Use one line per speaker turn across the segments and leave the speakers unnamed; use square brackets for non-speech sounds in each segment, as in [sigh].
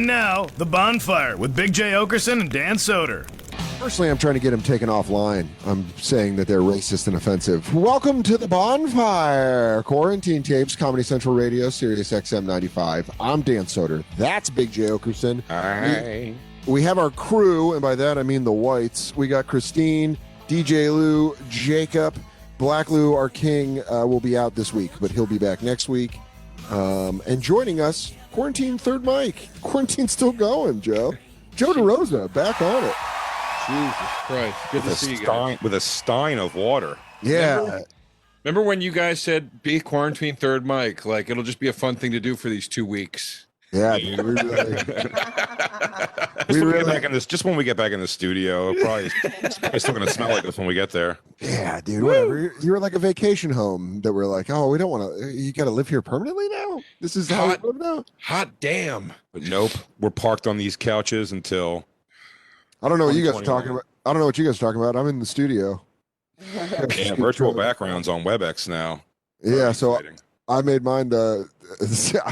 And now, The Bonfire with Big Jay Oakerson and Dan Soder.
Personally, I'm trying to get him taken offline. I'm saying that they're racist and offensive. Welcome to the bonfire. Quarantine tapes, Comedy Central Radio, Sirius XM 95. I'm Dan Soder. That's Big Jay Oakerson.
Hi.
We have our crew, and by that I mean the whites. We got Christine, DJ Lou, Jacob. Black Lou, our king, uh, will be out this week, but he'll be back next week. Um, and joining us, Quarantine Third Mic. Quarantine's still going, Joe. Joe DeRosa, back on it.
Jesus Christ. Good
With
to
a,
see you guys.
with a stein of water.
Yeah.
Remember when you guys said be quarantine third mic? Like it'll just be a fun thing to do for these two weeks.
Yeah, dude. We really, [laughs]
Just,
We
when
really-
get back in this, just when we get back in the studio, probably it's [laughs] probably still going to smell like this when we get there.
yeah, dude. Whatever. You- You were like a vacation home that we're like, oh, we don't want to. You got to live here permanently now. This is how
Hot.
we live now.
Hot damn.
But nope, we're parked on these couches until
I don't know what you guys are talking about. I don't know what you guys are talking about. I'm in the studio.
yeah, virtual backgrounds on WebEx now.
Yeah, so
Exciting.
I made mine. Uh, [laughs]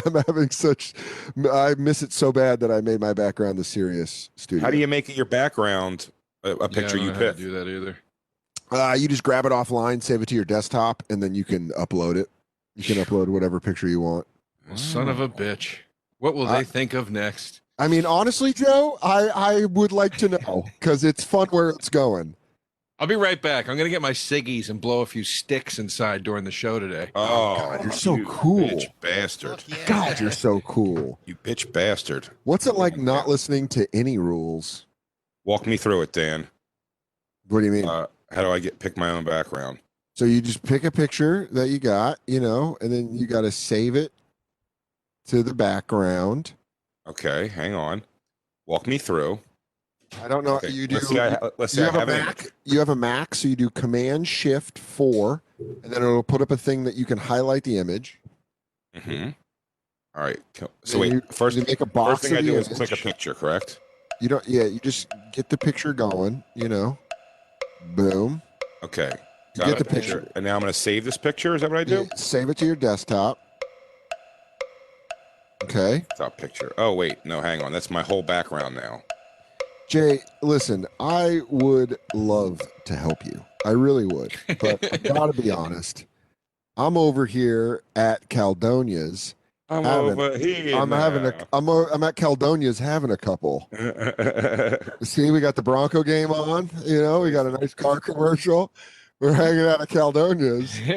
I'm having such. I miss it so bad that I made my background the Sirius studio.
How do you make it your background a, a
Yeah, I
picture
don't
you
know how to
pick?
do that either.
Uh, you just grab it offline, save it to your desktop, and then you can upload it. You can upload whatever picture you want.
Son of a bitch. What will
I-
they think of next?
I mean, honestly, Joe, I I would like to know because it's fun where it's going.
I'll be right back. I'm gonna get my ciggies and blow a few sticks inside during the show today.
Oh,
God, you're so
you
cool.
bitch bastard!
God, you're so cool.
You bitch bastard!
What's it like not listening to any rules?
Walk me through it, Dan.
What do you mean?
Uh, how do I get pick my own background?
So you just pick a picture that you got, you know, and then you got to save it to the background.
Okay, hang on. Walk me through.
I don't know.
Okay,
You do.
Let's see. I, let's see.
you have a
have an
Mac. You have a Mac, so you do Command Shift Four, and then it'll put up a thing that you can highlight the image.
Mm-hmm. All right. So wait.
you-
first,
you make a box first
thing I do is
image.
click a picture. Correct.
You don't. Yeah, you just get the picture going. You know, boom.
Okay.
Get
it.
the picture.
And now I'm going to save this picture. Is that what I do?
You save it to your desktop. Okay.
Stop picture. Oh wait, no, hang on. That's my whole background now.
Jay, listen, I would love to help you. I really would. But I [laughs] gotta be honest. I'm over here at Caldonia's.
I'm
Having-
over here.
I'm having a I'm o- I'm at Caldonia's having a couple. [laughs] See, we got the Bronco game on, you know, we got a nice car commercial. We're hanging out at Caldonia's. [laughs]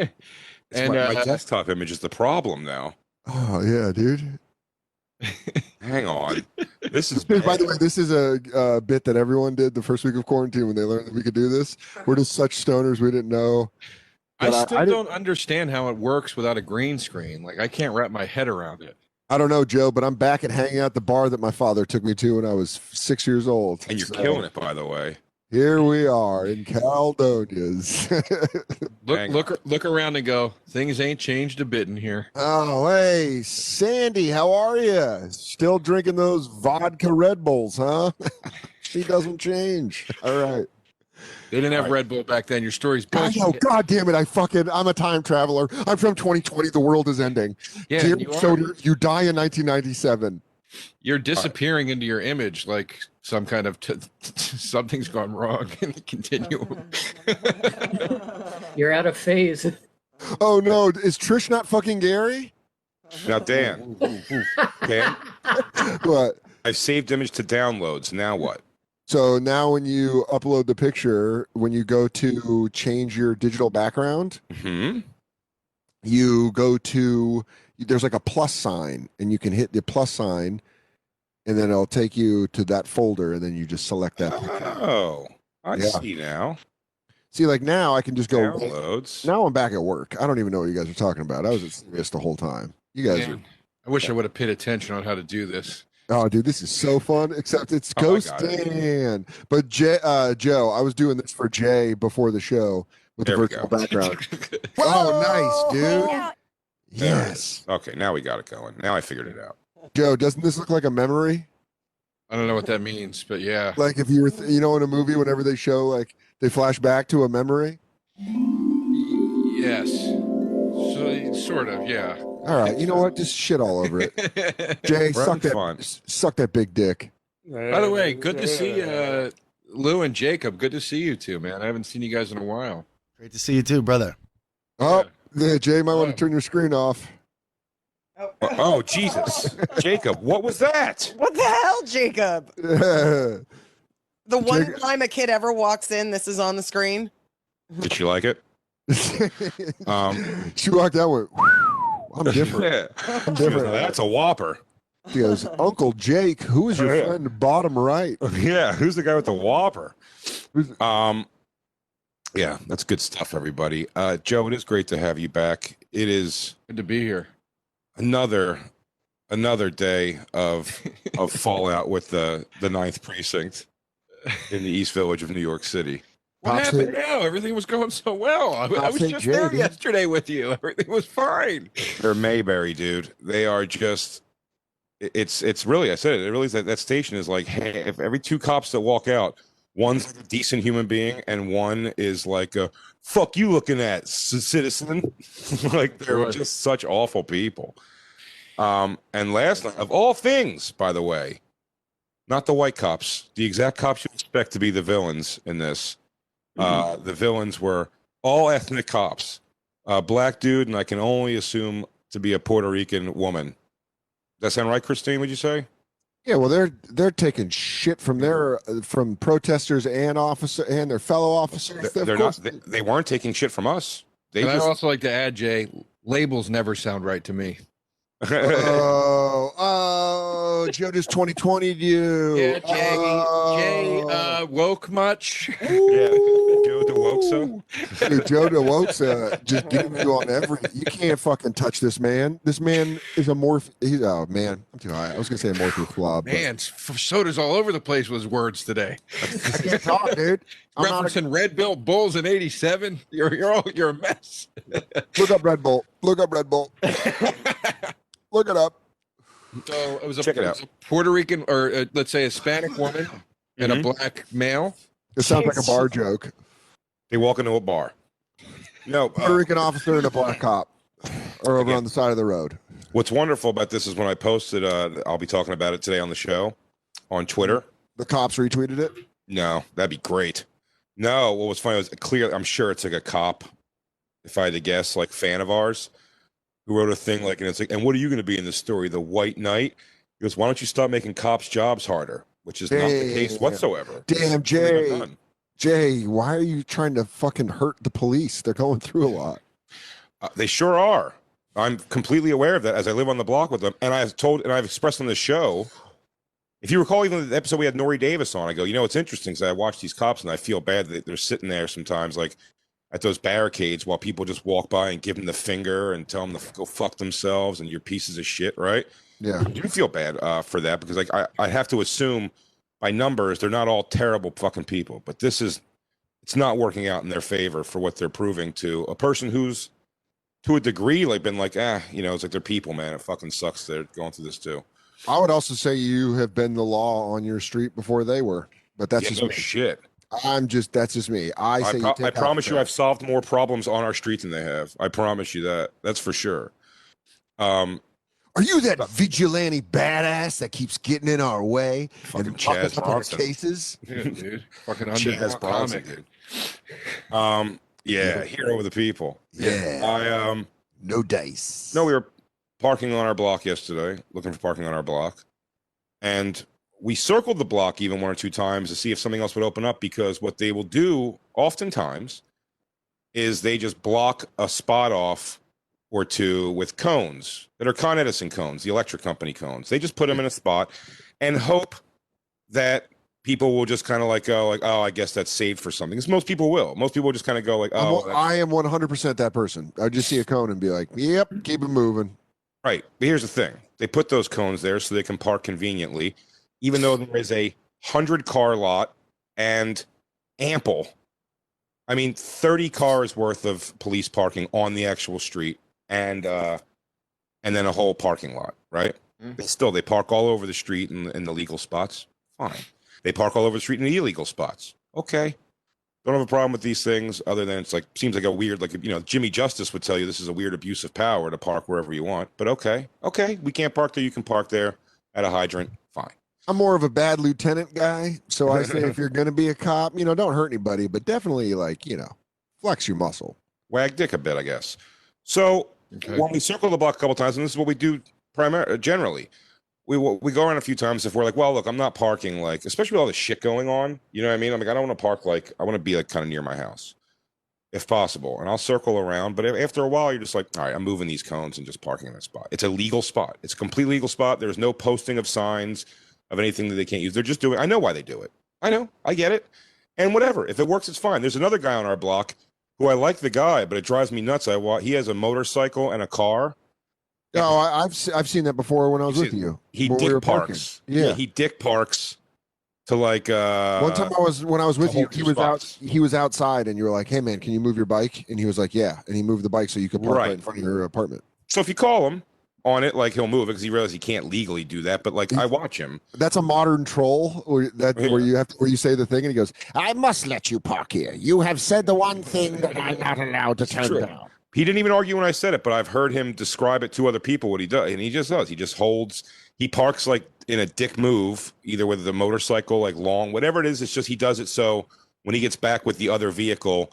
and
my, my
uh,
desktop image is the problem now.
Oh yeah, dude.
Hang on. This is [laughs]
By the way, this is a uh, bit that everyone did the first week of quarantine when they learned that we could do this. We're just such stoners we didn't know.
I
but I-
still
I didn't-
don't understand how it works without a green screen. Like I can't wrap my head around it.
I don't know, Joe, but I'm back at hanging out at the bar that my father took me to when I was six years old.
and you're
So,
killing it, by the way.
Here we are in Caldonia's. [laughs]
Look, look, look around and go. Things ain't changed a bit in here.
oh, hey, Sandy, how are you? Still drinking those vodka Red Bulls, huh? [laughs] she doesn't change. All right.
They didn't have Red Bull back then. Your story's
God, no,
bullshit.
God damn it. I fucking, I'm a time traveler. I'm from 2020. The world is ending.
Yeah,
Dear
you, are.
Soder, you die in 1997.
You're disappearing into your image like some kind of t- [laughs] something's gone wrong in the continuum. [laughs]
You're out of phase.
Oh, no. Is Trish not fucking Gary?
Now, [laughs] Dan, Dan,
What?
I've saved image to downloads. Now what?
So now when you upload the picture, when you go to change your digital background,
Hmm.
you go to there's like a plus sign and you can hit the plus sign and then it'll take you to that folder and then you just select that picture.
Oh, I
Yeah.
see now.
See like now I can just go
Downloads.
now I'm back at work. I don't even know what you guys are talking about. I was at Sirius the whole time. You guys are
I wish I would have paid attention on how to do this.
Oh, dude, this is so fun. Except it's
Oh,
Ghost. Dan. But Jay, uh, Joe, I was doing this for Jay before the show with
There
the virtual background. [laughs] Oh, nice, dude.
There it
Yes.
Okay, now we got it going. Now I figured it out.
Joe. Doesn't this look like a memory?
I don't know what that means, but yeah.
Like if you were, th- you know, in a movie, whenever they show like they flash back to a memory.
Yes. So, sort of, yeah.
All right, you know what? Just shit all over it. [laughs] Jay,
We're
suck
having
that,
fun.
s- suck that big dick.
By the way, good to see uh, Lou and Jacob. Good to see you two, man. I haven't seen you guys in a while.
Great to see you too, brother.
Oh, yeah, Jay might want to turn your screen off.
Oh Jesus, [laughs] Jacob, what was that?
What the hell, Jacob?
the
The one
Jacob-
time a kid ever walks in, this is on the screen.
Did she like it? [laughs] Um,
she walked out with, I'm different.
Yeah,
I'm
She goes. That's a whopper.
She goes, Uncle Jake, who is your
Yeah.
friend bottom right? [laughs]
Yeah, who's the guy with the whopper? Um, yeah, that's good stuff, everybody. Uh, Joe, it is great to have you back. It is
Good to be here.
another another day of [laughs] of fallout with the the ninth precinct in the East Village of New York City.
What
Pops
happened
it-
now? Everything was going so well. I, I was just there
dude.
yesterday with you. Everything was fine.
They're Mayberry, dude. They are just. It's it's really I said it. It really is that that station is like hey, if every two cops that walk out, one's like a decent human being and one is like a fuck you looking at citizen. [laughs] like they're just such awful people. Um, and last night, of all things, by the way, not the white cops, the exact cops you expect to be the villains in this. Uh, the villains were all ethnic cops. A black dude, and I can only assume to be a Puerto Rican woman. Does that sound right, Christine? Would you say?
Yeah, well, they're they're taking shit from their from protesters and officer and their fellow officers.
They're, they're not. They, they weren't taking shit from us. They
and I'd also like to add, Jay, labels never sound right to me.
oh, oh, Joe just 2020 you.
Yeah, Jay. Jay,
Oh.
uh, woke much?
yeah, Joe DeWoxa.
Dude, Joe DeWoxa just giving you on every. You can't fucking touch this man. This man is a morph. He's oh man, I'm too high. I was gonna say a morphe slob. but
Man, s- Soder's all over the place with words today.
I can't talk, dude. I'm not a-
Referencing Red Bull Bulls in '87. You're you're all you're a mess.
look up Red Bull. Look up Red Bull. [laughs] Look it up.
So it was a,
Check it
was a Puerto Rican, or uh, let's say Hispanic woman and a
Mhm.
black male.
It sounds like a bar joke.
They walk into a bar. No, uh,
Puerto Rican officer and a black cop are over on the side of the road.
what's wonderful about this is when I posted. Uh, I'll be talking about it today on the show, on Twitter.
The cops retweeted it.
No, that'd be great. No, what was funny was clear. I'm sure it's like a cop, if I had to guess, like fan of ours, who wrote a thing like, and it's like, and what are you going to be in this story? The White Knight. He goes, why don't you stop making cops' jobs harder? Which is not the case whatsoever.
Damn, Jay.
done.
Jay, why are you trying to fucking hurt the police? They're going through a lot.
Uh, they sure are. I'm completely aware of that as I live on the block with them, and I've told and I've expressed on the show. If you recall, even the episode we had Nore Davis on, I go, you know, it's interesting because I watch these cops and I feel bad that they're sitting there sometimes, like at those barricades, while people just walk by and give them the finger and tell them to go fuck themselves and you're pieces of shit, right?
Yeah.
I do feel bad uh, for that because, like, I, I have to assume by numbers they're not all terrible fucking people, but this is it's not working out in their favor for what they're proving to a person who's to a degree like been like ah you know it's like they're people man. It fucking sucks they're going through this too.
I would also say you have been the law on your street before they were, but that's
Yeah,
just
no
me.
shit.
I'm just that's just me. I
i,
say you
pro-
take
I promise you i've solved more problems on our street than they have. I promise you that. That's for sure. Um
Are you that vigilante badass that keeps getting in our way
Fucking
and fucking
Chaz
up our cases? [laughs]
Yeah, dude. Fucking
Chaz
comic.
dude. um yeah hero of the people
Yeah.
i um
No dice.
No, we were parking on our block yesterday, looking for parking on our block. And we circled the block even one or two times to see if something else would open up because what they will do oftentimes is they just block a spot off or two with cones that are Con Edison cones, the electric company cones. They just put them in a spot and hope that people will just kind of like go like, oh, I guess that's saved for something. Because most people will. Most people will just kind of go like,
I'm-
oh, that's-
I am 100% that person. I just see a cone and be like, yep, keep it moving.
Right. But here's the thing they put those cones there so they can park conveniently, even though there is a hundred car lot and ample. I mean, 30 cars worth of police parking on the actual street and uh and then a whole parking lot, right?
Mhm.
But still they park all over the street in, in the legal spots. Fine. They park all over the street in the illegal spots. Okay. Don't have a problem with these things, other than it's like seems like a weird, like you know, Jimmy Justice would tell you this is a weird abuse of power to park wherever you want. But okay, okay, we can't park there. You can park there at a hydrant. Fine.
I'm more of a bad lieutenant guy, so I say if [laughs] you're going to be a cop, you know, don't hurt anybody, but definitely like you know, flex your muscle.
Wag dick a bit, I guess. So
Okay.
when we circle the block a couple times, and this is what we do primarily uh, generally, we we go around a few times if we're like, well, look, I'm not parking like, especially with all the shit going on. You know what I mean? I'm like, I don't want to park like, I want to be like kind of near my house, if possible, and I'll circle around. But after a while, you're just like, all right, I'm moving these cones and just parking in that spot. It's a legal spot. It's a complete legal spot. There's no posting of signs of anything that they can't use. They're just doing. I know why they do it. I know. I get it. And whatever. If it works, it's fine. There's another guy on our block who I like the guy, but it drives me nuts. I wa- he has a motorcycle and a car.
No, I, I've se- I've seen that before when I was with you.
He
when we
dick parks.
Yeah.
he dick parks to like uh
One time I was when I was with you, he was out. He was outside, and you were like, "Hey, man, can you move your bike?" And he was like, "Yeah." And he moved the bike so you could park right,
Right.
in front of your apartment.
So if you call him on it, like he'll move it because he realizes he can't legally do that. But like I watch him.
That's a modern troll, where that
Yeah.
where you have to, where you say the thing, and he goes, "I must let you park here. You have said the one thing that I'm not allowed to turn
true.
down."
He didn't even argue when I said it, but I've heard him describe it to other people what he does, and he just does. He just holds. He parks like in a dick move, either with the motorcycle, like long, whatever it is. It's just he does it so when he gets back with the other vehicle,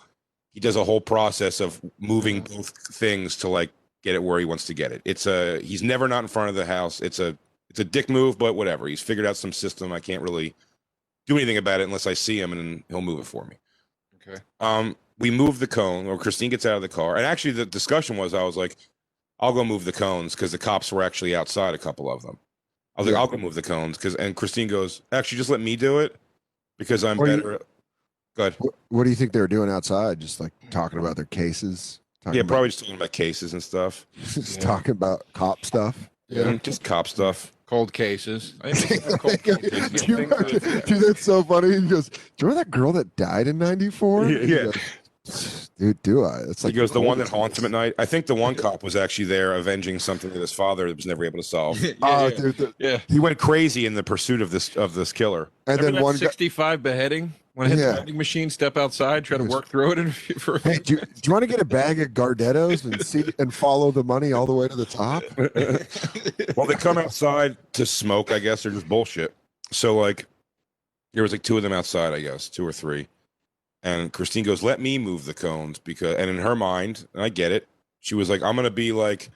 he does a whole process of moving mm. both things to like get it where he wants to get it. It's a he's never not in front of the house. It's a it's a dick move, but whatever. He's figured out some system. I can't really do anything about it unless I see him and he'll move it for me.
Okay.
Um, we move the cone, or Christine gets out of the car, and actually the discussion was, I was like, "I'll go move the cones" because the cops were actually outside, a couple of them. I was like, "I'll go move the cones," because and Christine goes, "Actually, just let me do it because I'm
Or you-
better." Good.
What, what do you think they were doing outside? Just like talking about their cases. Talking
Yeah,
about-
probably just talking about cases and stuff. [laughs]
just
Yeah.
talking about cop stuff.
Mhm, Just cop stuff.
Cold cases. [laughs] I think it's cold cases. [laughs]
dude, dude, that's so funny. He goes, "Do you remember that girl that died in '94?"
Yeah, yeah.
dude, do I? It's like
he goes, "The one that haunts him at night." I think the one cop was actually there avenging something that his father was never able to solve.
yeah,
Oh,
yeah.
dude, the-
yeah.
He went crazy in the pursuit of this of this killer.
and
Remember
then
that
one guy.
65 beheading when I hit
Yeah.
the vending machine, step outside, try to work through it. And [laughs] for,
Hey, do you, do you want to get a bag of Gardettos and see [laughs] and follow the money all the way to the top? [laughs]
well, they come outside to smoke, I guess, or just bullshit. So like there was like two of them outside, I guess, two or three. And Christine goes, Let me move the cones because and in her mind, and I get it, she was like, I'm gonna be like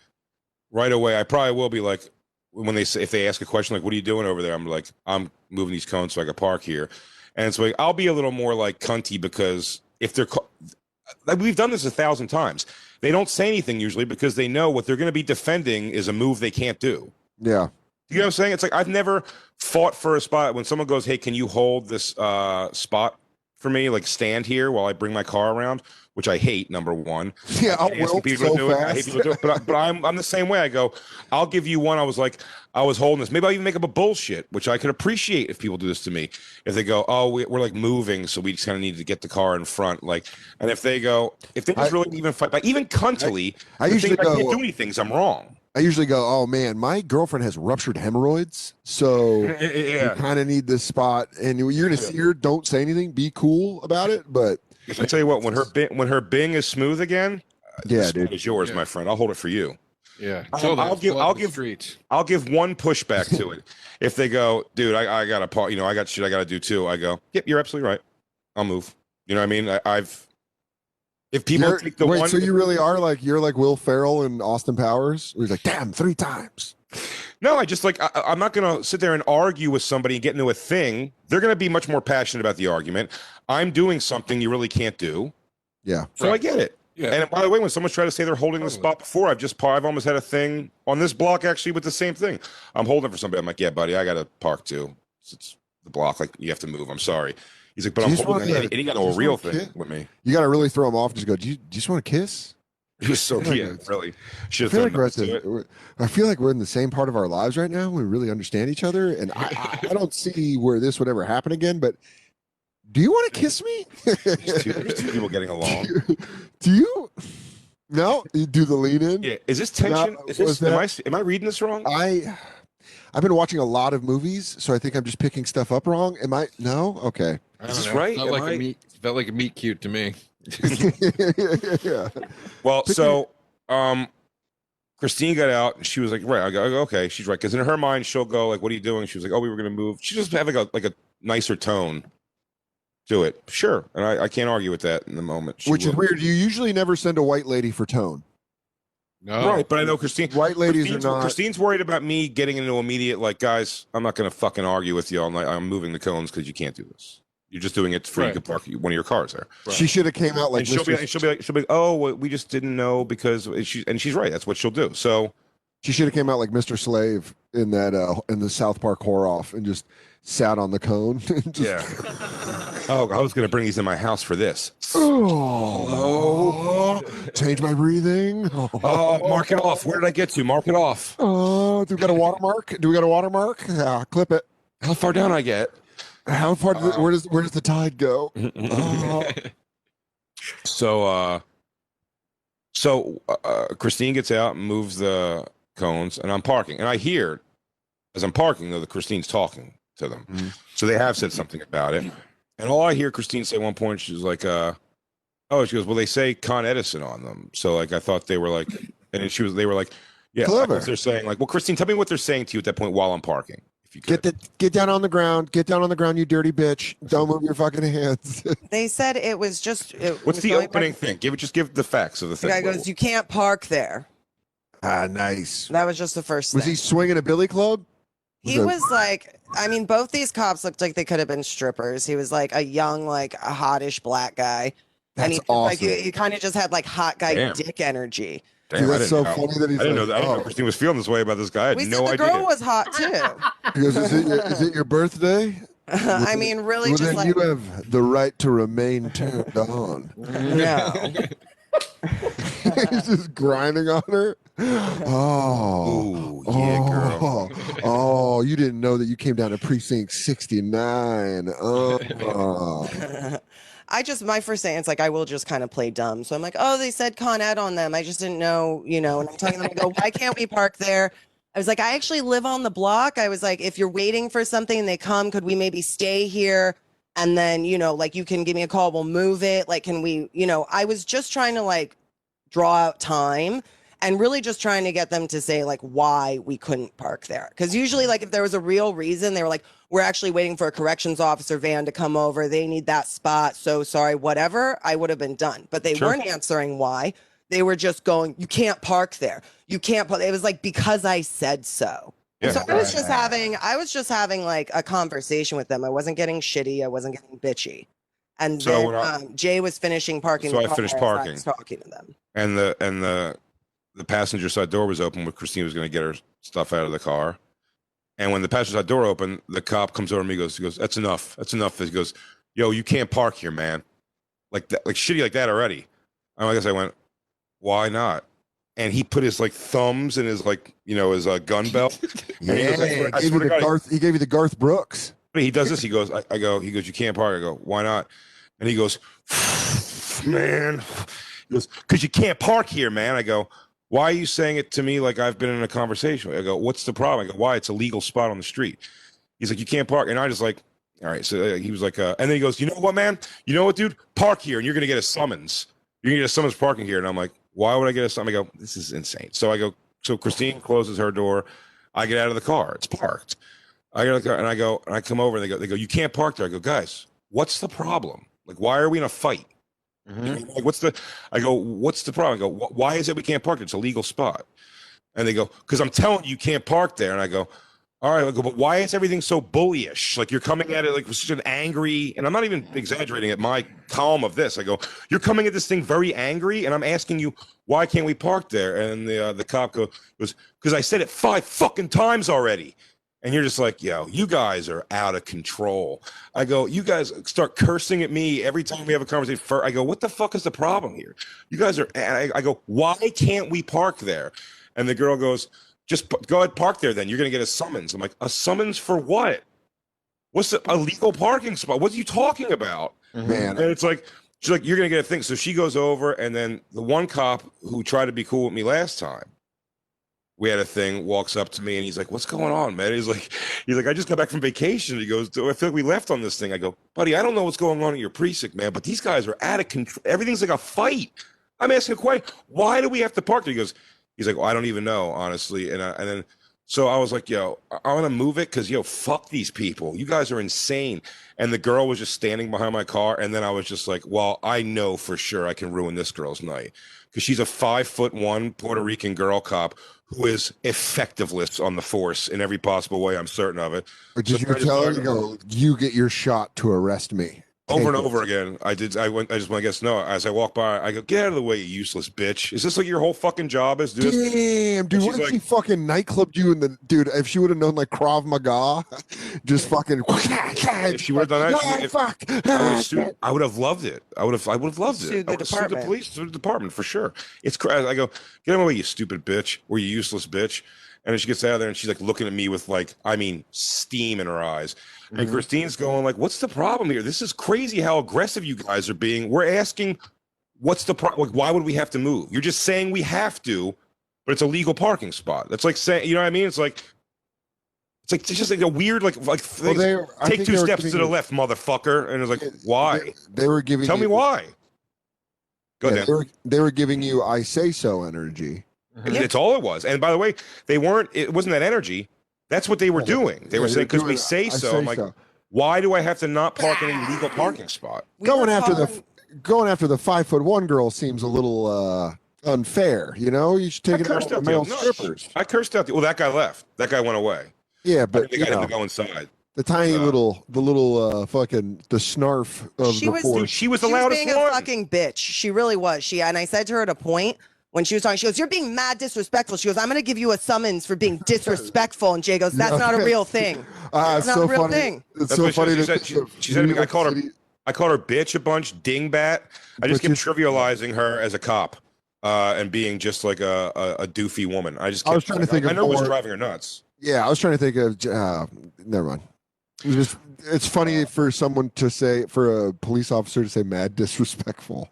right away, I probably will be like when they say if they ask a question like, What are you doing over there? I'm like, I'm moving these cones so I can park here. And so like I'll be a little more like cunty because if they're like, we've done this a thousand times. They don't say anything usually because they know what they're going to be defending is a move they can't do.
Yeah,
You know what I'm saying? It's like I've never fought for a spot when someone goes, "Hey, can you hold this uh, spot for me? Like stand here while I bring my car around." Which I hate. Number one,
yeah. I'll
I hate people
so
to do it. I hate people to do it. But, I, but I'm I'm the same way. I go, I'll give you one. I was like, I was holding this. Maybe I'll even make up a bullshit, which I could appreciate if people do this to me. If they go, oh, we, we're like moving, so we just kind of need to get the car in front. Like, and if they go, if they just
I-
really even fight, but even cuntily,
I
the
usually
thing, I can't
go-
do anything. 'cause I'm wrong.
I usually go, "Oh man, my girlfriend has ruptured hemorrhoids, so [laughs] you kind of need this spot." And you're gonna see her. Don't say anything. Be cool about it. But
I tell you what, when her bing, when her Bing is smooth again, uh,
yeah,
the
dude.
is yours,
Yeah.
my friend. I'll hold it for you.
yeah.
I'll- I'll give- I'll give-
streets.
I'll give one pushback to it. [laughs] If they go, dude, I, I got a part, you know, I got shit I got to do too. I go, yep, you're absolutely right. I'll move. You know what I mean? I, I've, if people
You're-
take the
wait,
one,
so you really are like you're like Will Ferrell and Austin Powers? Where he's like, "Damn, three times."
No, I just like, I, I'm not going to sit there and argue with somebody and get into a thing. They're going to be much more passionate about the argument. I'm doing something you really can't do.
Yeah,
So I get it.
Yeah.
And by the way, when someone's trying to say they're holding the spot before, I've just par- I've almost had a thing on this block actually with the same thing. I'm holding for somebody. I'm like, yeah, buddy, I got to park too. It's, it's the block. Like you have to move. I'm sorry. He's like, but
Do
I'm holding.
wanna-
it. And he got
do you
a real thing
kid?
with me.
you got to really throw him off. Just go. Do you, do you just want to kiss?
He was so
I feel like
yeah,
it's-
really.
I
Should
feel
have
aggressive. We're- I feel like we're in the same part of our lives right now. We really understand each other, and I, I, I don't [laughs] see where this would ever happen again. But do you want to kiss me?
There's two, there's two people getting [laughs] along.
do you? No, you do the lean in.
Yeah, is this tension?
No,
is
was
this, am I am I reading this wrong?
I I've been watching a lot of movies, so I think I'm just picking stuff up wrong. Am I? No. Okay.
I
Is this
know.
right?
Felt like
I-
a meat. Felt like a meet cute to me. [laughs]
yeah.
Well, so um, Christine got out and she was like, right. I go, okay, she's right. Because in her mind, she'll go like, "What are you doing?" She was like, "Oh, we were going to move." She just have like a like a nicer tone to it. Sure, and I, I can't argue with that in the moment. She
Which is weird. You usually never send a white lady for tone.
No.
right? But I know Christine.
White ladies
Christine's,
are not.
Christine's worried about me getting into immediate like, guys, I'm not going to fucking argue with you all night. I'm moving the cones because you can't do this. You're just doing it for you
Right.
to park one of your cars there.
She should have came out like
and she'll be, and she'll be like, she'll be like, oh, well, we just didn't know because she, and she's right. That's what she'll do. So
She should have came out like Mr. Slave in that uh in the South Park horror off and just sat on the cone. [laughs] and just,
yeah. oh, I was going to bring these in my house for this.
Oh, [gasps] change my breathing. [laughs]
Oh, mark it off. Where did I get to? Mark it off.
Oh, do we got a watermark? Do we got a watermark? Yeah, clip it.
How far down I get?
How far? Did the, where does where does the tide go? Oh. [laughs]
so, uh, so uh, uh, Christine gets out and moves the cones, and I'm parking, and I hear as I'm parking though that Christine's talking to them.
Mhm.
So they have said something about it, and all I hear Christine say at one point, she's like, uh, "Oh," she goes, "Well, they say Con Edison on them." So like I thought they were like, and she was, they were like, "Yeah." They're saying like, "Well, Christine, tell me what they're saying to you at that point while I'm parking." If you could.
Get the get down on the ground. Get down on the ground, you dirty bitch. Don't move your fucking hands. [laughs]
They said it was just. It
What's
was
the
going
opening
back-
thing? Give it. Just give the facts of the
The
thing.
guy goes, "You can't park there."
ah, nice.
That was just the first
Was
thing.
he swinging a billy club?
He
it-
was like, I mean, both these cops looked like they could have been strippers. He was like a young, like a hottish black guy.
That's
and he,
awesome.
Like, he, he kind of just had like hot guy
Damn.
dick energy.
Damn,
Dude, that's so
know.
funny that he's
I didn't know
like,
that. I didn't know
oh.
Christine was feeling this way about this guy. I had
We
no
said the
idea.
girl was hot too.
He goes, is it, your, is it your birthday? [laughs]
I mean, really,
well,
just
then
like
you have the right to remain turned on. [laughs]
no. [laughs]
He's just grinding on her. Oh.
Ooh, yeah, girl.
Oh, oh, you didn't know that you came down to precinct 69. Oh.
I just my first thing it's like I will just kind of play dumb. So I'm like, oh, they said Con Ed on them. I just didn't know, you know. And I'm telling them, I go, why can't we park there? I was like, I actually live on the block. I was like, if you're waiting for something and they come, could we maybe stay here? And then, you know, like you can give me a call, we'll move it. Like, can we, you know, I was just trying to like draw out time and really just trying to get them to say like why we couldn't park there. Because usually, like if there was a real reason, they were like, we're actually waiting for a corrections officer van to come over. They need that spot. So sorry, whatever. I would have been done. But they
Sure.
weren't answering why. They were just going, you can't park there. You can't put it was like because I said so.
Yeah.
so I was just having I was just having like a conversation with them. I wasn't getting shitty. I wasn't getting bitchy. And
So
then
I-
um, Jay was finishing parking.
So
the
I finished
as
parking.
was talking to them.
and the and the the passenger side door was open where Christine was going to get her stuff out of the car. And when the passenger side door opened, the cop comes over to me. Goes, he goes, "That's enough. That's enough." He goes, "Yo, you can't park here, man. Like that, like shitty like that already." And I guess I went, "Why not?" And he put his like thumbs in his like you know his uh, gun belt. [laughs]
Yeah,
he goes, I swear-
gave you the Garth, he gave you the Garth Brooks.
he does this. He goes, I, I go, he goes, you can't park. I go, why not? And he goes, man, he goes, because you can't park here, man. I go, why are you saying it to me like I've been in a conversation? I go, what's the problem? I go, why? It's a legal spot on the street. He's like, you can't park. And I just like, all right. So uh, he was like, uh, and then he goes, you know what, man? You know what, dude? Park here and you're going to get a summons. You're going to get a summons parking here. And I'm like, why would I get a summons? I go, this is insane. So I go, so Christine closes her door. I get out of the car. It's parked. I get out of the car and I go, and I come over and they go, they go, you can't park there. I go, guys, what's the problem? Like, why are we in a fight? Like, what's the? I go, what's the problem? I go, why is it we can't park? It's a legal spot. And they go, because I'm telling you, you can't park there. And I go, all right. I go, but why is everything so bullyish? Like you're coming at it like with such an angry, and I'm not even exaggerating at my calm of this. I go, you're coming at this thing very angry, and I'm asking you, why can't we park there? And the uh, the cop go, goes, because I said it five fucking times already. And you're just like, yo, you guys are out of control. I go, you guys start cursing at me every time we have a conversation. Fir- I go, what the fuck is the problem here? You guys are, and I, I go, why can't we park there? And the girl goes, just p- go ahead, park there then. You're going to get a summons. I'm like, a summons for what? What's the, a legal parking spot? What are you talking about? Mm-hmm.
Man,
And it's like, she's like, you're going to get a thing. So she goes over, and then the one cop who tried to be cool with me last time we had a thing. Walks up to me and he's like, "What's going on, man?" He's like, "He's like, I just got back from vacation." He goes, "I feel like we left on this thing." I go, "Buddy, I don't know what's going on at your precinct, man, but these guys are out of control. Everything's like a fight." I'm asking a question. Why do we have to park there? He goes, "He's like, well, I don't even know, honestly." And I, and then so I was like, "Yo, I want to move it because yo, fuck these people. You guys are insane." And the girl was just standing behind my car, and then I was just like, "Well, I know for sure I can ruin this girl's night." Because she's a five foot one Puerto Rican girl cop who is effectiveless on the force in every possible way. I'm certain of it.
Or did
So
you tell her, you go, you get your shot to arrest me?
Over and over again, I did. I went. I just want to guess no. As I walk by, I go, "Get out of the way, you useless bitch!" Is this like your whole fucking job? Is do this?
Damn, dude,
she's
what if
like-
she fucking nightclubbed you in the dude? If she would have known like Krav Maga, just fucking. [laughs]
If she would've done that, she-
"Ah,
if-
fuck.
I would have sued. I would have loved it. I would have. I would have loved it.
Sued the
I would have sued the police, sued the department for sure. It's crazy. I go, get out of my way, you stupid bitch, or you useless bitch. And then she gets out of there and she's like looking at me with like, I mean, steam in her eyes. And
Mhm.
Christine's going like, "What's the problem here? This is crazy how aggressive you guys are being. We're asking, what's the problem? Like, why would we have to move? You're just saying we have to, but it's a legal parking spot. That's like saying, you know what I mean? It's like, it's like it's just like a weird like like
Well, they,
take two steps to the left, motherfucker. And it's like, why?
They, they were giving.
Tell me why. Go
yeah,
ahead.
they, were, they were giving you "I say so" energy.
It- It's all it was. And by the way, they weren't. It wasn't that energy. That's what they were doing. They
Yeah,
were saying because we say
"I
so. I'm like,
so."
why do I have to not park in a legal parking spot?
We
going
were
after the going after the five foot one girl seems a little uh unfair. You know, you should
I
take it out on the
the
male
no,
strippers.
I cursed out. The, well, that guy left. That guy went away.
Yeah, but
think they
you
got him to go inside.
the tiny
uh,
little, the little uh fucking the snarf of
She
the
was-
Dude,
force.
she was the
she was
loudest
being
one.
a fucking bitch. She really was. She and I said to her at a point when she was talking, she goes, "You're being mad disrespectful." She goes, "I'm going to give you a summons for being [laughs] disrespectful." And Jay goes, "That's not a real thing." [laughs]
Ah,
It's
it's
not
so
a real
funny.
thing.
It's
That's
so
what she-
funny.
she said-
the-
she- she said to me,
New
I called her-
York
I called her bitch a bunch, dingbat. I just
But
kept trivializing her as a cop uh, and being just like a, a, a doofy woman. I just
I was trying to think
I,
of
know it was driving her nuts.
Yeah, I was trying to think of. Uh, never mind. It's just it's funny for someone to say for a police officer to say mad [laughs] disrespectful.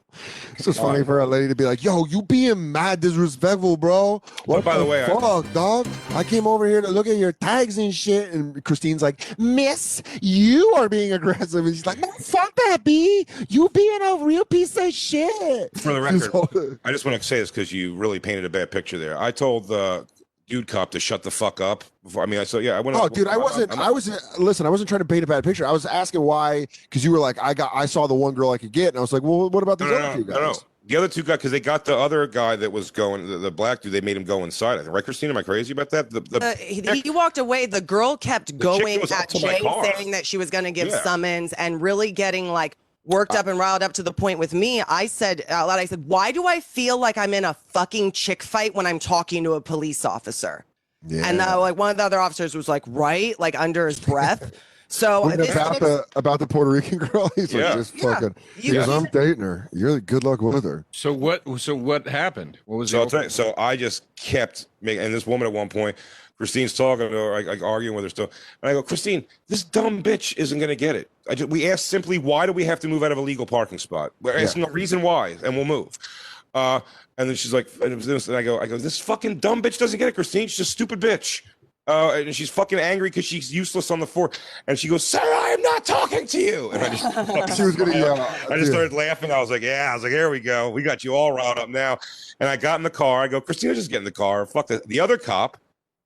It's just funny for a lady to be like, "Yo, you being mad disrespectful, bro." What oh,
by the way, I-
fuck, dog? I came over here to look at your tags and shit, and Christine's like, "Miss, you are being [laughs] aggressive," and she's like, "Man, fuck that, b. You being a real piece of shit."
For the [laughs] record, I just want to say this because you really painted a bad picture there. I told the dude cop to shut the fuck up. Before, I mean, I said, yeah, I went.
Oh, dude, I wasn't.
I'm-
I was. Listen, I wasn't trying to paint a bad picture. I was asking why, because you were like, I got, I saw the one girl I could get, and I was like, well, what about
No,
these
no,
other
no,
two guys?
no. The other two guys, because they got the other guy that was going, the, the black dude, they made him go inside. I think, right, Christina? Am I crazy about that? The, the,
Uh, he, he walked away. The girl kept
chick
going at Jay, saying that she was going to give
Yeah.
summons and really getting like worked up and riled up to the point with me. I said out loud, I said, "Why do I feel like I'm in a fucking chick fight when I'm talking to a police officer?"
Yeah.
And uh, like one of the other officers was like, "Right," like under his breath. [laughs] So
What
this-
about the about the Puerto Rican [laughs] girl? He's
Yeah.
like, just
Yeah.
fucking. He
You-
goes, I'm dating her. You're good luck with her.
So what? So what happened? What was
So
the
I'll tell you, so I just kept making, and this woman at one point, Christine's talking to her, like, like arguing with her still, and I go, Christine, this dumb bitch isn't gonna get it. I just, we asked simply, why do we have to move out of a legal parking spot? We're
Yeah.
asking a reason why, and we'll move. Uh, and then she's like, and, it was and I go, I go, this fucking dumb bitch doesn't get it, Christine. She's a stupid bitch. Uh, and she's fucking angry because she's useless on the floor. And she goes, Sarah, I am not talking to you. And I just, [laughs] [laughs]
She was gonna
smiled.
yell.
I just started laughing. I was like, yeah. I was like, here we go. We got you all riled up now. And I got in the car. I go, Christina, just get in the car. Fuck that. The other cop,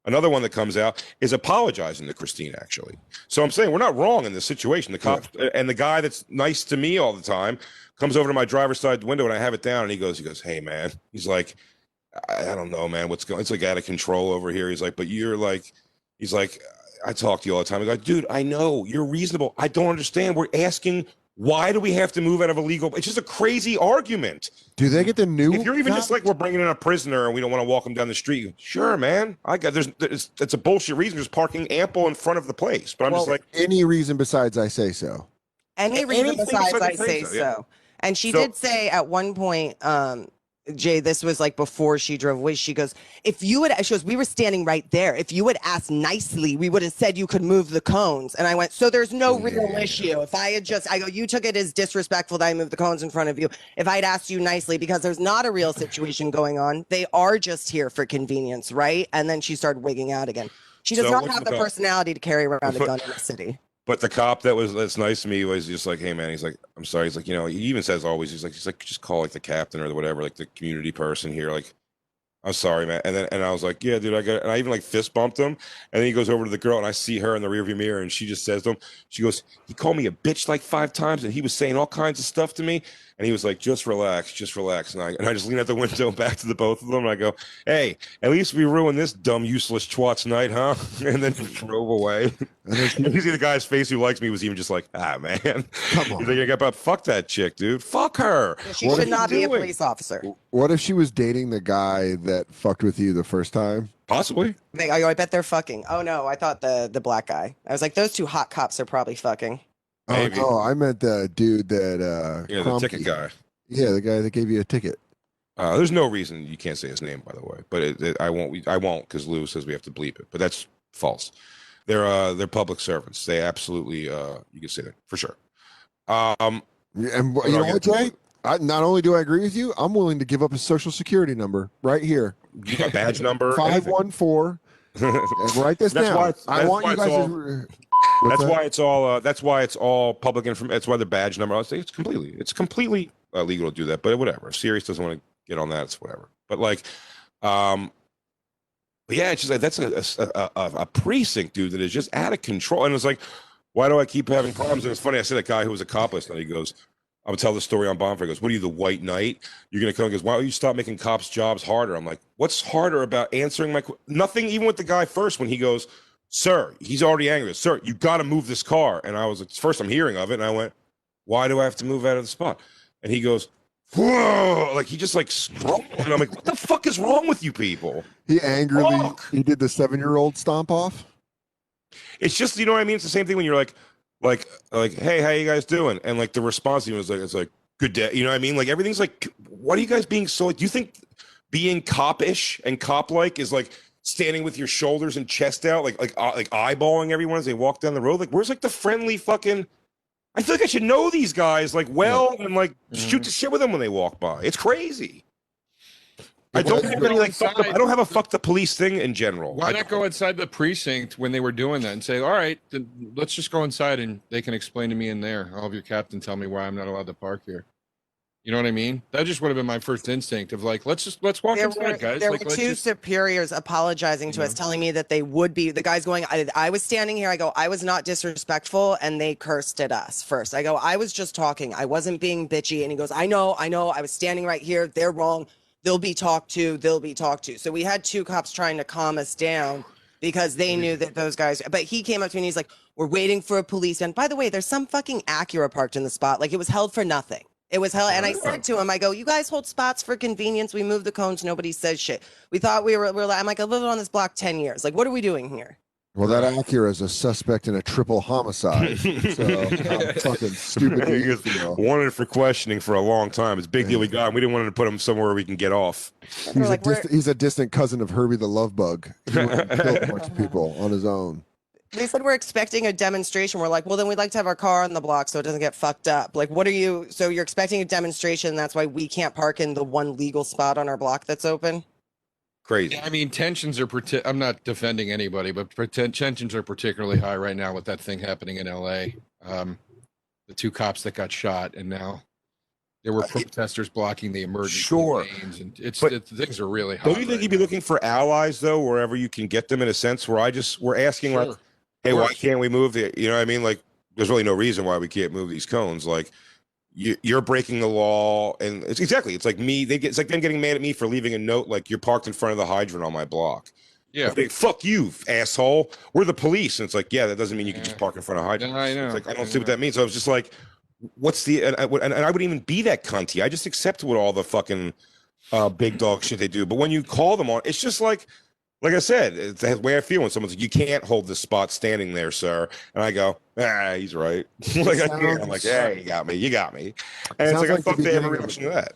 another one that comes out, is apologizing to Christine, actually. So I'm saying we're not wrong in this situation. The cop and the guy that's nice to me all the time comes over to my driver's side window and I have it down and he goes, he goes, hey, man. He's like, I, I don't know, man. What's going It's like out of control over here. He's like, but you're like, he's like, I talk to you all the time. I go, dude, I know you're reasonable. I don't understand. We're asking, why do we have to move out of a legal? It's just a crazy argument.
Do they get the new?
If you're even just like we're bringing in a prisoner and we don't want to walk him down the street, sure, man. I got there's it's, it's a bullshit reason. There's parking ample in front of the place, but I'm just like,
any reason besides I say so.
any reason besides
besides
I
say
say
so, yeah.
so. And she
So-
did say at one point, um, Jay, this was like before she drove away. She goes, if you would, she goes, we were standing right there. If you would asked nicely, we would have said you could move the cones. And I went, so there's no real issue. If I had just, I go, you took it as disrespectful that I moved the cones in front of you. If I'd asked you nicely, because there's not a real situation going on, they are just here for convenience, right? And then she started wigging out again. She does
So
not have
the
the personality to carry around a gun in the city.
But the cop that was that's nice to me was just like, hey man, he's like, I'm sorry. He's like, you know, he even says always, he's like, he's like, just call like the captain or whatever, like the community person here, like. I'm sorry, man. And then and I was like, yeah, dude, I got. And I even like fist bumped him. And then he goes over to the girl, and I see her in the rearview mirror, and she just says to him, she goes, he called me a bitch like five times, and he was saying all kinds of stuff to me. And he was like, just relax, just relax. And I and I just lean out the window [laughs] back to the both of them, and I go, hey, at least we ruined this dumb, useless twat's night, huh? [laughs] And then he drove away.
And then she-
And you see the guy's face who likes me was even just like, ah, man.
Come on.
He's like, yeah, but fuck that chick, dude. Fuck her.
She
What
should not
you
be a police officer.
what if she was dating the guy that fucked with you the first time?
Possibly.
They, I, I bet they're fucking. Oh no, I thought the the black guy. I was like, those two hot cops are probably fucking.
Maybe.
Oh, no, I meant the dude that uh
Yeah, the ticket guy.
Yeah, the guy that gave you a ticket.
Uh, there's no reason you can't say his name, by the way. But it, it, I won't. I won't because Lou says we have to bleep it. But that's false. They're uh, they're public servants. They absolutely uh, you can say that for sure. Um,
And you know what, Jay? [laughs] I, not only do I agree with you, I'm willing to give up his social security number right here.
you got badge number.
five one four.
anything.
one four. And write this
That's
down.
why
I want you guys
all-
to. What's
That's
that?
why it's all. Uh, that's why it's all public information. That's why the badge number. I'll say it's completely. It's completely uh, legal to do that. But whatever. If Sirius doesn't want to get on that, it's whatever. But like, um, but yeah, it's just like that's a, a, a, a precinct, dude, that is just out of control. And it's like, why do I keep having problems? And it's funny. I said that guy who was a cop last night. He goes, "I'm gonna tell the story on Bonfire." He goes, "What are you, the White Knight? You're gonna come?" He goes, "Why don't you stop making cops' jobs harder?" I'm like, "What's harder about answering my qu-" nothing?" Even with the guy first when he goes, "Sir," he's already angry. "Sir, you got to move this car." And I was like, first I'm hearing of it, and I went, "Why do I have to move out of the spot?" And he goes, "Whoa!" Like he just like strong. And I'm like, "What the fuck is wrong with you people?"
He angrily
Fuck.
he did the seven year old stomp off.
It's just you know what I mean. It's the same thing when you're like, like, like, hey, how you guys doing? And like the response is like, it's like, good day. You know what I mean? Like everything's like, what are you guys being so? Do you think being copish and cop like is like standing with your shoulders and chest out, like like uh, like eyeballing everyone as they walk down the road? Like where's like the friendly fucking? I feel like I should know these guys like well and like shoot the shit with them when they walk by. It's crazy. I don't have any like the, I don't have a fuck the police thing in general.
Why not go inside the precinct when they were doing that and say, "All right, then let's just go inside and they can explain to me in there. I'll have your captain tell me why I'm not allowed to park here." You know what I mean? That just would have been my first instinct of like, let's just let's walk
There
inside,
were,
guys.
there
like,
were two
just-
superiors apologizing to us, telling me that they would be. The guy's going, I, I was standing here. I go, I was not disrespectful, and they cursed at us first. I go, I was just talking. I wasn't being bitchy. And he goes, I know, I know. I was standing right here. They're wrong. They'll be talked to. They'll be talked to. So we had two cops trying to calm us down because they knew that those guys. But he came up to me and he's like, "We're waiting for a police." And by the way, there's some fucking Acura parked in the spot. Like it was held for nothing. It was hell. and I said to him, "I go, you guys hold spots for convenience. We move the cones. Nobody says shit. We thought we were. We're like, I'm like, I've lived on this block ten years. Like, what are we doing here?
Well, that Acura is a suspect in a triple homicide. so how [laughs] um, fucking stupid do you feel?
wanted for questioning for a long time. It's a big deal we got him. We didn't want to put him somewhere we can get off.
He's,
We're
a
like, we're-
dist- he's a distant cousin of Herbie the Love Bug. He went and killed a bunch of [laughs] people on his own.
They said we're expecting a demonstration. We're like, well, then we'd like to have our car on the block so it doesn't get fucked up. Like, what are you? So you're expecting a demonstration? That's why we can't park in the one legal spot on our block that's open.
Crazy.
Yeah, I mean, tensions are. parti- I'm not defending anybody, but pretend tensions are particularly high right now with that thing happening in L.A. Um, the two cops that got shot, and now there were protesters blocking the emergency
Sure.
lanes, and it's
But-
it, things are really hot.
Don't you think
right
you'd be looking for allies though, wherever you can get them in a sense? Where I just we're asking like,
Sure.
Hey, why can't we move the? You know what I mean? Like, there's really no reason why we can't move these cones. Like, you, you're breaking the law, and it's exactly. It's like me. They get. It's like them getting mad at me for leaving a note like you're parked in front of the hydrant on my block.
Yeah,
Like, fuck you, asshole. We're the police, and it's like, yeah, that doesn't mean you can just park in front of hydrant.
Yeah, I know.
It's like I don't
I
see what that means. So I was just like, what's the? And I, would- and I wouldn't even be that cunty. I just accept what all the fucking uh, big dog shit they do. But when you call them on, it's just like, like I said, it's the way I feel when someone's like, you can't hold this spot standing there, sir. And I go, ah, he's right. [laughs] like I can't. I'm like, yeah, you got me, you got me. And it's
Sounds
like, I
like the
fuck they
beginning of-
reaction to that.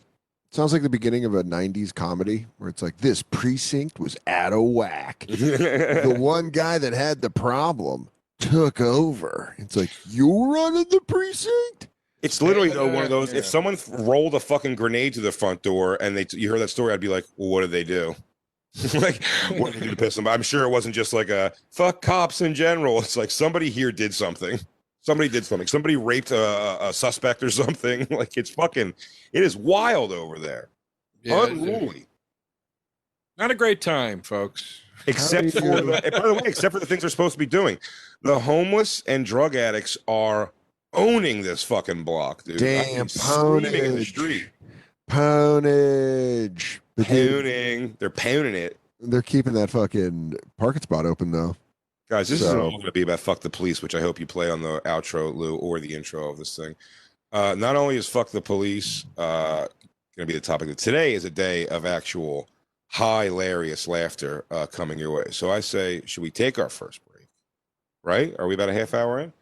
Sounds like the beginning of a '90s comedy where it's like this precinct was out of whack. [laughs] the one guy that had the problem took over. It's like you're running the precinct.
It's literally though one of those.
Yeah.
If someone rolled a fucking grenade to the front door and they you heard that story, I'd be like, well, what did they do? [laughs] like, what did they do to piss them? off? I'm sure it wasn't just like a fuck cops in general. It's like somebody here did something. Somebody did something. Somebody raped a, a suspect or [laughs] something. Like it's fucking. It is wild over there.
Yeah,
Unruly.
not a great time, folks.
Except for the, by the way, except for the things they're supposed to be doing. The homeless and drug addicts are owning this fucking block, dude. I mean,
Damn,
screaming in the
ponage.
street.
Poundage. But they,
Pooning. They're pounding it.
they're keeping that fucking parking spot open though.
Guys, this
So-
isn't all going to be about fuck the police, which I hope you play on the outro, Lou, or the intro of this thing. Uh, not only is fuck the police uh, going to be the topic, today is a day of actual hilarious laughter uh, coming your way. So I say, should we take our first break? Right? Are we about a half hour in?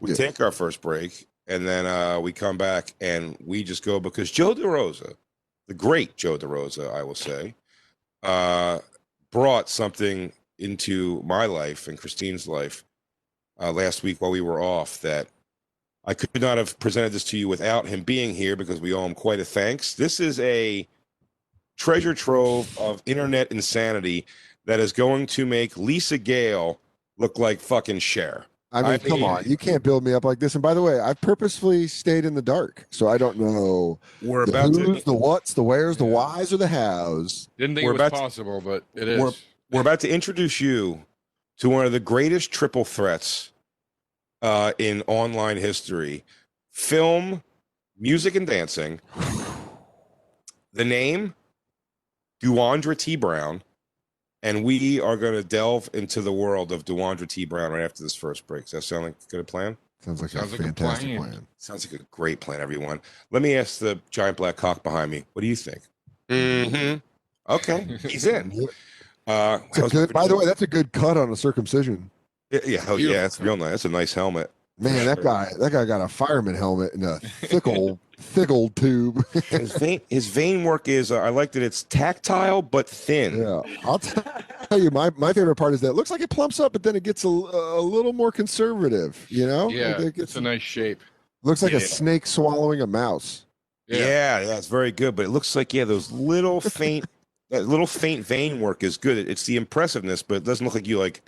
We
Yeah.
take our first break, and then uh, we come back and we just go because Joe DeRosa, the great Joe DeRosa, I will say, uh, brought something into my life and Christine's life uh, last week while we were off that I could not have presented this to you without him being here because we owe him quite a thanks. This is a treasure trove of internet insanity that is going to make Lisa Gale look like fucking Cher.
I mean,
I
come
mean-
on, you can't build me up like this. And by the way, I've purposefully stayed in the dark, so I don't know
We're
the
about
who's,
to
the what's, the where's, the whys, or the hows.
Didn't think
We're
it was
about to-
possible, but it is.
We're- we're about to introduce you to one of the greatest triple threats uh, in online history film, music, and dancing. [sighs] The name, Duandra T. Brown. And we are going to delve into the world of Duandra T. Brown right after this first break. Does that sound like a good plan?
Sounds like
Sounds
a
like a
fantastic
plan.
plan.
Sounds like a great plan, everyone. Let me ask the giant black cock behind me. What do you think? Mm-hmm. Okay, he's in. [laughs] Uh,
It's a
how's-
good, by the way, that's a good cut on a circumcision.
Yeah, yeah, oh, yeah, it's real nice. That's a nice helmet.
Man, that guy, that guy got a fireman helmet and a [laughs] thick old, thick old tube. [laughs]
His vein, his vein work is. Uh, I like that it's tactile but thin.
yeah, I'll [laughs] tell you, my my favorite part is that it looks like it plumps up, but then it gets a, a little more conservative. You know,
yeah,
Like it
it's
gets-
a nice shape.
looks like
Yeah.
a snake swallowing a mouse.
Yeah. yeah, it's very good. But it looks like yeah, those little faint, [laughs] that little faint vein work is good. It's the impressiveness, but it doesn't look like you like.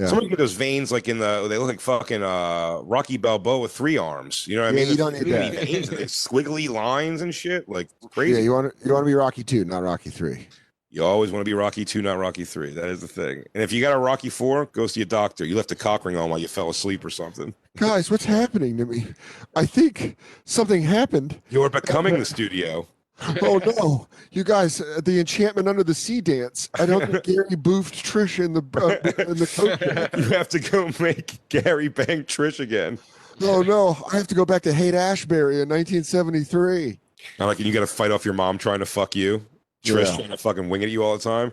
Yeah.
Somebody get those veins like in the. They look like fucking uh, Rocky Balboa with three arms. You know what I mean?
you don't need that.
veins squiggly lines and shit. Like
Yeah,
crazy.
you want to you want to be Rocky two, not Rocky three.
You always want to be Rocky two, not Rocky three. That is the thing. And if you got a Rocky four, go see a doctor. You left a cock ring on while you fell asleep or something.
Guys, what's happening to me? I think something happened.
You're becoming the studio. [laughs]
Oh no, you guys, uh, the enchantment under the sea dance. I don't think [laughs] Gary boofed Trish in the uh, in the coat. [laughs]
You have to go make Gary bang Trish again.
Oh no, I have to go back to Haight Ashbury in 1973.
Not like you got to fight off your mom trying to fuck you. Trish
Yeah.
trying to fucking wing it at you all the time.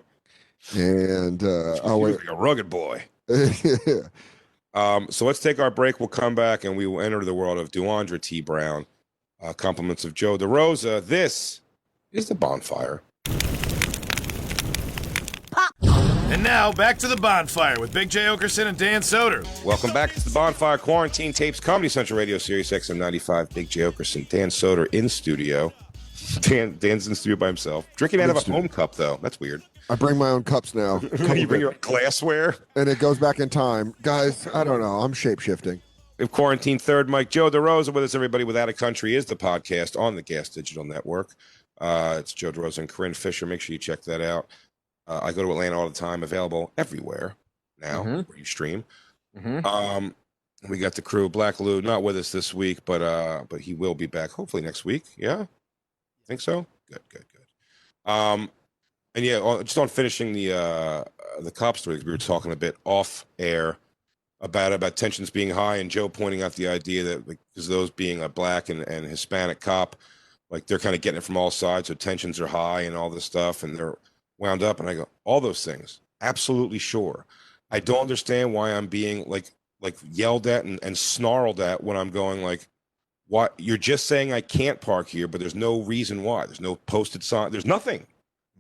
And uh,
You're like a rugged boy. Um, so let's take our break. We'll come back and we will enter the world of Duandra T. Brown. Uh, compliments of Joe DeRosa. This is the bonfire.
And now back to the bonfire with Big Jay Oakerson and Dan Soder.
Welcome back to the Bonfire Quarantine Tapes Comedy Central Radio Sirius XM95. Big Jay Oakerson, Dan Soder in studio. Dan, Dan's in studio by himself. Drinking out of a
studio.
home cup, though. That's weird.
I bring my own cups now, [laughs]
you bring your glassware.
and it goes back in time. Guys, I don't know. I'm shape shifting.
Have Quarantine Third Mic Joe DeRosa with us. Everybody without a country is the podcast on the Gas Digital Network. Uh, it's Joe DeRosa and Corinne Fisher. Make sure you check that out. Uh, I go to Atlanta all the time. Available everywhere now
Mhm.
where you stream.
Mhm.
Um, we got the crew. Black Lou not with us this week, but uh, but he will be back hopefully next week. Yeah, I think so. Good, good, good. Um, and yeah, just on finishing the uh, uh, the cop story, we were talking a bit off air about about tensions being high, and Joe pointing out the idea that like, because those being a black and, and Hispanic cop, like they're kind of getting it from all sides, so tensions are high and all this stuff, and they're wound up. And I go, all those things, absolutely sure. I don't understand why I'm being like like yelled at and, and snarled at when I'm going like, what you're just saying I can't park here, but there's no reason why. There's no posted sign. There's nothing.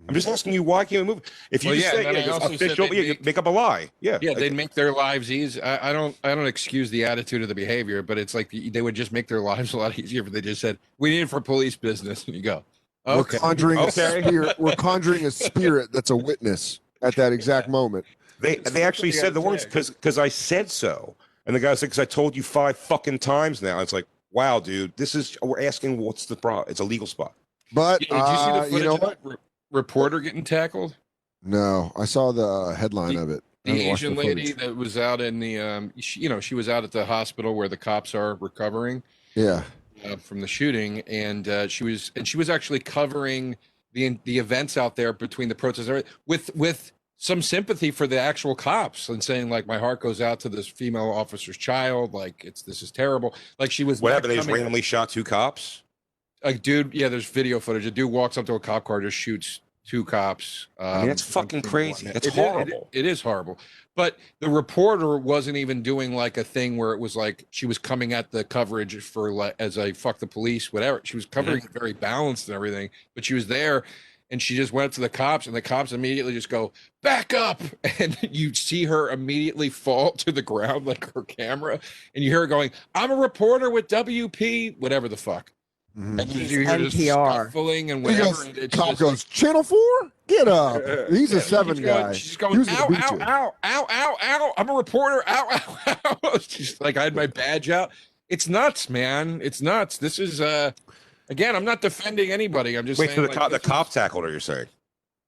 I'm just asking you why can't we move? If you
Well,
just
yeah,
say
and then
yeah,
I
it's
also said
official,
they-
yeah, you
they-
make up a lie. Yeah,
Yeah, they'd make their lives easy. I, I don't, I don't excuse the attitude of the behavior, but it's like they would just make their [laughs] lives a lot easier if they just said, "We need it for police business," and you go, "Okay."
We're conjuring
Okay.
a spirit. We're conjuring a spirit that's a witness at that exact moment.
They they actually said the words because because I said so, and the guy said because I told you five fucking times now. It's like wow, dude, this is we're asking what's the problem? It's a legal spot.
But
Yeah, did you see the
uh,
footage
you know
of
what?
that re- reporter getting tackled?
No, I saw the uh, headline
The-
of it.
The Asian
the
lady that was out in the, um, she, you know, she was out at the hospital where the cops are recovering.
Yeah.
uh, from the shooting, and uh, she was and she was actually covering the the events out there between the protests with with some sympathy for the actual cops and saying like my heart goes out to this female officer's child like it's this is terrible like she was
What happened? They just randomly shot two cops.
A dude yeah there's video footage. A dude walks up to a cop car just shoots two cops um,
mean, that's fucking crazy. That's
It is- it-
horrible.
it is horrible. But the reporter wasn't even doing like a thing where it was like she was coming at the coverage for like as a fuck the police whatever. She was covering it very balanced and everything but she was there and she just went up to the cops and the cops immediately just go back up! [laughs] And you see her immediately fall to the ground like her camera and you hear her going i'm a reporter with wp whatever the fuck
Mhm.
and you hear
NPR.
scuffling and
He goes,
and it's
cop
just-
goes, Channel 4? Get up. He's
Yeah,
a seven
she's going-
guy.
She's
He
going,
was gonna
ow, ow, ow, ow, ow, ow. I'm a reporter. Ow, [laughs] ow, ow. She's like, I had my badge out. It's nuts, man. It's nuts. This is, uh, again, I'm not defending anybody. I'm just
Wait,
saying.
so the
like,
cop the
is-
cop tackled her. You're saying?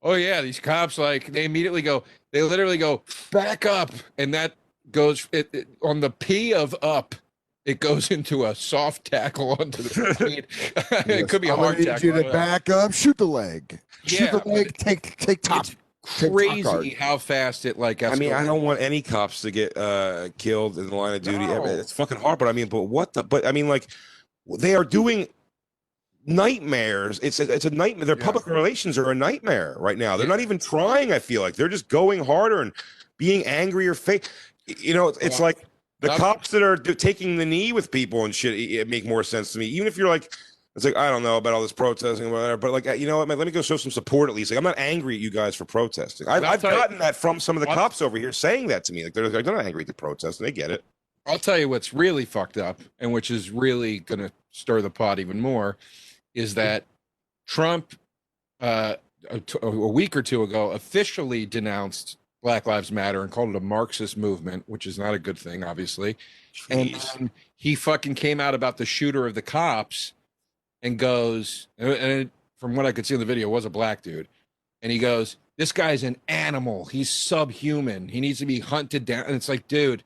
Oh, yeah. These cops, like, they immediately go, they literally go, back up. And that goes it, it- on the P of up. It goes into a soft tackle [laughs] onto the [laughs] feet. [laughs] it could be a
I'm gonna
hard
need
tackle.
you
I
to
don't
back up, shoot the leg. Shoot
Yeah,
the leg, take take top.
It's
Take top
crazy how fast it like
I mean, I don't want any cops to get uh, killed in the line of duty.
No.
It's fucking hard, but I mean, but what the? But I mean, like, they are doing nightmares. It's a, it's a nightmare. Their
Yeah.
public relations are a nightmare right now. They're
Yeah.
not even trying. I feel like they're just going harder and being angry or fake. You know, it's
Well,
like the
not-
cops that are do- taking the knee with people and shit. It, it make more sense to me. Even if you're like. It's like I don't know about all this protesting or whatever, but like you know what, man, let me go show some support at least. Like I'm not angry at you guys for protesting. I've,
I'll
I've
tell you-
gotten that from some of the
I'll-
cops over here saying that to me. Like they're, like, they're not angry at the protest, and they get it.
I'll tell you what's really fucked up and which is really going to stir the pot even more is that Trump, uh, a, t- a week or two ago, officially denounced Black Lives Matter and called it a Marxist movement, which is not a good thing, obviously. And
Jeez.
then he fucking came out about the shooter of the cops and goes, and it, from what I could see in the video, it was a black dude. And he goes, This guy's an animal. He's subhuman. He needs to be hunted down. And it's like, dude,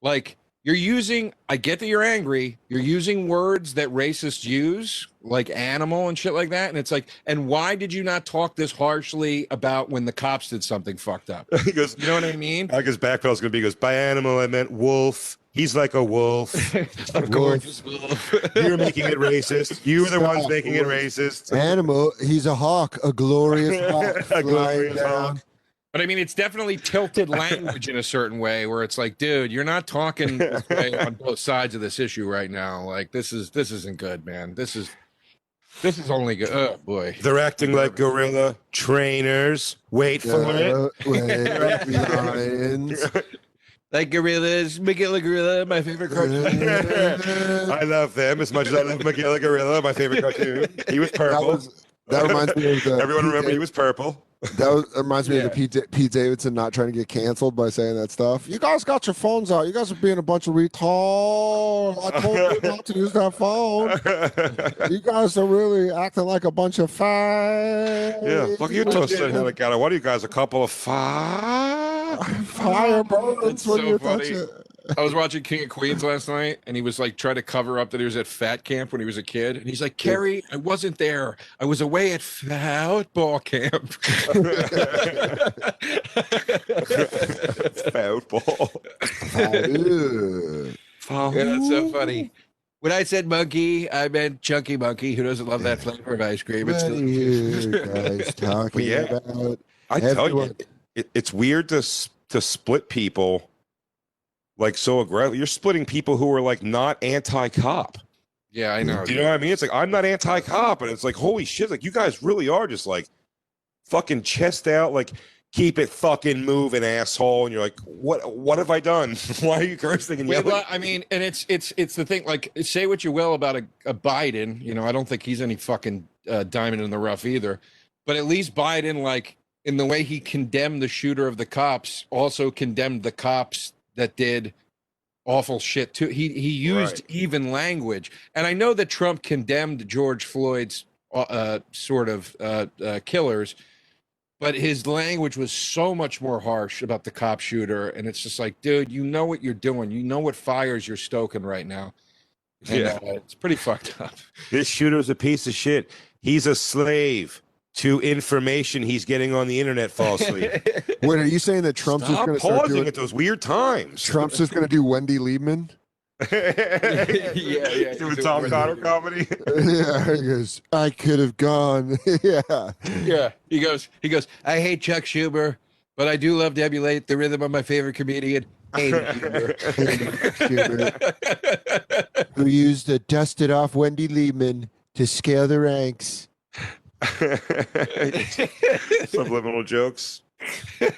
like you're using, I get that you're angry. You're using words that racists use, like animal and shit like that. And it's like, and why did you not talk this harshly about when the cops did something fucked up? [laughs]
he goes,
You know what I mean?
I guess backpedal's gonna be. He goes by animal. I meant wolf. He's like a wolf. [laughs]
of
course. [laughs]
You're making it racist. You're the ones making it racist.
Animal, he's a hawk, a glorious hawk.
A glorious hawk.
But I mean, it's definitely tilted language in a certain way where it's like, dude, you're not talking this way on [laughs] both sides of this issue right now. Like, this is this isn't good, man. This is this is only good. Oh boy.
They're acting like gorilla trainers. Wait for it.
Wait, lions. [laughs]
Like gorillas, Miguel Gorilla, my favorite cartoon. [laughs]
I love them as much as I love Miguel Gorilla, my favorite cartoon. He was
That,
purple.
was, that reminds me of the. [laughs]
Everyone remember he was purple.
That was, that reminds me
Yeah.
of the Pete, Da- Pete Davidson not trying to get canceled by saying that stuff. You guys got your phones out. You guys are being a bunch of retards. I told you not to use that phone. [laughs] You guys are really acting like a bunch of fire.
yeah, fuck you, Toasted Helicopter. What are you guys, a couple of five? [laughs]
Firebirds
That's
when
so
you
funny.
touch it.
I was watching King of Queens last night, and he was like trying to cover up that he was at fat camp when he was a kid. And he's like, Carrie, I wasn't there. I was away at football camp.
Football.
Ew.
Yeah, that's so funny. When I said monkey, I meant chunky monkey. Who doesn't love that flavor of ice cream? It's
What are you guys talking
yeah.
about?
I tell you, it, it's weird to to split people like so aggressive. You're splitting people who are like not anti-cop.
Yeah, I know.
You know what I mean? It's like I'm not anti-cop, and it's like holy shit, like you guys really are just like fucking chest out, like keep it fucking moving, asshole. And you're like, what? What have I done? [laughs] Why are you cursing and yelling?
well, I mean, and it's it's it's the thing. Like, say what you will about a, a Biden, you know, I don't think he's any fucking uh, diamond in the rough either. But at least Biden, like, in the way he condemned the shooter of the cops, also condemned the cops that did awful shit too. He he used
Right.
even language, and I know that Trump condemned George Floyd's uh, uh, sort of uh, uh, killers. But his language was so much more harsh about the cop shooter, and it's just like, dude, you know what you're doing. You know what fires you're stoking right now. And,
Yeah.
uh, it's pretty fucked up.
This shooter's a piece of shit. He's a slave to information he's getting on the internet falsely. [laughs]
Wait, are you saying that Trump's just
Stop
going to start
pausing
doing?
at those weird times.
Trump's just going to do Wendy Liebman? [laughs]
yeah, yeah.
Doing
he's
Tom
a-
Connor comedy. [laughs]
yeah, he goes. I could have gone. yeah,
Yeah, he goes. He goes. I hate Chuck Schumer, but I do love to emulate the rhythm of my favorite comedian, Amy Schumer.
who used a dusted off Wendy Liebman to scale the ranks. [laughs]
Subliminal jokes. Oh,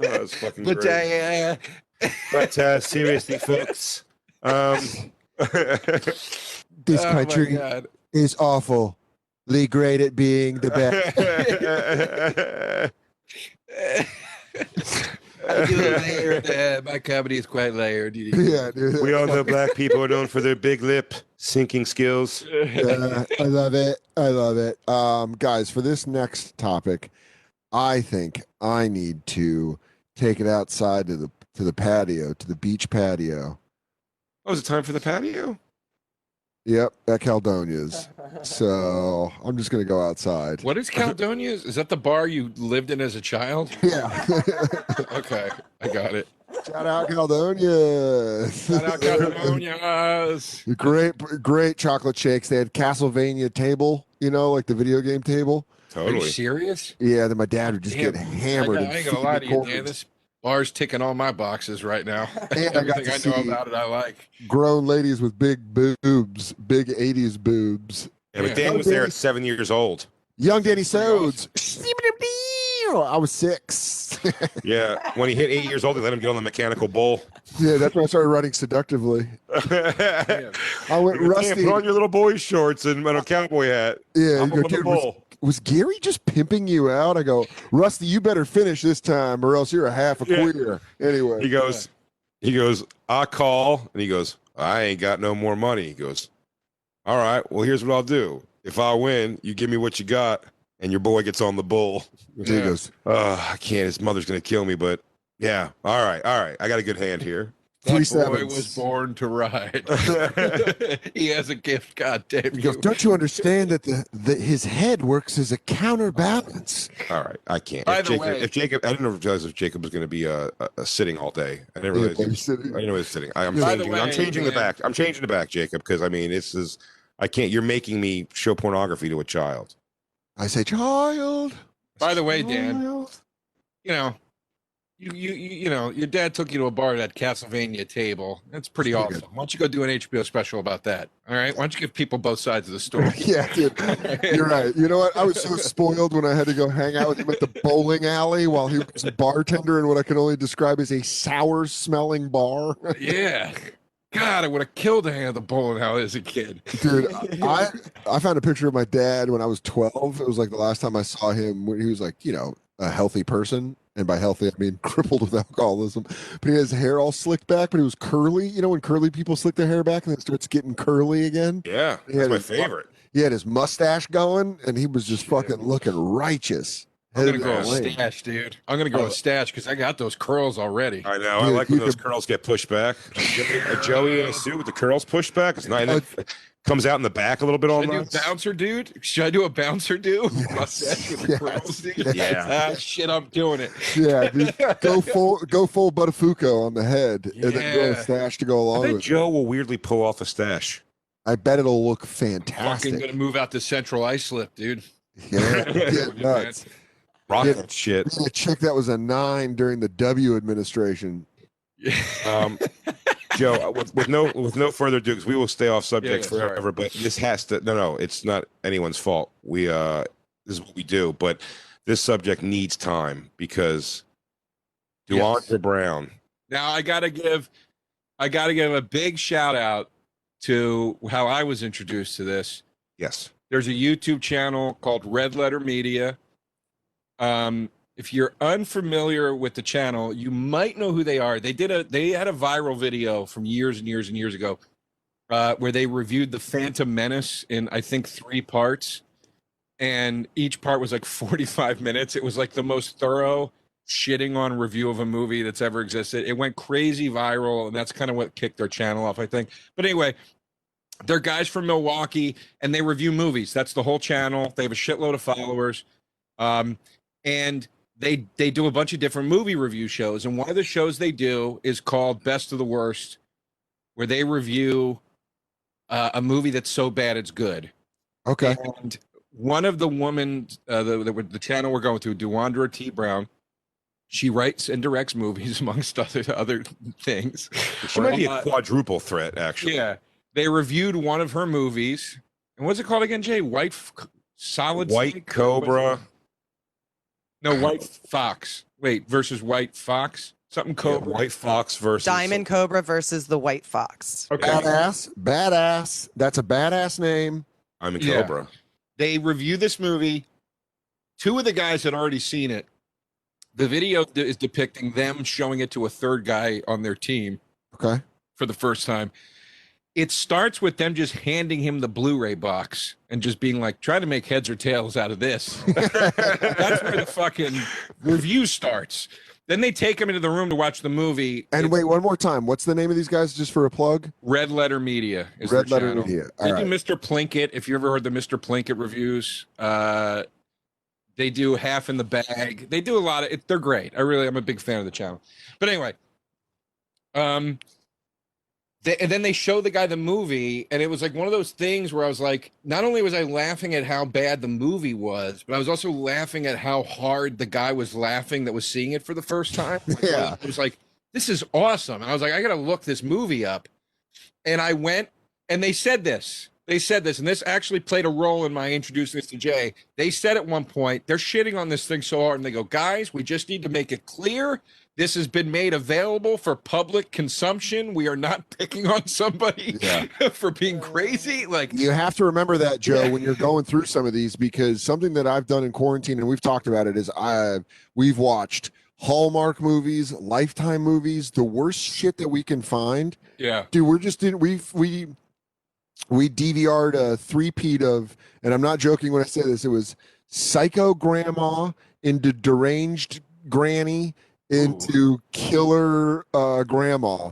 that's fucking
but
great.
uh,
But uh, seriously, folks, um, [laughs]
This
oh
country is awful. Lee great at being the best. [laughs]
I do a layered. Uh, my comedy is quite layered. [laughs]
Yeah, dude.
we all know black people are known for their big lip syncing skills. [laughs]
Yeah, I love it. I love it. Um, guys, for this next topic, I think I need to take it outside to the to the patio, to the beach patio.
Oh, is it time for the patio?
Yep, at Caldonia's. So I'm just gonna go outside.
What is Caldonia's? Is that the bar you lived in as a child? [laughs]
Yeah. [laughs]
Okay, I got it.
Shout out Caledonia.
Shout out Caldonia's. [laughs]
great, great chocolate shakes. They had Castlevania table, you know, like the video game table. Totally.
Are you serious?
Yeah, then my dad would just
Damn.
get hammered.
got,
and
I ain't gonna
feed
lie
me
to you, Dan. This bar's ticking all my boxes right now. [laughs] [laughs]
And I got
Everything
to
I, know
see-
about it, I like.
Grown ladies with big boobs, big '80s boobs.
Yeah, but
Yeah.
Dan was there at seven years old.
Young Danny
Pretty
Sodes. [laughs] I was six.
Yeah, when he hit eight years old, they let him get on the mechanical bull.
yeah, that's when I started writing seductively.
I
I went rusty.
Put on your little boy shorts and, and a cowboy hat.
Yeah,
I'm
you go,
on the
dude, was,
bull.
Was Gary just pimping you out? I go, Rusty, you better finish this time, or else you're a half a
Yeah.
queer. Anyway,
He goes, he goes, I call, and he goes, I ain't got no more money. He goes, all right, well, here's what I'll do. If I win, you give me what you got, and your boy gets on the bull.
he goes,
Oh, I can't. His mother's gonna kill me, but yeah. All right, all right. I got a good hand here.
Three
That boy
sevens.
was born to ride. [laughs] he has a gift. God damn
he
you.
goes, don't you understand that the, the his head works as a counterbalance?
All right, I can't.
By
If
the
Jacob,
way-
if Jacob, I didn't realize if Jacob was going to be uh, uh, uh, sitting all day. I didn't
Yeah,
realize. he was-
sitting-
I didn't know he was sitting. I, am
By the
changing. I'm
way,
changing the
Dan-
back. I'm changing the back, Jacob, because I mean, this is. I can't. You're making me show pornography to a child.
I say, child.
By the way, Dan,
child."
you know, you, you you know, your dad took you to a bar at that Castlevania table. That's pretty
Pretty
awesome.
good.
Why don't you go do an HBO special about that? All right. Why don't you give people both sides of the story? [laughs]
yeah, dude. [laughs] You're right. You know what? I was so spoiled when I had to go hang out with him at the bowling alley while he was a bartender in what I can only describe as a sour smelling bar. [laughs]
yeah. God, I would have killed to hang at the bowling alley as a kid.
Dude, I I found a picture of my dad when I was 12. It was like the last time I saw him when he was like, you know, a healthy person. And by healthy, I mean [laughs] crippled with alcoholism. But he had his hair all slicked back, but it was curly. You know, when curly people slick their hair back and then it starts getting curly again?
Yeah,
He
that's
had
my
his-
favorite.
He had his mustache going and he was just fucking looking righteous.
I'm gonna
Headed
go
to
with stash, dude. I'm gonna go
Oh.
with stash because I got those curls already.
I know. I like when those
could-
curls get pushed back. A Joey in a suit with the curls pushed back. It's not. It [laughs] comes out in the back a little bit all
Should I do
nice.
bouncer dude? Should I do a bouncer dude?
Yes.
Mustache with the
Yes.
curls, dude?
Yeah.
Ah, shit, I'm doing it.
Yeah, dude. [laughs] Go full go full Buttafuoco on the head and then grow a
Yeah.
stash to go
I
along
bet
with it.
Joe will weirdly pull off a stash.
I bet it'll look
Fucking
fantastic.
gonna move out to Central Islip, dude.
Yeah, [laughs] get nuts.
Rock
Yeah.
that shit.
A chick that was a nine during the W administration.
Um, [laughs] Joe, uh, with, with no with no further ado, because we will stay off subject
Yeah, yeah, sorry.
forever. But this has to no, no, it's not anyone's fault. We uh, this is what we do. But this subject needs time because
Yes.
Brown.
Now I gotta give, I gotta give a big shout out to how I was introduced to this.
Yes,
There's a YouTube channel called Red Letter Media. Um, if you're unfamiliar with the channel, you might know who they are. They did a they had a viral video from years and years and years ago uh, where they reviewed the Phantom Menace in I think three parts, and each part was like [laughs] 45 minutes. It was like the most thorough shitting on review of a movie that's ever existed. It went crazy viral, and that's kind of what kicked their channel off, I think. But anyway, they're guys from Milwaukee and they review movies. That's the whole channel. They have a shitload of followers. Um, and they they do a bunch of different movie review shows. And one of the shows they do is called Best of the Worst, where they review uh, a movie that's so bad it's good.
Okay.
And one of the women, uh, the, the the channel we're going through, Duandra T. Brown, she writes and directs movies [laughs] amongst other other things.
she might be a
Uh,
quadruple threat. Actually,
Yeah, they reviewed one of her movies. And what's it called again, Jay? White Solid
White
Snake?
Cobra.
No, White Fox. Wait, versus White Fox. Something
Yeah,
Cobra.
White Fox versus
Diamond Cobra versus the White Fox.
Okay.
Badass. Badass. That's a badass name.
I'm a
Yeah.
Cobra.
They review this movie. Two of the guys had already seen it. The video is depicting them showing it to a third guy on their team
Okay.
for the first time. It starts with them just handing him the Blu-ray box and just being like, "Try to make heads or tails out of this." [laughs] That's where the fucking review starts. Then they take him into the room to watch the movie.
And
It's
wait, one more time. What's the name of these guys just for a plug?
Red Letter Media is
Red Letter
channel.
Media.
They
All right.
do Mr. Plinkett. If you ever heard the Mr. Plinkett reviews, uh, they do half in the bag. They do a lot of it. They're great. I really, I'm a big fan of the channel. But anyway, um, they, and then they show the guy the movie, and it was like one of those things where I was like, not only was I laughing at how bad the movie was, but I was also laughing at how hard the guy was laughing that was seeing it for the first time. [laughs] Like,
Yeah.
it was like, this is awesome. And I was like, I got to look this movie up. And I went, and they said this. They said this, and this actually played a role in my introducing this to Jay. They said at one point, they're shitting on this thing so hard, and they go, guys, we just need to make it clear this has been made available for public consumption. We are not [laughs] picking on somebody [laughs] for being crazy. Like,
You have to remember that, Joe,
Yeah.
when you're going through some of these, because something that I've done in quarantine, and we've talked about it, is I we've watched Hallmark movies, Lifetime movies, the worst shit that we can find.
yeah,
Dude, we're just in we we we DVR'd a three-peat of, and I'm not joking when I say this, it was Psycho Grandma into Deranged Granny into Killer uh, Grandma.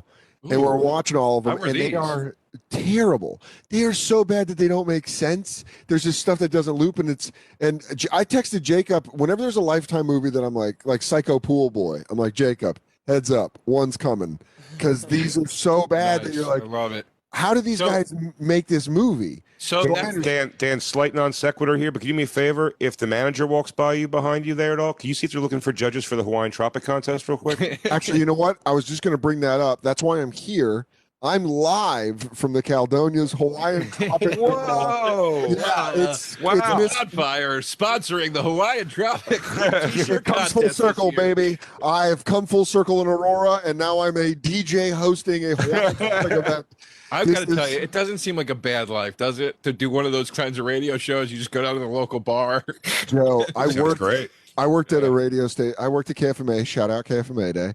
And we're watching all of them, and they are terrible. They are so bad that they don't make sense. There's just stuff that doesn't loop, and it's and I texted Jacob whenever there's a Lifetime movie that I'm like like Psycho Pool Boy. I'm like Jacob, heads up, one's coming because these are so bad that you're like,
I love it.
How do these
So-
guys m- make this movie?
So
So
that's,
Dan, Dan, slight non sequitur here, but can you do me a favor? If the manager walks by you behind you there at all, can you see if they're looking for judges for the Hawaiian Tropic contest real quick? [laughs]
Actually, you know what? I was just going to bring that up. That's why I'm here. I'm live from the Caldonia's Hawaiian [laughs] Tropic.
Whoa!
Yeah, it's
Wow,
it's Miss-
Wildfire sponsoring the Hawaiian Tropic [laughs]
it comes full circle, baby. I have come full circle in Aurora, and now I'm a DJ hosting a Hawaiian [laughs] Tropic event.
I've got to tell you, it doesn't seem like a bad life, does it? To do one of those kinds of radio shows, you just go down to the local bar.
Joe, I worked.
great.
I worked at a radio station. I worked at KFMA. Shout out KFMA Day.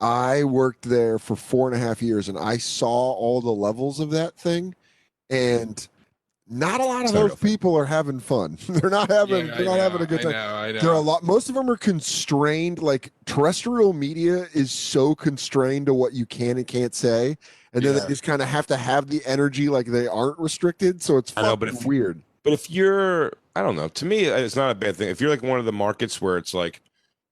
I worked there for four and a half years, and I saw all the levels of that thing, and not a lot of those people are having fun. [laughs] they're not having.
Yeah,
they're
I
not having a good
I
time.
know, I know.
There are a lot. Most of them are constrained. Like terrestrial media is so constrained to what you can and can't say, and then
Yeah.
they just kind of have to have the energy like they aren't restricted. So it's
I know, but if-
weird.
But if you're, I don't know. To me, it's not a bad thing. If you're like one of the markets where it's like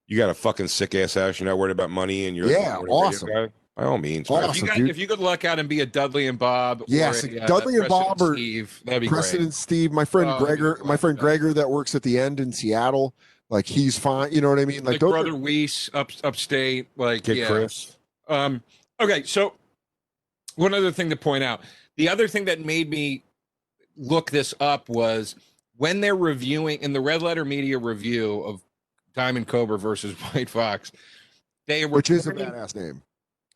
you got a fucking sick ass ass, you're not worried about money, and you're
Yeah,
you're a radio
awesome.
guy, by all means,
Awesome.
if you, got, if you could luck out and be a Dudley and Bob,
Yes,
or a, uh,
Dudley and Bob or
Steve, that'd be
Preston
great.
Steve, my friend
Oh, that'd
Gregor, my friend. Gregor that works at the end in Seattle, like he's fine. You know what I mean? Like,
Like brother
are-
Weiss up upstate, like
Kid
yeah.
Chris.
Um, okay, so one other thing to point out. The other thing that made me look this up was when they're reviewing in the Red Letter Media review of Diamond Cobra versus [laughs] White Fox, they were
Which is a badass name.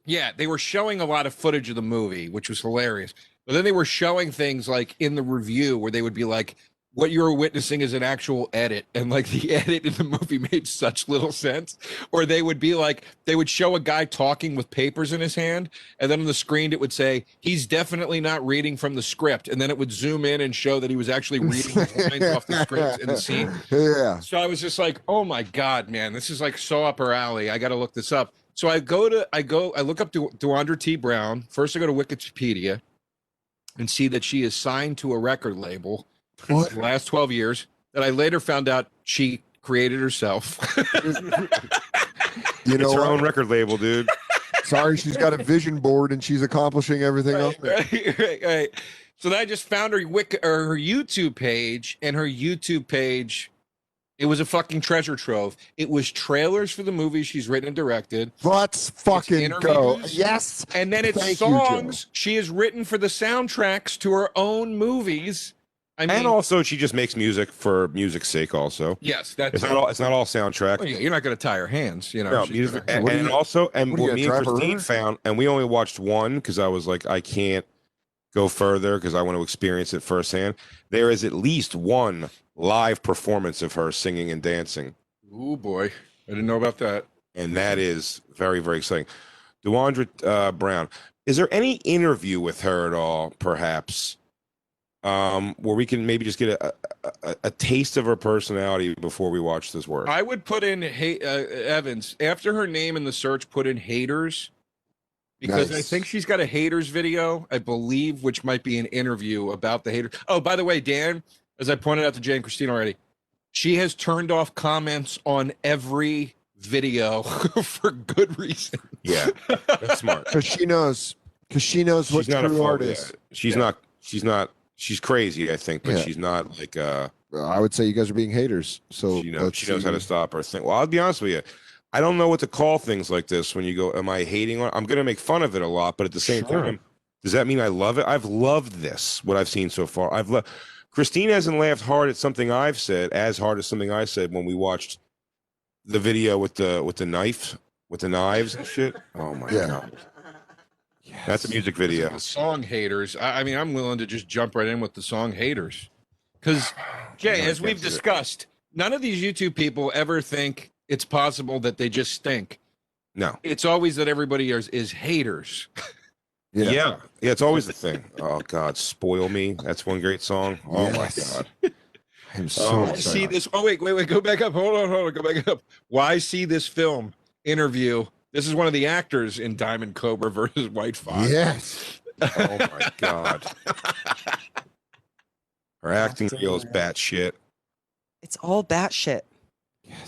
yeah, they were showing a lot of footage of the movie, which was hilarious. But then they were showing things like in the review where they would be like, what you're witnessing is an actual edit. And like the [laughs] edit in the movie made such little sense. Or they would be like, they would show a guy talking with papers in his hand. And then on the screen, it would say, he's definitely not reading from the script. And then it would zoom in and show that he was actually reading lines off the script in the [laughs] scene.
Yeah.
So I was just like, oh my God, man, this is like so up her alley. I got to look this up. So I go to, I go, I look up to Deandra T. Brown. First, I go to Wikipedia and see that she is signed to a record label
What?
the last 12 years that I later found out she created herself. [laughs]
You know
it's her own record label, dude.
Sorry, she's got a vision board and she's accomplishing everything else.
right, right, [laughs] right, right. So then I just found her Wiki or her YouTube page, and her YouTube page, it was a fucking treasure trove. It was trailers for the movies she's written and directed.
Let's fucking go. Yes.
And then it's
Thank you,
songs she has written for the soundtracks to her own movies. I mean,
and also, she just makes music for music's sake. Also,
yes, that's
it's not all. It's not all soundtrack.
Well, yeah, you're not going to tie her hands, you know.
No, music,
gonna-
and,
What
and
you-
also, and
what are you
what me
gonna
and
her
Christine found, and we only watched one because I was like, I can't go further because I want to experience it firsthand. There is at least one live performance of her singing and dancing,
oh boy, I didn't know about that.
and that is very, very exciting. Deandra uh, Brown, is there any interview with her at all, perhaps, um, where we can maybe just get a, a, a, a taste of her personality before we watch this work?
I would put in hey, uh, Evans after her name in the search. Put in haters because I think she's got a haters video, I believe, which might be an interview about the haters. Oh, by the way, Dan, as I pointed out to Jay and Christine already, she has turned off comments on every video [laughs] for good reason.
yeah, that's smart. [laughs]
Because she knows. Because she knows what
she's not a
true
full-
art
yeah.
is.
She's
Yeah.
not. She's not. She's crazy, I think, but
Yeah.
she's not like uh.
I would say you guys are being haters. So
She knows. She knows how to stop her thing. Well, I'll be honest with you. I don't know what to call things like this. When you go, "Am I hating on?" I'm going to make fun of it a lot, but at the same
Sure.
time, does that mean I love it? I've loved this. What I've seen so far, I've loved. Christine hasn't laughed hard at something I've said as hard as something I said when we watched the video with the with the knife with the knives and shit. Oh my
Yeah.
god, that's a music video.
The song haters. I, I mean, I'm willing to just jump right in with the song haters. Because, [sighs] Jay, as we've
can't it.
discussed, none of these YouTube people ever think it's possible that they just stink.
No.
It's always that everybody is, is haters. [laughs]
Yeah.
Yeah.
yeah. it's always the thing. Oh God, spoil me. That's one great song. Oh
Yes.
my God. [laughs]
I'm so
Oh,
Why
excited.
see this? Oh, wait, wait, wait. Go back up. Hold on, hold on. Go back up. Why see this film interview? This is one of the actors in Diamond Cobra versus White Fox.
Yes.
Oh my God. [laughs] Her acting skill is batshit.
It's all batshit.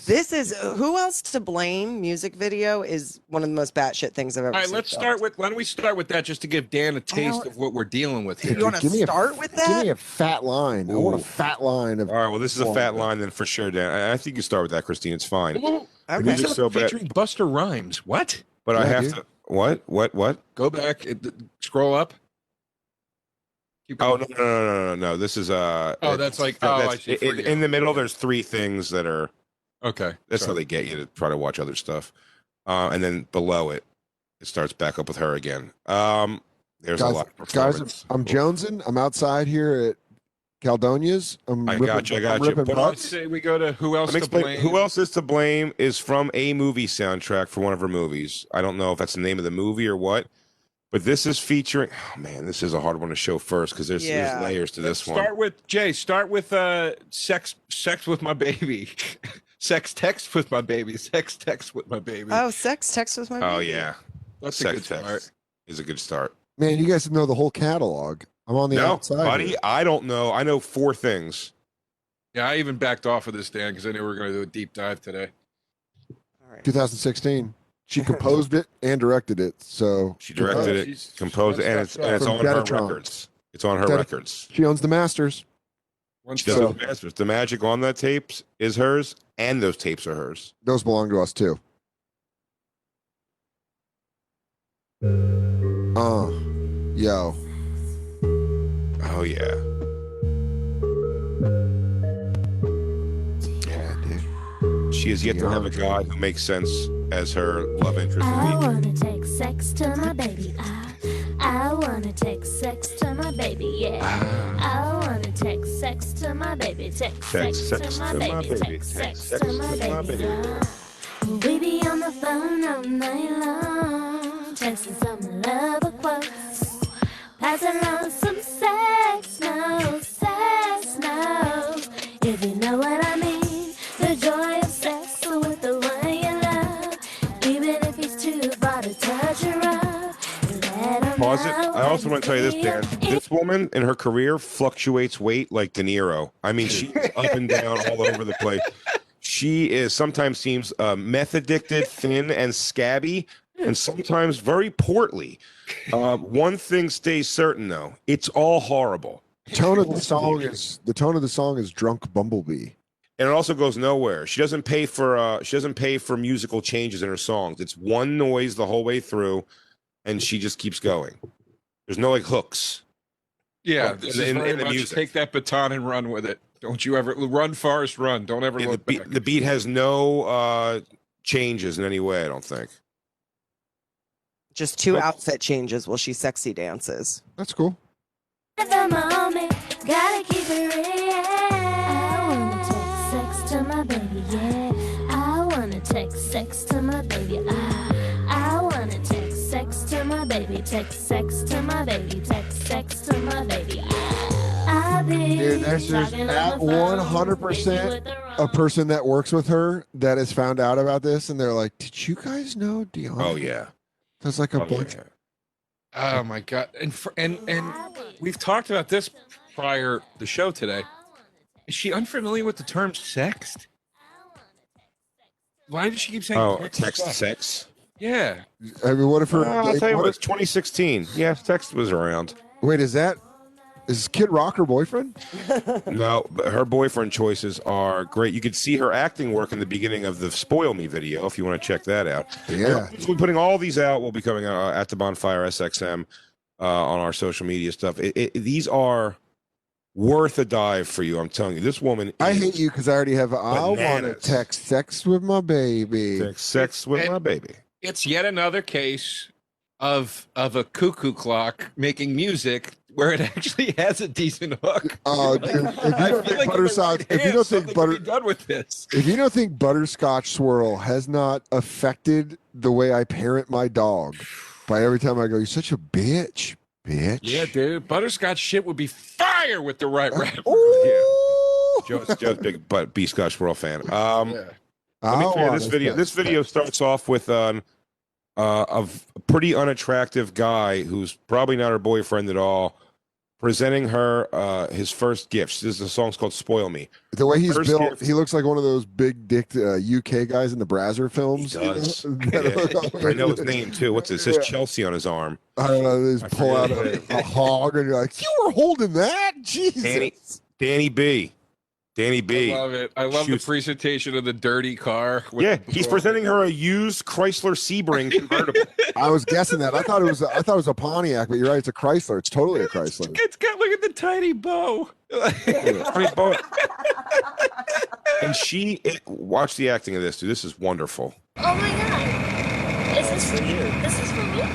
This is who else to blame? Music video is one of the most batshit things I've ever seen.
All right,
seen.
let's start with. Why don't we start with that just to give Dan a taste of what we're dealing with here?
You want
give
to
me a-
start with
Give me a fat line. I want a fat line of.
All right, well, this is a fat line then for sure, Dan. I, I think you start with that, Christine. It's fine.
Ooh,
Okay.
Music so bad.
featuring Busta Rhymes. What?
But I
Yeah,
have
dude.
to. What? What? What?
Go back. It, scroll up. Keep
Oh
going.
no no no no no no! This is uh.
Oh, that's like-
that-
oh, I see,
it-
for
in the middle, there's three things that are.
Okay.
That's how
sorry.
they get you to try to watch other stuff. Uh, and then below it, it starts back up with her again. Um, there's a
guys,
lot. Of
guys,
performance.
I'm jonesing. I'm outside here at Caldonia's. I'm
I
ripping,
got you, I
I'm
got you.
ripping
But
Let's
butts.
say we go to who else
Let me
to
explain.
blame.
Who else is to blame is from a movie soundtrack for one of her movies. I don't know if that's the name of the movie or what, but this is featuring. Oh man, this is a hard one to show first because there's,
Yeah.
there's layers to this one.
Start with Jay. Start with uh, sex. Sex with my baby. [laughs] sex text with my baby. Sex text with my baby.
Oh, sex text with my. Baby.
Oh
baby.
yeah,
That's a
sex
good start.
text is a good start.
Man, you guys know the whole catalog. I'm on the
no,
outside.
buddy,
here.
I don't know. I know four things.
Yeah, I even backed off of this, Dan, because I knew we were going to do a deep dive today.
All right.
2016. She [laughs] composed it and directed it. So
She directed
Oh,
it,
she's-
composed it, and it's, and it's
From
on her records. It's on her
Betat-
records.
she owns the masters.
One
She does
So-
the masters. The magic on that tapes is hers, and those tapes are hers.
Those belong to us too. Uh, Yo.
Oh yeah.
Yeah, dude.
She has yet to have a guy who makes sense as her love interest
I
the
wanna take sex to my baby. I, I wanna take sex to my baby. Yeah. Ah. I wanna take sex to my baby. Take
Take
sex,
sex
to my
to my
baby.
baby.
Take
Take
sex
sex
to my
to my
baby.
baby.
We be on the phone all night long, texting some love quotes, passing on some sex Let him
Pause it.
know
I also want to tell you this, Dan. This woman in her career fluctuates weight like De Niro. I mean, she's [laughs] up and down all over the place. She is sometimes seems uh, meth addicted, thin, and scabby, and sometimes very portly. Uh, one thing stays certain, though: it's all horrible,
Tone of the song is the tone of the song is drunk bumblebee.
and it also goes nowhere. She doesn't pay for uh, she doesn't pay for musical changes in her songs. It's one noise the whole way through, and she just keeps going. There's no like hooks.
Yeah,
Well,
this
in-
is
in-
very
in the
much
music.
take that baton and run with it. Don't you ever run, Forrest, run. Don't ever
Yeah, the, beat,
back.
the beat has no uh changes in any way. I don't think.
Just two
But-
outfit changes while she sexy dances.
That's cool.
the moment, gotta keep it real. I wanna take sex to my baby, yeah. Baby, take sex to my baby, take sex to my baby.
Dude, there's just at 100%
busy with the
A person that works with her that has found out about this, and they're like, "Did you guys know Dion?"
Oh yeah.
that's like a
Oh,
bunch.
yeah.
Oh my god! And for, and and we've talked about this prior the show today. Is she unfamiliar with the term "sexed"? Why does she keep saying?
Oh,
text
text
sex?
sex.
Yeah,
I mean, what if her?
Well, I'll tell you
what
what. It's 2016. Yeah, text was around.
wait, is that is Kid Rock her boyfriend? [laughs]
No, but her boyfriend choices are great. You could see her acting work in the beginning of the "Spoil Me" video if you want to check that out.
Yeah.
We're putting all these out. We'll be coming uh, at the Bonfire SXM uh, on our social media stuff. It, it, these are worth a dive for you. I'm telling you. This woman.
I hate you because I already have. I want to text sex with my baby.
Sex, sex with
And-
my baby.
It's yet another case of of a cuckoo clock making music where it [laughs] actually has a decent hook.
Oh, dude, if you [laughs] don't think
like
Butterscotch, if you don't think butter,
be done with this.
if you don't think butterscotch swirl has not affected the way I parent my dog by every time I go, you're such a bitch, bitch.
Yeah, dude, butterscotch shit would be fire with the right rapper. [laughs]
Ooh.
Joe's, Joe's big but B Scotch World fan. Um,
Yeah.
Let me
I
tell you, this video. This video starts off with um, uh, a v- pretty unattractive guy who's probably not her boyfriend at all, presenting her uh, his first gifts. This is a song's called "Spoil Me."
The way he's
First
built,
gift.
he looks like one of those big dick uh, UK guys in the Brazzer films.
He
you know?
does. [laughs] Yeah. I know his name too. What's it? It says
Yeah.
Chelsea on his arm.
I don't know. They just pull out a, a hog, and you're like, "You were holding that, Jesus."
Danny, Danny B. Danny
I
B.
love it. I love
Shoots-
the presentation of the dirty car. with
Yeah, he's presenting her a used Chrysler Sebring [laughs] convertible.
I was guessing that. I thought it was. I thought it was a Pontiac, but you're right. It's a Chrysler. It's totally a Chrysler.
It's got look at the tiny bow.
I mean, and she it, watch the acting of this, dude. This is wonderful.
Oh my god. Is this for you? This is for me? [laughs]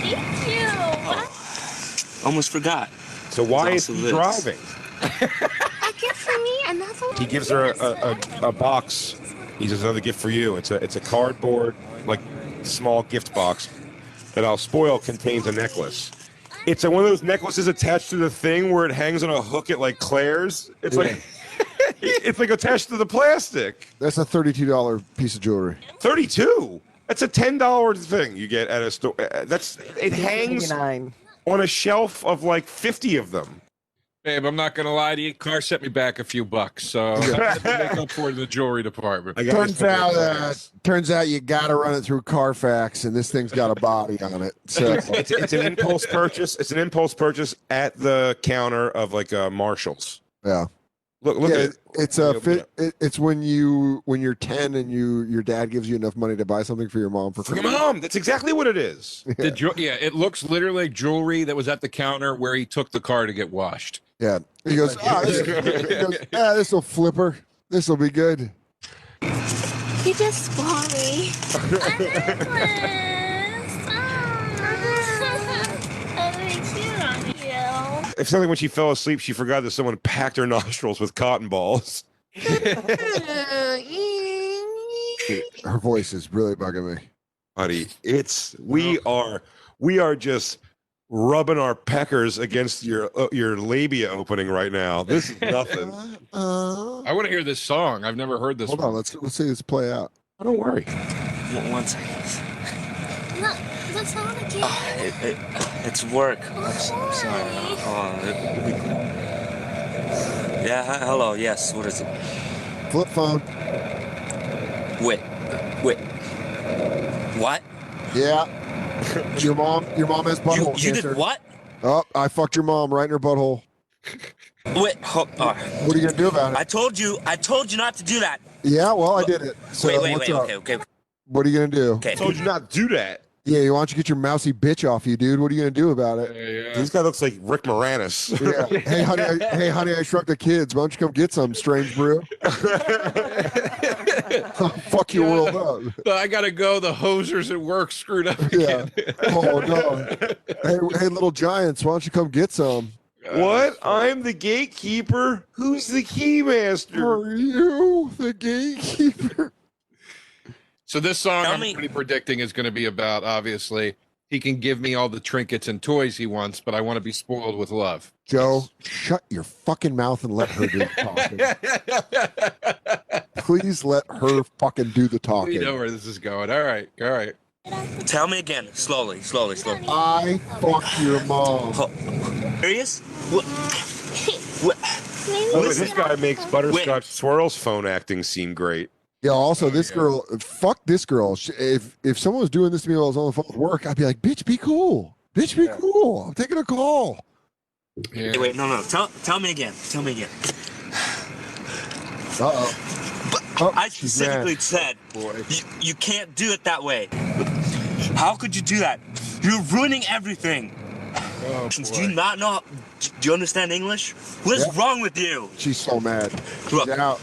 Thank you.
Almost forgot.
So why is he
this.
driving? [laughs]
A gift for me, another one.
He gives her a, a, a, a box. He says another gift for you. It's a it's a cardboard like small gift box that I'll spoil contains a necklace. It's a, one of those necklaces attached to the thing where it hangs on a hook at like Claire's. It's like [laughs] it's like attached to the plastic.
That's a thirty-two dollar piece of jewelry.
Thirty two. That's a ten dollar thing you get at a store. That's it hangs
89.
On a shelf of like fifty of them.
Babe, I'm not gonna lie to you. Car set me back a few bucks, so I had to make up for the jewelry department.
I
Turns out, uh, turns out you got to run it through Carfax, and this thing's got a body on it. So
it's, it's an impulse purchase. It's an impulse purchase at the counter of like uh, Marshalls.
yeah,
Look, look
yeah,
at it.
it's a
me
fit, it, it's when you when you're 10 and you your dad gives you enough money to buy something for your mom for
For your mom. That's exactly what it is. [laughs]
The ju- yeah, it looks literally like jewelry that was at the counter where he took the car to get washed.
Yeah. He goes, [laughs] ah, this, he goes, [laughs] ah, this will flip her. This will be good.
You just spoiled me. A necklace. Oh, I really cute on you.
It's something when she fell asleep, she forgot that someone packed her [laughs] nostrils with cotton balls. [laughs]
Her voice is really bugging me.
Buddy, it's we are we are just rubbing our peckers against your uh, your labia opening right now. This is nothing.
Uh,
I want to hear this song. I've never heard this.
hold
one.
on, let's let's see this play out.
Oh, don't worry.
One, one second.
Look, what's on again?
Oh, it, it, it's work. I'm, s- I'm sorry. Hold on. It- we- yeah. hi- Hello. Yes. What is it?
Flip phone.
Wait. Wait. What?
Yeah. your mom your mom has
You,
butthole
you
cancer.
did what?
Oh, I fucked your mom right in her butthole.
Wait. Ho- oh,
What are you gonna do about it?
I told you. I told you not to do that.
yeah, well, I did it. So
wait. Wait. Wait.
up?
Okay. Okay.
What are you gonna do?
Okay.
I told you not to do that.
Yeah, why don't you get your mousy bitch off you, dude? What are you gonna do about it?
Yeah, yeah.
This guy looks like Rick Moranis.
Yeah. [laughs] hey, honey. I, hey, honey. I shrunk the kids. Why don't you come get some, strange brew? [laughs] [laughs] Fuck your world up.
I gotta go. The hosers at work screwed up
Yeah.
again.
Oh no. Hey, hey, little giants. Why don't you come get some?
Uh, what? I'm the gatekeeper. Who's the keymaster?
Are you the gatekeeper?
So this song
Tell
I'm
me-
already predicting is going to be about obviously he can give me all the trinkets and toys he wants, but I want to be spoiled with love.
Joe, shut your fucking mouth and let her do the talking. [laughs] Please let her fucking do the talking.
we know where this is going. All right, all right.
Tell me again. Slowly. Slowly. Slowly.
I fucked your mom.
Serious? What? [laughs] What?
Maybe
Oh,
we
this guy makes butterscotch swirls phone acting seem great.
Yeah. Also,
Oh,
this
yeah.
girl, fuck this girl. She- If if someone was doing this to me while I was on the phone with work, I'd be like, "Bitch, be cool. Bitch, be cool. I'm taking a call."
Yeah.
Wait. Wait. No. No. Tell. Tell me again. Tell me again.
Uh oh.
I specifically
mad.
said you, you can't do it that way. How could you do that? You're ruining everything.
Oh,
Do you not know? Do you understand English? What is
Yeah.
wrong with you?
She's so mad. She's
Look.
out.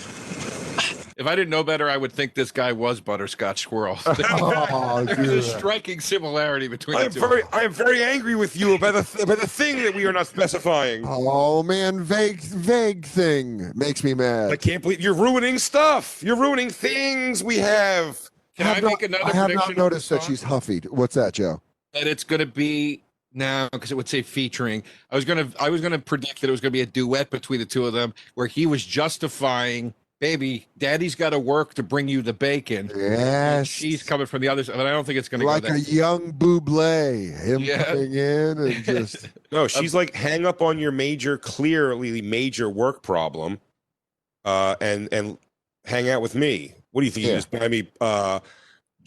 If I didn't know better, I would think this guy was Butterscotch Squirrel. [laughs]
Oh,
There's
dude.
a striking similarity between
I
the
am
two.
very, I am very angry with you about the th- about the thing that we are not specifying.
Oh man, vague, vague thing makes me mad.
I can't believe you're ruining stuff. You're ruining things we have.
Can I,
have
make
not,
another
I have
prediction?
not noticed that she's huffy. What's that, Joe?
that it's going to be now because it would say featuring. I was gonna I was gonna predict that it was gonna be a duet between the two of them where he was justifying, baby, daddy's got to work to bring you the bacon. and
Yes.
she's coming from the other side, but I don't think it's gonna
like
go
a
that.
young Buble, him
Yeah.
coming in and [laughs] just
No, she's like hang up on your major, clearly major work problem, uh, and and hang out with me. What do you think? You just buy me uh,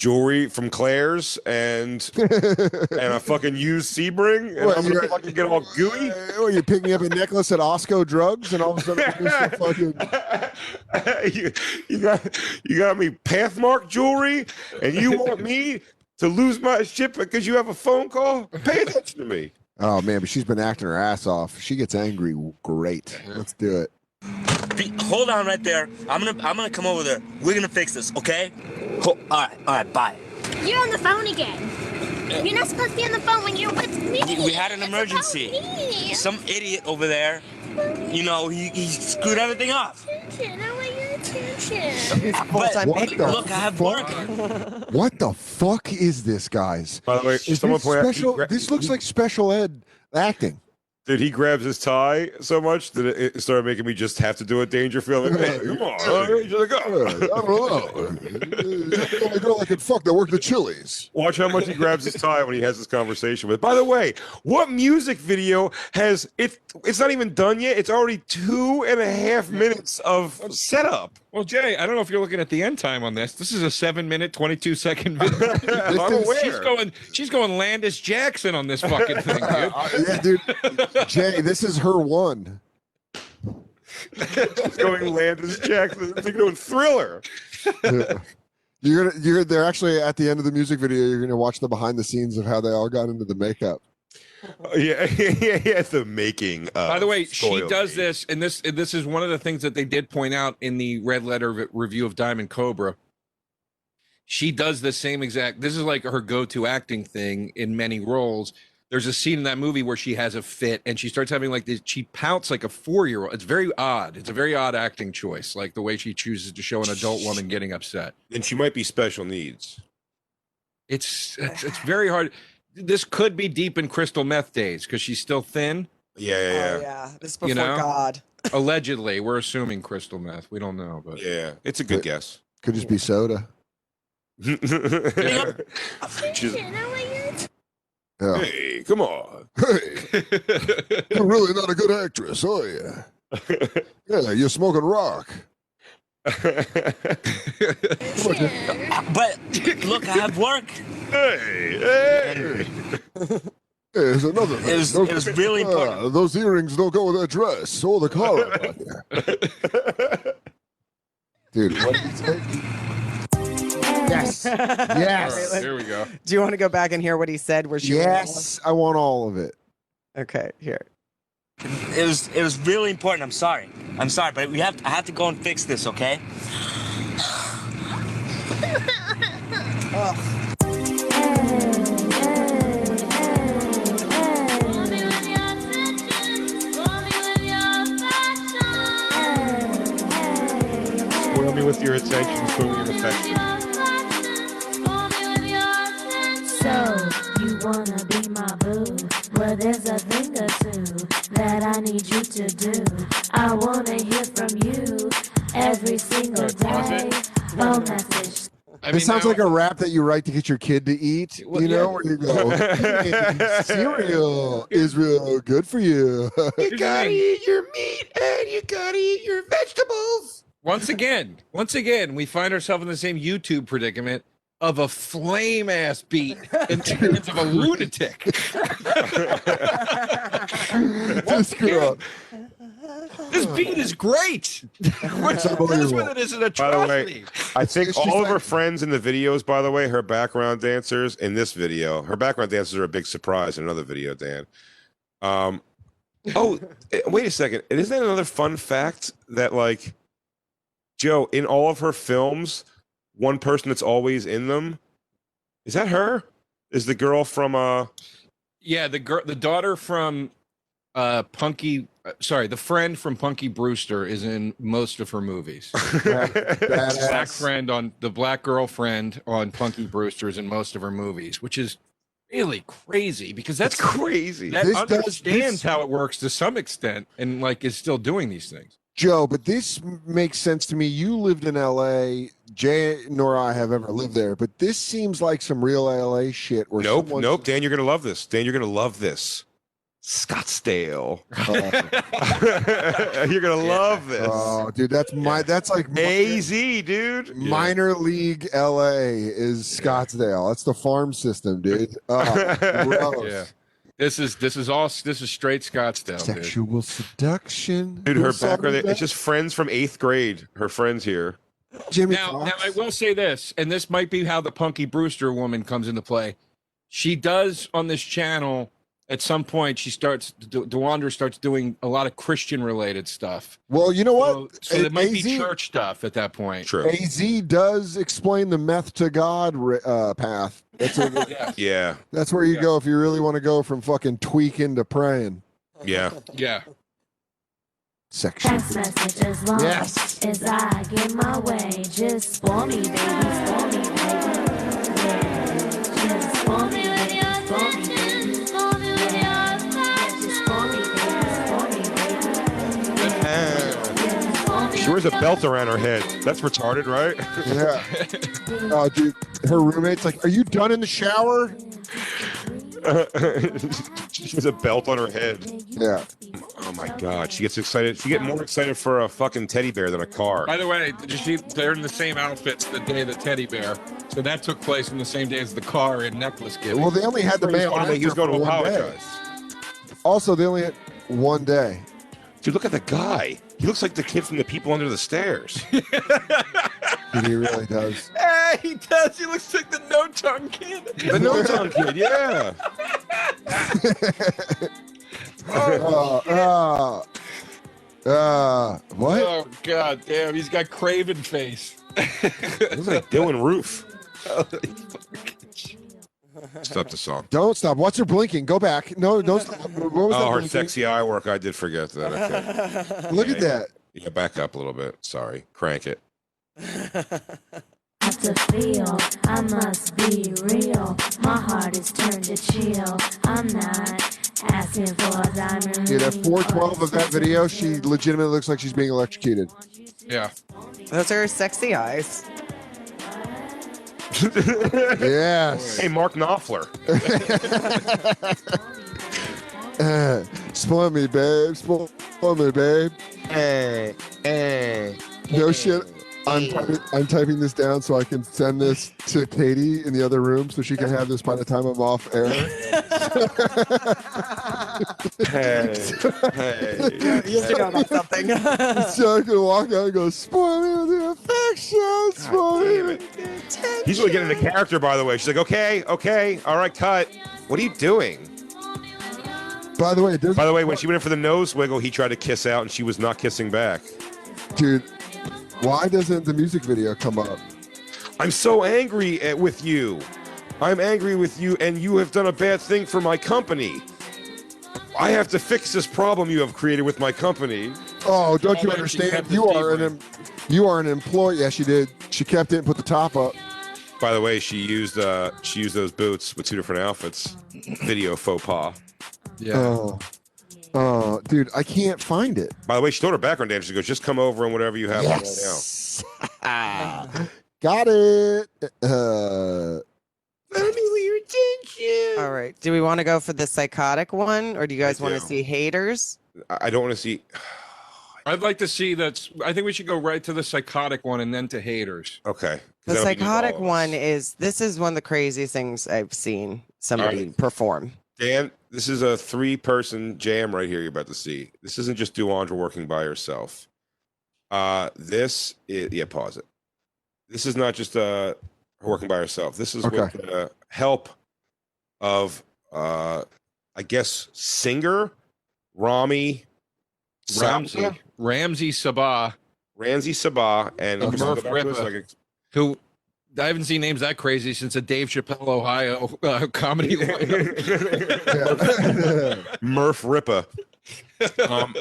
jewelry from Claire's and [laughs] and a fucking used Sebring, and
What,
I'm
you
gonna fucking get all gooey.
Uh, you pick me up a necklace at Osco Drugs, and all of a sudden, I'm fucking [laughs]
you, you got you got me Pathmark jewelry, and you want me to lose my shit because you have a phone call? Pay attention to me.
oh man, but she's been acting her ass off. She gets angry. Great, let's do it.
Be, hold on right there. I'm gonna I'm gonna come over there. We're gonna fix this, okay? Ho- all right. All right. Bye.
You're on the phone again. You're not supposed to be on the phone when you're with me.
We had an
It's
emergency.
about me.
Some idiot over there. You know, he, he screwed everything up.
Attention. I want your attention.
But
time
What the
look, I have
fuck?
work.
What the fuck is this, guys?
By the way,
Is
someone
this
point out,
special?
gra-
this looks like special ed acting.
Did he grabs his tie so much that it, it started making me just have to do a Dangerfield? Like, hey, come on, just like, oh.
I don't know. [laughs] The only girl I could fuck that worked at Chili's.
Watch how much he grabs his tie when he has this conversation with. By the way, what music video has it? It's not even done yet. It's already two and a half minutes of setup.
Well, Jay, I don't know if you're looking at the end time on this. This is a seven minute, twenty two second video. [laughs]
I'm aware.
she's going she's going Landis Jackson on this fucking thing, dude. [laughs]
Yeah, dude. Jay, this is her one.
It's going Landis Jackson. They're doing Thriller.
Yeah. You're gonna, you're, they're actually at the end of the music video. You're gonna watch the behind the scenes of how they all got into the makeup.
Oh, yeah, [laughs] yeah, yeah. The making. Of
By the way, she does
Gate.
this, and this and this is one of the things that they did point out in the red letter review of Diamond Cobra. She does the same exact. This is like her go-to acting thing in many roles. There's a scene in that movie where she has a fit and she starts having like this. She pouts like a four-year-old. It's very odd. It's a very odd acting choice, like the way she chooses to show an adult woman getting upset.
And she might be special needs.
It's it's, it's very hard. This could be deep in crystal meth days because she's still thin.
Yeah, yeah, oh, yeah.
Oh, yeah. This is before
You know?
God. [laughs]
Allegedly, we're assuming crystal meth. We don't know, but
yeah. It's a good
But-
guess.
Could just be soda. [laughs] [laughs]
Just-
Yeah.
hey, come on.
Hey, [laughs] you're really not a good actress, are you? Yeah, you're smoking rock. [laughs]
But look, I have work.
hey, hey.
There's another thing.
It was-
Those-
it was really important.
Ah, those earrings don't go with that dress or the collar. [laughs] on you. Dude, Yes. [laughs] Yes.
right, here we go.
Do you want to go back and hear what he said? Where she
Yes. I want all of it.
Okay, here.
It was it was really important. I'm sorry. I'm sorry, but we have I have to go and fix this, okay?
Spoil me with your attention, spoil me your affection.
So, you wanna be my boo? Well, there's a thing or two that I need you to do. I wanna hear from you every single day. Phone message.
I
This sounds
now-
like a rap that you write to get your kid to eat.
Well,
you know,
yeah.
where you go, [laughs] "Hey, cereal is real good for you. [laughs]
you gotta
eat your meat and you gotta eat your vegetables.
Once again, once again, we find ourselves in the same YouTube predicament of a flame ass beat [laughs] in the hands of a lunatic. [laughs]
this girl.
This beat is great. What she does with it is an
By the way. I think
She's
all of her friends in the videos, by the way, her background dancers in this video, her background dancers are a big surprise in another video, Dan. Um, oh, eh, wait a second. Isn't that another fun fact that, like, Joe, in all of her films, one person that's always in them is that her? Is the girl from uh?
Yeah, the girl, the daughter from uh Punky, uh, sorry, the friend from Punky Brewster is in most of her movies. [laughs] black
Badass.
friend on the black girlfriend on Punky Brewster is in most of her movies, which is really crazy because that's
That's crazy.
that
This does-
understands
this-
how it works to some extent and like is still doing these things.
Joe, but this makes sense to me. You lived in LA. Jay nor I have ever lived there, but this seems like some real LA shit. Where
Nope, nope. Dan, you're gonna love this. Dan, you're gonna love this. Scottsdale. [laughs] [laughs] You're gonna love this.
oh, dude, that's my. That's like
AZ, dude.
minor league LA is Scottsdale. That's the farm system, dude. Oh, [laughs] gross.
Yeah. This is this is all this is straight Scottsdale, dude.
Sexual seduction.
Dude, her background it's just friends from eighth grade. Her friends here.
Jimmy
Now, now I will say this, and this might be how the Punky Brewster woman comes into play. She does on this channel at some point. She starts De- DeWander starts doing a lot of Christian related stuff.
Well, you know what?
So, so it might be church stuff at that point.
True.
AZ does explain the meth to God uh, path. That's a, [laughs]
Yeah,
Yeah.
that's where you
Yeah.
go if you really want to go from fucking tweaking to praying.
Yeah.
yeah.
Section.
Text message as long
Yes.
as I get my way. Just spoil me, baby, spoil me, baby. Yeah, just spoil me,
She wears a belt around her head. That's retarded, right?
Yeah. Oh, [laughs] dude, her roommate's like, "Are you done in the shower?" [laughs]
she has a belt on her head.
Yeah.
Oh my god. She gets excited. She get more excited for a fucking teddy bear than a car.
By the way, did you see they're in the same outfits the day the teddy bear. So that took place on the same day as the car and necklace giving.
Well, they only had the
He was
male.
going to- he was going to
for one day.
apologize.
Also, they only had one day.
Dude, look at the guy. He looks like the kid from the people under the stairs. [laughs]
He really does.
Hey, he does. He looks like the no tongue kid.
the no tongue kid, yeah.
Uh, [laughs] [laughs] uh, uh, what?
Oh god damn, he's got Craven face.
looks like Dylann Roof. Stop the song.
Don't stop. What's her blinking? Go back. No, don't stop. What was that
Oh, her
blinking?
sexy eye work. I did forget that. Okay. [laughs]
Look at that.
Yeah, back up a little bit. Sorry. Crank it. [laughs]
have to feel I must be real. My heart is turned to chill. I'm not asking for a diamond.
Dude, at 412 of that video, she legitimately looks like she's being electrocuted.
Yeah.
Those are sexy eyes.
Yes.
Hey, Mark Knopfler.
Uh, [laughs] spoil me, babe. Spoil me, babe. Hey, hey. No shit. I'm, typing, I'm typing this down so I can send this to Katie in the other room so she can have this by the time I'm off air. [laughs]
Hey. hey.
You have to go about something. [laughs]
so I can walk out and go, spoil me with the affection. Spoil me. with-"
He's really getting into character, by the way. She's like, okay, okay, all right, cut. What are you doing?
By the way,
By the way, when she went in for the nose wiggle, he tried to kiss out, and she was not kissing back.
dude, why doesn't the music video come up?
I'm so angry at, with you. I'm angry with you, and you have done a bad thing for my company. I have to fix this problem you have created with my company.
Oh, don't you understand? You are an em- you are an employee. Yeah, she did. She kept it and put the top up.
By the way, she used uh, she used those boots with two different outfits. Video faux pas.
Yeah.
Oh, oh, dude, I can't find it.
By the way, she told her background dancer, she goes, just come over and whatever you have right
Yes. [laughs] Got it. Uh,
All right. Do we want to go for the psychotic one or do you guys
I
want to see haters?
I I don't want to see. [sighs]
I'd like to see that. I think we should go right to the psychotic one and then to haters.
Okay.
The
that'll be good for all
psychotic one is this is one of the craziest things I've seen somebody
right.
perform.
Dan, this is a three person jam right here you're about to see. This isn't just Duandra working by herself. Uh, this is, yeah, pause it. This is not just uh, her working by herself. This is with the help of, uh, I guess, singer Rami
Ramsey,
Sabah,
Ramsey Sabah,
Ramsey Sabah, and
Murph
Bartos,
Ripa.
like,
who I haven't seen names that crazy since a Dave Chappelle, Ohio uh, comedy. [laughs]
Murph Ripper. Um,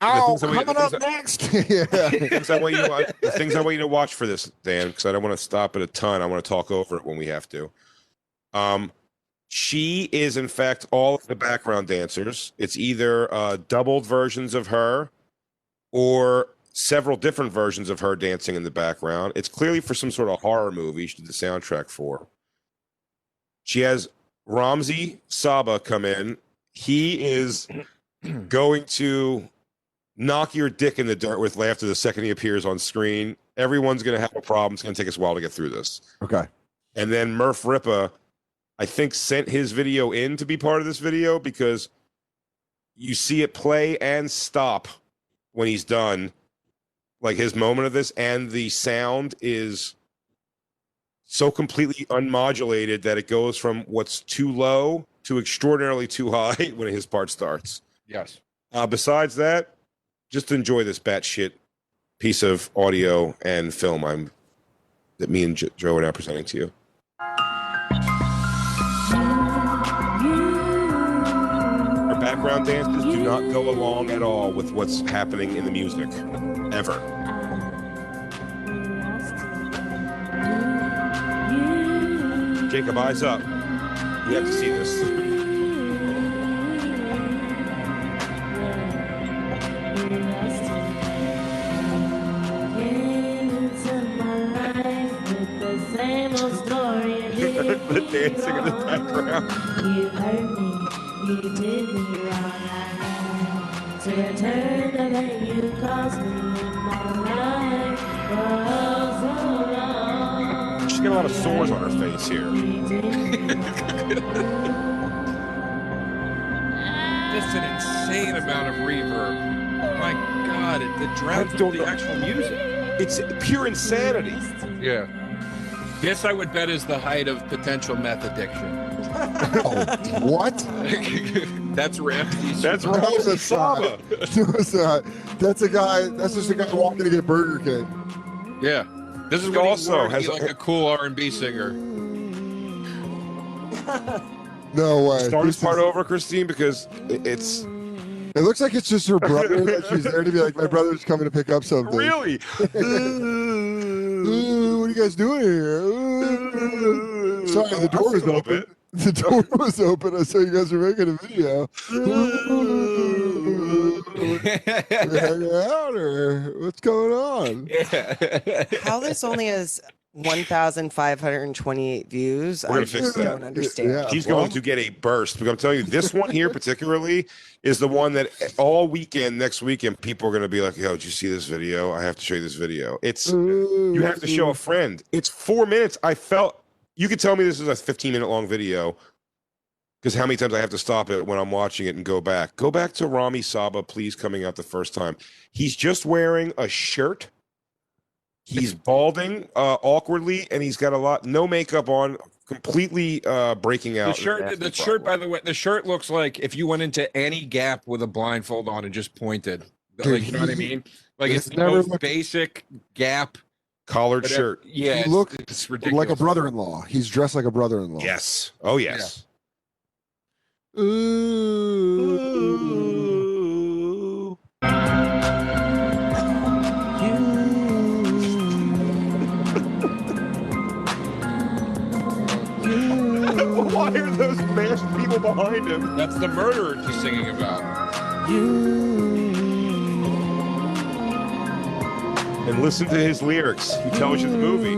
oh,
things we-
coming
the
up [laughs]
things that-
next. yeah.
things I want you to watch, the things I want you to watch for this, Dan, because I don't want to stop it a ton. I want to talk over it when we have to. Um, she is in fact all of the background dancers. It's either uh, doubled versions of her or several different versions of her dancing in the background. It's clearly for some sort of horror movie. She did the soundtrack for. She has Ramzi Saba come in. He is [clears throat] going to knock your dick in the dirt with laughter the second he appears on screen. Everyone's going to have a problem. It's going to take us a while to get through this.
Okay.
And then Murph Ripa, I think, sent his video in to be part of this video because you see it play and stop when he's done, like his moment of this, and the sound is so completely unmodulated that it goes from what's too low to extraordinarily too high [laughs] when his part starts.
yes.
Uh, besides that, just enjoy this batshit piece of audio and film I'm that me and Joe are now presenting to you. Background dances do not go along at all with what's happening in the music, ever. Jacob, eyes up. You have to see this. [laughs] the dancing in the background.
You me, did me wrong. I had to return the pain you caused me in my life for so long.
She's got a lot of sores on her face here.
You did me
Just an insane amount of reverb. My God, it, it drowns
I don't
out the
know.
actual music.
It's pure insanity.
Yeah. This I would bet is the height of potential meth addiction. [laughs]
What?
That's Ramsey's.
That's
No,
Ramsey
that's
Saba.
not. No. That's a guy. That's just a guy walking to get Burger King.
Yeah. This is
also
also has
has-
like a cool R and B singer.
No way.
Start
This
this part
is-
over, Christine, because it- it's
It looks like it's just her [laughs] brother that she's there to be like, my brother's coming to pick up something.
really. [laughs]
Ooh, what are you guys doing here? Ooh. Sorry, the door was
a little
open. [laughs] The door was open. I saw you guys were making a video. We're hanging out, or what's going on?
How this only has 1,528 views.
We're gonna
I
fix
just
that.
don't understand.
Yeah.
He's
well-
going to get a burst. But I'm telling you, this one here particularly is the one that all weekend, next weekend, people are going to be like, "Yo, did you see this video? I have to show you this video." It's you have to show a friend. It's four minutes. I felt you could tell me this is a 15 minute long video because how many times I have to stop it when I'm watching it and go back. Go back to Rami Saba, please, coming out the first time. He's just wearing a shirt. He's balding uh, awkwardly, and he's got a lot no makeup on, completely uh, breaking out.
The shirt, the shirt, by the way, the shirt looks like if you went into any Gap with a blindfold on and just pointed. Like, you know what I [laughs] mean? Like
he's
it's the most
looked-
basic Gap
collared
whatever-
shirt.
Yeah,
He
it's,
looked
it's ridiculous.
like a brother-in-law. He's dressed like a brother-in-law.
Yes. Oh yes.
Ooh. [laughs]
Why are those masked people behind him?
That's the murderer he's singing about.
And listen to his lyrics. He tells you the movie.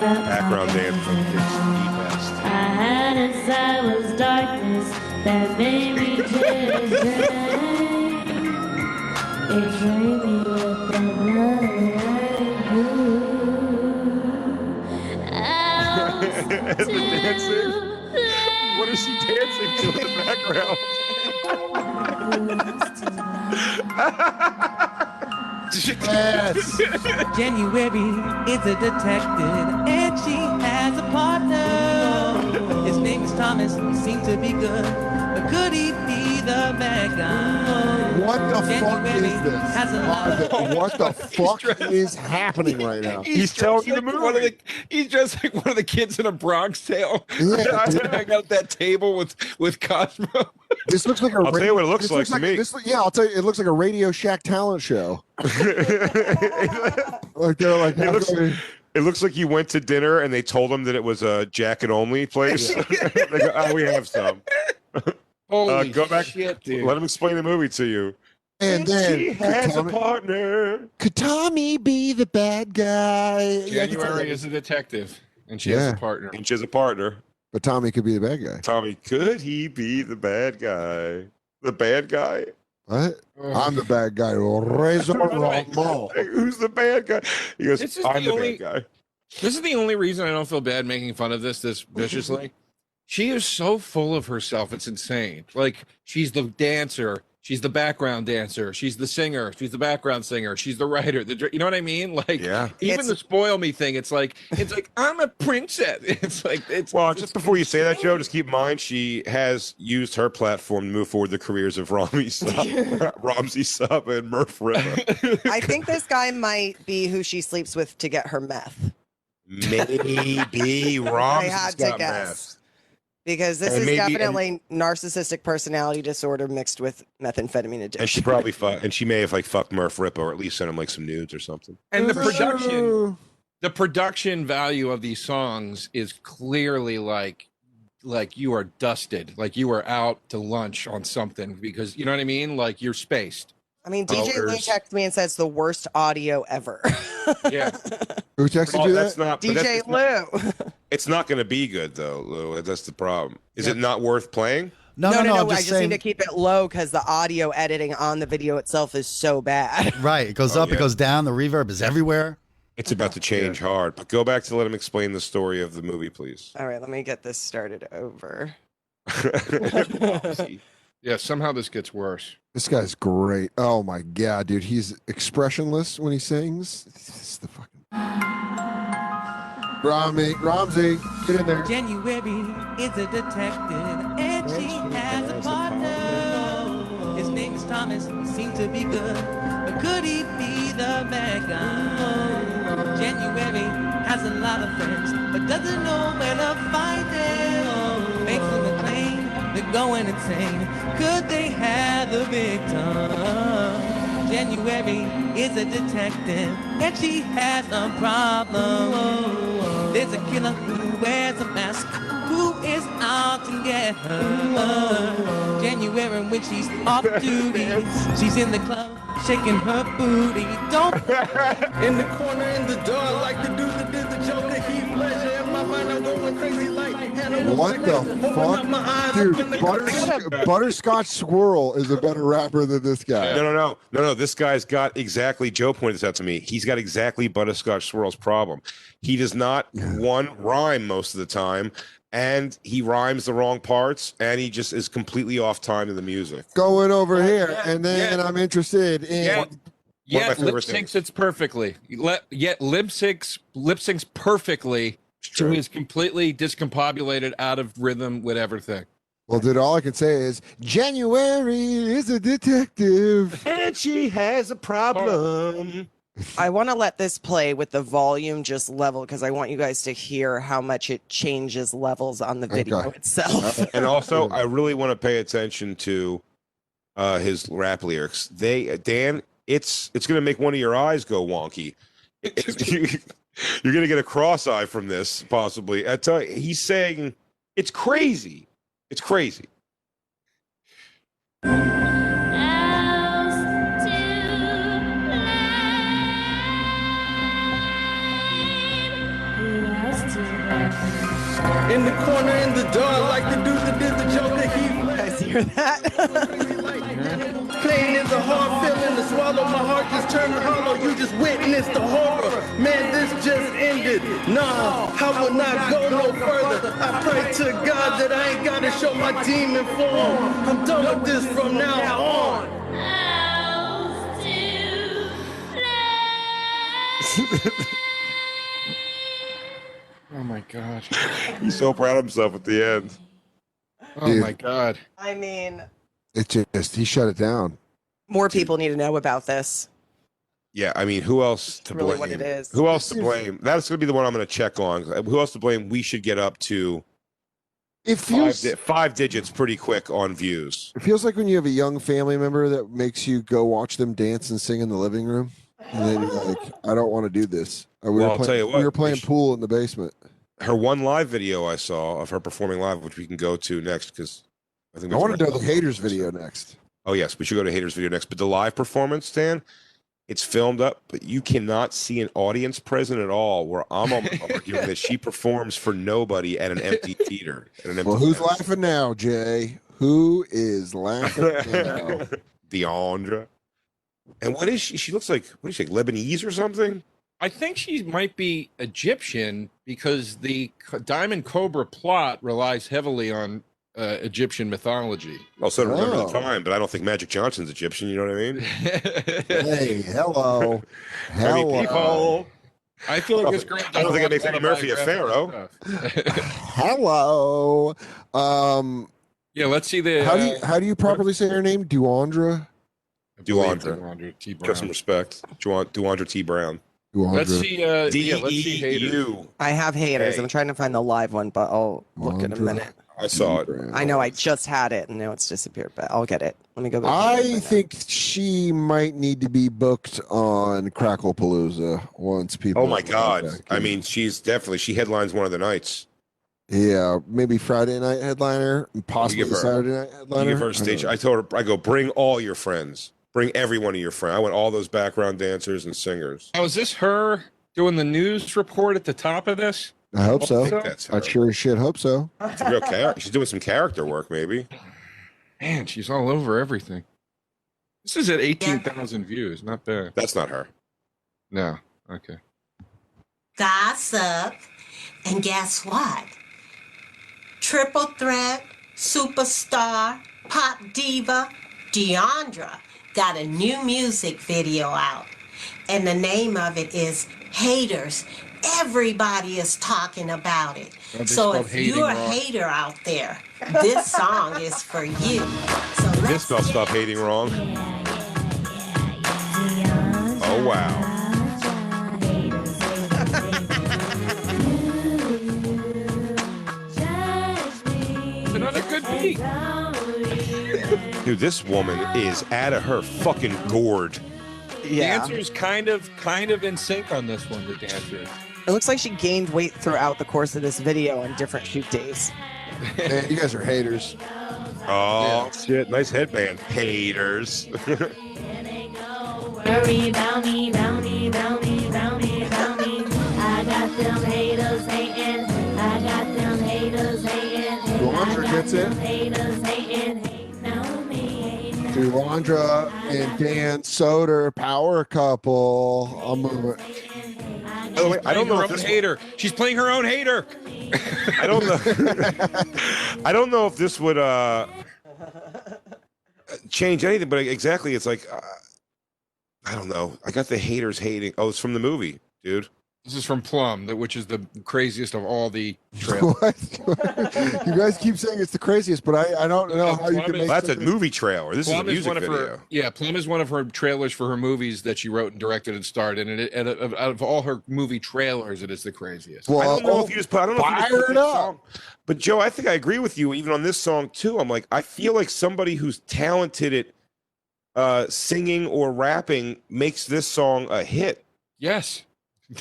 Background from Kids Eat
I had darkness that made me just. It me with the [laughs]
Best. the dancing. What is she dancing to in the background? [laughs]
Yes.
January is a detective and she has a partner. His name is Thomas. Seems to be good, could he be the bad guy?
What the fuck
January
is this?
has a lot of-
What the fuck is [laughs] happening right now?
He's [laughs] telling you the
like One of the, he's just like one of the kids in a Bronx Tale.
Yeah. [laughs]
hang out at that table with with Cosmo.
This looks like a.
I'll tell you what it looks
this
like to me.
This, yeah, I'll tell you. It looks like a Radio Shack talent show. Like they're like.
It looks- It looks like you went to dinner and they told him that it was a jacket only place. they go, oh, we have some.
Holy uh,
go back-
shit, dude.
Let him explain the movie to you.
and then
he
could
has a
Tommy,
partner.
could Tommy be the bad guy?
January is a detective, and she
Yeah.
has a partner.
And she has a partner.
But Tommy could be the bad guy.
Tommy, could he be the bad guy? The bad guy?
What? I'm the bad guy. Razor [laughs]
Like,
Ramon.
who's the bad guy? He goes,
This is
I'm
the
the,
only-
bad guy.
This is the only reason I don't feel bad making fun of this this [laughs] viciously. She is so full of herself; it's insane. Like she's the dancer, she's the background dancer, she's the singer, she's the background singer, she's the writer. The you know what I mean? Like
Yeah.
even
It's-
the spoil me thing. It's like it's like I'm a princess. [laughs] It's like it's
Well, just before you say that, Joe, just keep in mind she has used her platform to move forward the careers of Rami Sub, [laughs] Ramsey Sub and Murph Ripper. [laughs]
I think this guy might be who she sleeps with to get her meth
Maybe
I
Ramsey's
had to
got
guess.
meth.
Because this
And
is
maybe- and-
definitely narcissistic personality disorder mixed with methamphetamine addiction.
And she probably fucked, and she may have like fucked Murph Ripper or at least sent him like some nudes or something.
and the mm-hmm. production. the production value of these songs is clearly like like you are dusted like you are out to lunch on something because you know what i mean like you're spaced
I mean, DJ Lou
Hours.
texts me and says the worst audio ever.
yeah
Who texted
Oh,
you
that's
that?
not. but that's-
DJ
it's not,
Lou.
it's not going to be good though, Lou. That's the problem. Is it not worth playing?
No, no, no. I'm
I
just
just
saying.
need to keep it low because the audio editing on the video itself is so bad. [laughs]
Right. It goes
Oh,
up,
yeah.
it goes down. The reverb is everywhere.
It's about to change hard. But go back to let him explain the story of the movie, please.
All right, let me get this started over. [laughs]
Yeah, somehow this gets worse.
This guy's great. Oh my god, dude, he's expressionless when he sings. It's the fucking. Rami, Ramsey, get in there.
January is a detective and she has a partner. His name is Thomas, he seems to be good, but could he be the bad guy? January has a lot of friends, but doesn't know where to find them. Going insane. Could they have the victim? January is a detective and she has a problem. There's a killer who wears a mask who is out to get her. January when she's off [laughs] duty, she's in the club shaking her booty. Don't [laughs]
In the corner, in the door, like to do the did the Joker, Heath Ledger. In my mind, I'm going crazy like
What the
Lecter. Open up
fuck?
my eyes, open
Dude, Butters- Butterscotch Swirl is a better rapper than this guy.
No, no, no, no, no. This guy's got exactly. Joe pointed this out to me. He's got exactly Butterscotch Swirl's problem. He does not one rhyme most of the time, and he rhymes the wrong parts, and he just is completely off time to the music.
Going over here,
yeah,
and then
yeah.
I'm interested in.
Yeah.
One of my
Yet lip syncs
things.
it perfectly. Let yet lip syncs lip syncs perfectly to his completely discombobulated, out of rhythm, with everything.
Well, dude, all I can say is January is a detective. [laughs]
And she has a problem. [laughs]
I want to let this play with the volume just level because I want you guys to hear how much it changes levels on the video
Okay.
itself.
And also, [laughs] I really want to pay attention to uh, his rap lyrics. They Dan, it's it's gonna make one of your eyes go wonky. You're gonna get a cross eye from this, possibly. I tell you, he's saying it's crazy. It's crazy.
In the corner, in the door, I like to do the did the Joker, Heath
You guys hear that?
Pain is a hard feeling to swallow. My heart just turned hollow. You just witnessed the horror. Man, this just ended. Nah, I will not go no further. I pray to God that I ain't gotta show my demon form. I'm done with this from now on. [laughs]
Oh my god.
He's so proud of himself at the end.
Oh
Dude.
my god.
I mean,
It just he shut it down.
More people need to know about this.
Yeah, I mean, who else to
really
blame?
what it is.
Who else to blame? That's going to be the one I'm going to check on. Who else to blame? We should get up to
It
five,
feels
di- five digits pretty quick on views.
it feels like when you have a young family member that makes you go watch them dance and sing in the living room, and then you're like, I don't want to do this. Uh, We
Well,
were
I'll
play-
tell you what, we were
playing
should-
pool in the basement.
Her one live video I saw of her performing live, which we can go to next because I think
I want to do the haters video next.
Oh yes, we should go to haters video next. But the live performance, Dan, it's filmed up, but you cannot see an audience present at all. Where I'm um, [laughs] arguing that she performs for nobody at an empty [laughs] theater. At an empty
Well, who's
house.
laughing now, Jay? Who is laughing now? [laughs]
Deandra. And what is she? She looks like what is she? Like Lebanese or something?
I think she might be Egyptian because the Diamond Cobra plot relies heavily on uh, Egyptian mythology.
Also, to remember
Oh.
the time, but I don't think Magic Johnson's Egyptian. You know what I mean? [laughs]
hey, hello,
I mean,
hello,
people.
I feel like this girl.
I don't think it makes
does
Eddie Murphy a pharaoh. [laughs]
hello. Um,
yeah, let's see the.
how do you
uh,
how do you properly say her name? Duandra.
I
Duandra.
Duandra T.
Show some
Brown.
respect. Duandra T. Brown.
Duandra.
Let's see. Uh,
D
yeah, let's see haters.
U.
I have haters.
Hey.
I'm trying to find the live one, but I'll look in a minute.
I saw it.
I know I just had it and now it's disappeared, but I'll get it. Let me go back.
I think she might need to be booked on Crackle Palooza once people.
Oh my God! I mean, she's definitely she headlines one of the nights.
yeah, maybe Friday night headliner, possibly
her-
Saturday night headliner.
give her a stage. I told her, I go, bring all your friends, bring every one of your friends. I want all those background dancers and singers.
Now, is this her doing the news report at the top of this?
I hope
I
so.
think that's her.
I sure as shit hope so.
It's a real character. She's doing some character work, maybe.
Man, she's all over everything. This is at 18,000 views. Not bad.
That's not her.
No. Okay.
gossip, and guess what? Triple threat, superstar, pop diva, Deandra got a new music video out. And the name of it is Haters. Everybody is talking about it.
Oh, they
so
spelled
if
hating
you're a
wrong.
hater out there, this song is for you. So
This
let's
spell stop hating wrong. Oh wow.
Another good beat. [laughs]
Dude, this woman is out of her fucking gourd.
Yeah.
Dancer's kind of kind of in sync on this one. The dancer.
It looks like she gained weight throughout the course of this video on different shoot days.
Man, you guys are haters.
Oh shit, nice headband. Haters.
Worry about me, about me, about me, about me, about me. I got them haters hating. I got them haters hating.
Delandra gets it.
Haters hating, hating on me.
Delandra and Dan Soder, power couple. I'm moving.
By the way, I don't know if this
hater. She's playing her own hater. [laughs]
I don't know. [laughs] I don't know if this would uh change anything, but exactly, it's like uh, I don't know. I got the haters hating. Oh, it's from the movie, dude.
This is from Plum, that which is the craziest of all the [laughs] trailers.
What? you guys keep saying it's the craziest, but I, I don't know how you can
is-
make
That's a movie trailer. This
Plum
is a
is
music
one of
video.
her yeah. Plum is one of her trailers for her movies that she wrote and directed and starred in. And, it, and out of all her movie trailers, it is the craziest.
Well,
I don't know
oh,
if you just put. I don't know if you just
fire
put
it up.
song- But Joe, I think I agree with you. Even on this song too, I'm like, I feel like somebody who's talented at uh, singing or rapping makes this song a hit.
Yes, this is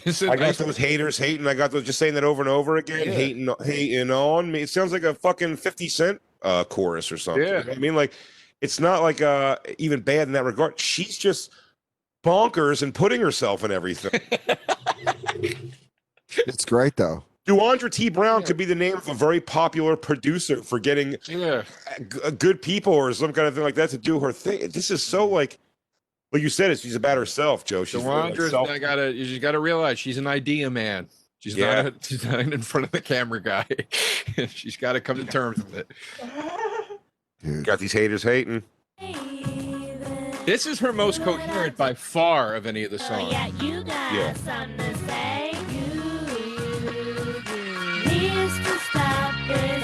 I got those haters hating. I got those just saying that over and over again,
Yeah.
hating, hating on me. It sounds like a fucking Fifty Cent uh, chorus or something.
Yeah.
You know I mean, like, it's not like uh, even bad in that regard. She's just bonkers and putting herself in everything. [laughs]
It's great though.
Duandra T. Brown could be the name of a very popular producer for getting
yeah.
g- uh, good people or some kind of thing like that to do her thing. This is so like, like you said, it. she's about herself, Joe. She's very, like,
Dewandra's,
self-
I gotta, you just gotta realize she's an idea man. She's
Yeah.
not, a, [laughs] she's not in front of the camera guy. [laughs] she's got to come to terms with it.
Got these haters hating.
This is her most coherent by far of any of the
Oh,
songs.
yeah, you got
Yeah.
something to say. Here's to stop this.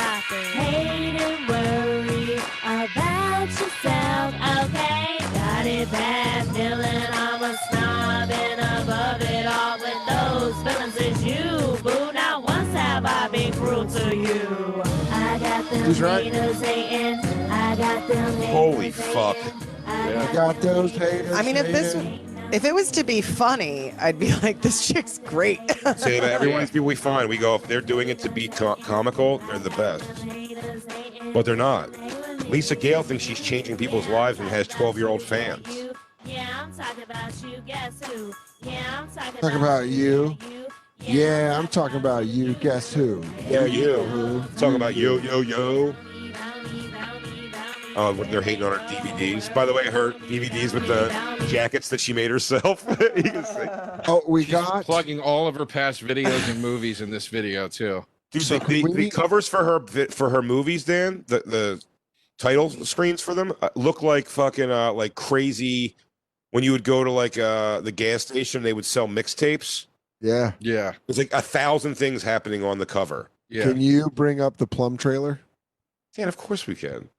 I been cruel to you. I got them
He's right.
haters hating. I got them haters
Holy fuck.
hating. I
I got those haters.
I mean, if this
hating.
if it was to be funny, I'd be [laughs] like, this chick's great.
Say that everyone's [laughs] people we find we go if they're doing it to be co- comical, they're the best, but they're not. Lisa Gale thinks she's changing people's lives and has 12 year old fans.
Yeah, I'm talking about you. Guess who? Yeah, I'm talking
Talk about you. Yeah, I'm talking about you. Guess who?
Yeah, you.
Who?
Talking about yo yo yo. Uh, when they're hating on her DVDs. By the way, her DVDs with the jackets that she made herself. You can see.
Oh, we
She's
got.
plugging all of her past videos and movies in this video too.
Dude,
So
the, the,
we-
the covers for her for her movies, Dan, the the title screens for them uh, look like fucking uh like crazy. When you would go to like uh the gas station, they would sell mixtapes.
Yeah.
Yeah,
There's like a thousand things happening on the cover.
yeah.
Can you bring up the plum trailer?
Dan, of course we can.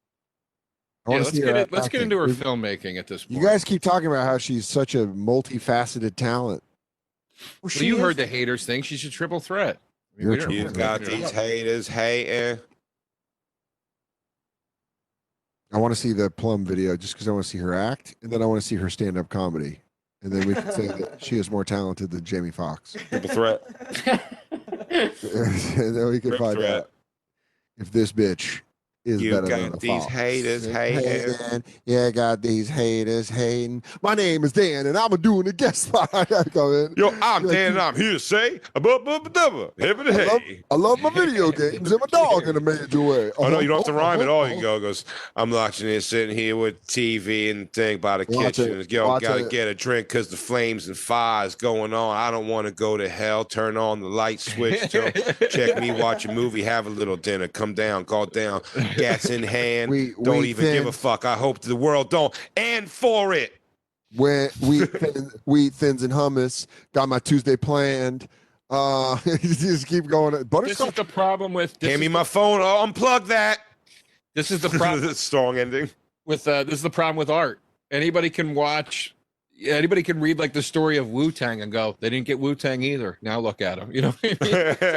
I
Yeah, let's
see
get it, let's get into her
We-
filmmaking at this point.
You guys keep talking about how she's such a multifaceted talent.
Well, you heard the haters thing. She's a triple threat. I mean,
You're
we
a
don't-
You
triple
got
we
these haters hating.
I want to see the plum video just because I want to see her act, and then I want to see her stand-up comedy, and then we can say that she is more talented than Jamie Foxx.
Triple threat. [laughs] [laughs]
and then we can
Triple
find
threat.
out if this bitch is
You
better
got
than a
these haters hating.
hating. Yeah, got these haters hating. My name is Dan, and I'm doing a guest [laughs] spot. I come in.
Yo, I'm
Like,
Dan, and I'm here to say, above, above, above, heaven
I love. I love my video games and my [laughs] dog in a major way.
Oh no, you don't have to rhyme at
uh-huh,
all. You can go goes. I'm watching this, sitting here with TV and think about the
Watch
kitchen.
it,
Yo,
watch
gotta
it.
get a drink because the flames and fires going on. I don't want to go to hell. Turn on the light [laughs] switch. Check me, watch a movie, have a little dinner, come down, go down, [laughs] gas in hand.
We-
don't
we
even give a fuck. I hope the world don't. And for it.
When wheat, [laughs] thin, wheat thins and hummus. Got my Tuesday planned. Uh, [laughs] just keep going.
This is
Butterscotch.
the problem with this
Hand me my phone. Oh, unplug that.
this is the problem
Strong ending.
with uh, this is the problem with art. Anybody can watch. Anybody can read like the story of Wu Tang and go, they didn't get Wu Tang either. Now look at them. [laughs] You know, what I mean? Like,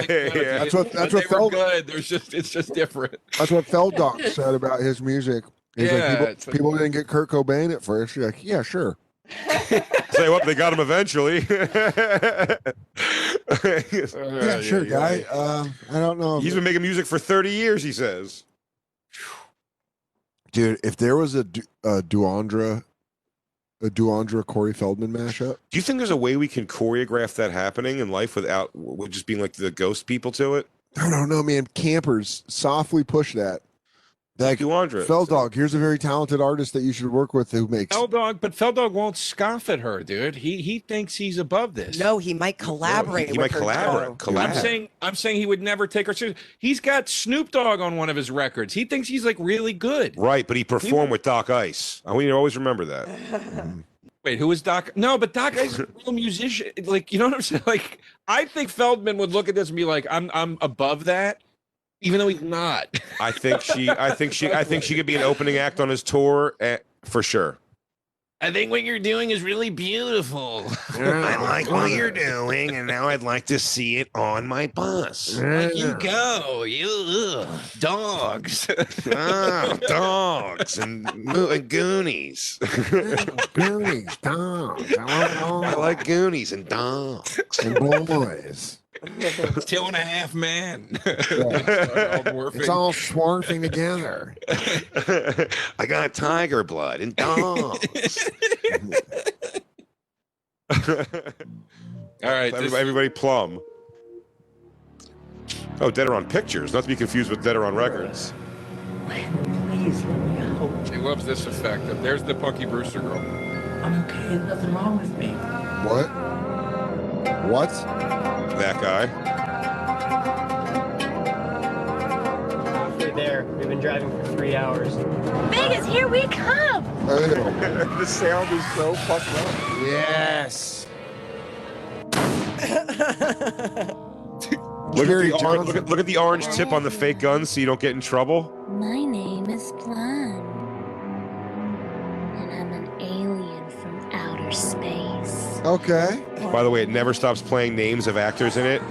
Yeah. [laughs]
That's what- that's
they
what
were
felt-
good. There's just it's just different.
That's what Feldog [laughs] said about his music. He's
Yeah,
like, people,
it's
people didn't get Kurt Cobain at first. You're like, yeah, sure.
Say what? They got him eventually.
Yeah, sure, guy. Um, I don't know.
He's been making music for 30 years, he says.
Dude, if there was a, Du- a Duandra, a Duandra Corey Feldman mashup,
Do you think there's a way we can choreograph that happening in life without with just being like the ghost people to it?
I don't know, man. Campers softly push that. Like
Duandra.
Feldog, here's a very talented artist that you should work with who makes.
Feldog, but Feldog won't scoff at her, dude. He he thinks he's above this.
No, he might collaborate.
he
with
might
her,
collaborate.
though.
I'm saying I'm saying he would never take her seriously. He's got Snoop Dogg on one of his records. He thinks he's like really good.
Right, but he performed with Doc Ice. I want you always remember that. [laughs]
Wait, who is Doc? No, but Doc is a [laughs] real musician. Like, you know what I'm saying? Like, I think Feldman would look at this and be like, "I'm I'm above that," even though he's not.
I think she I think she I think she could be an opening act on his tour eh, for sure.
I think what you're doing is really beautiful.
I like what you're doing, and now I'd like to see it on my bus.
you go, you ugh, dogs.
oh, dogs and, and Goonies.
Goonies, [laughs] dogs,
I like Goonies and dogs.
and boys. [laughs]
Two and a half man. [laughs]
It's all swarfing together. [laughs]
I got tiger blood and dogs.
All right, this-
everybody, everybody plum. Oh, Dead on Pictures, not to be confused with Dead on Records.
Please let me out.
He loves this effect. There's the Punky Brewster girl.
I'm okay. Nothing wrong with me.
What? What?
That guy.
Halfway there. We've been driving for three hours.
Vegas, here we come! [laughs]
the sound is so fucked up.
Yes.
Look at, the orange, look, at, look at the orange tip on the fake gun so you don't get in trouble.
My name is Blonde. And I'm an alien from outer space.
Okay.
By the way, it never stops playing names of actors in it.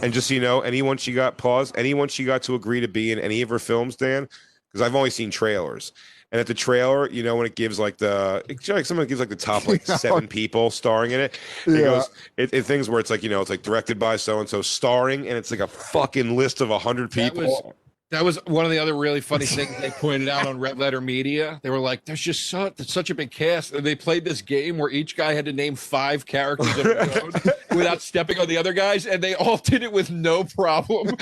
And just so you know, anyone she got paused, anyone she got to agree to be in any of her films, Dan, because I've only seen trailers. And at the trailer, you know, when it gives like the it's like someone gives like the top like [laughs] seven people starring in it, it
Yeah.
goes it, it things where it's like you know it's like directed by so and so starring, and it's like a fucking list of a hundred
That
people.
Was that was one of the other really funny [laughs] things they pointed out on Red Letter Media. They were like, "There's just so, there's such a big cast." And they played this game where each guy had to name five characters of their own without stepping on the other guys, and they all did it with no problem. [laughs]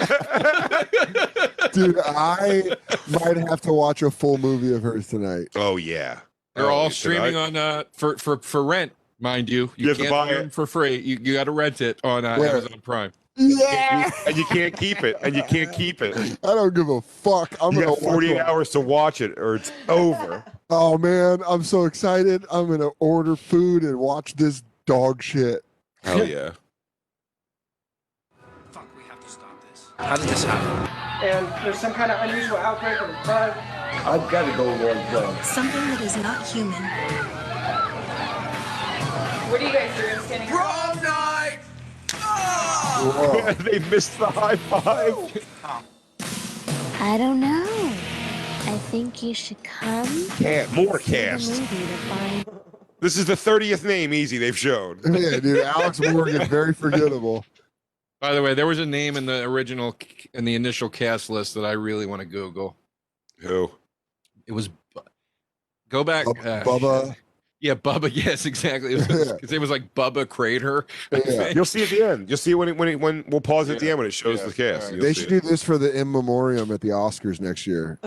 Dude, I might have to watch a full movie of hers tonight.
oh yeah,
They're
Oh,
all
tonight?
streaming on uh for for for rent, mind you.
You have to
can't
buy
buy
it.
them for free. You you got to rent it on uh, Amazon Prime.
Yeah.
and you can't keep it, and you can't keep it.
I don't give a fuck. I'm
You
gonna
got 48
watch
hours to watch it, or it's over.
Oh man, I'm so excited. I'm gonna order food and watch this dog shit.
Hell yeah. Fuck, we have to stop this.
How did this happen? And there's some kind of unusual outbreak of bug.
I've got to go one plug.
Something that is not human.
What are you guys doing? Standing
Prom night!
Whoa. [laughs]
they missed the high five.
I don't know. I think you should come
Cat, more cast.
movie to find
This is the 30th name easy they've shown. [laughs]
yeah, dude, Alex Morgan, very forgettable.
By the way, there was a name in the original in the initial cast list that I really want to Google.
Who?
It was. Go back.
Bub-
uh,
Bubba.
Yeah, Bubba. [laughs] Yes, exactly. It was, 'cause it was like Bubba Crater. [laughs]
Yeah.
You'll see at the end. You'll see when it, when it, when we'll pause at the end when it shows
Yeah.
the cast.
Alright.
You'll
They should
it.
do this for the in memoriam at the Oscars next year. [laughs]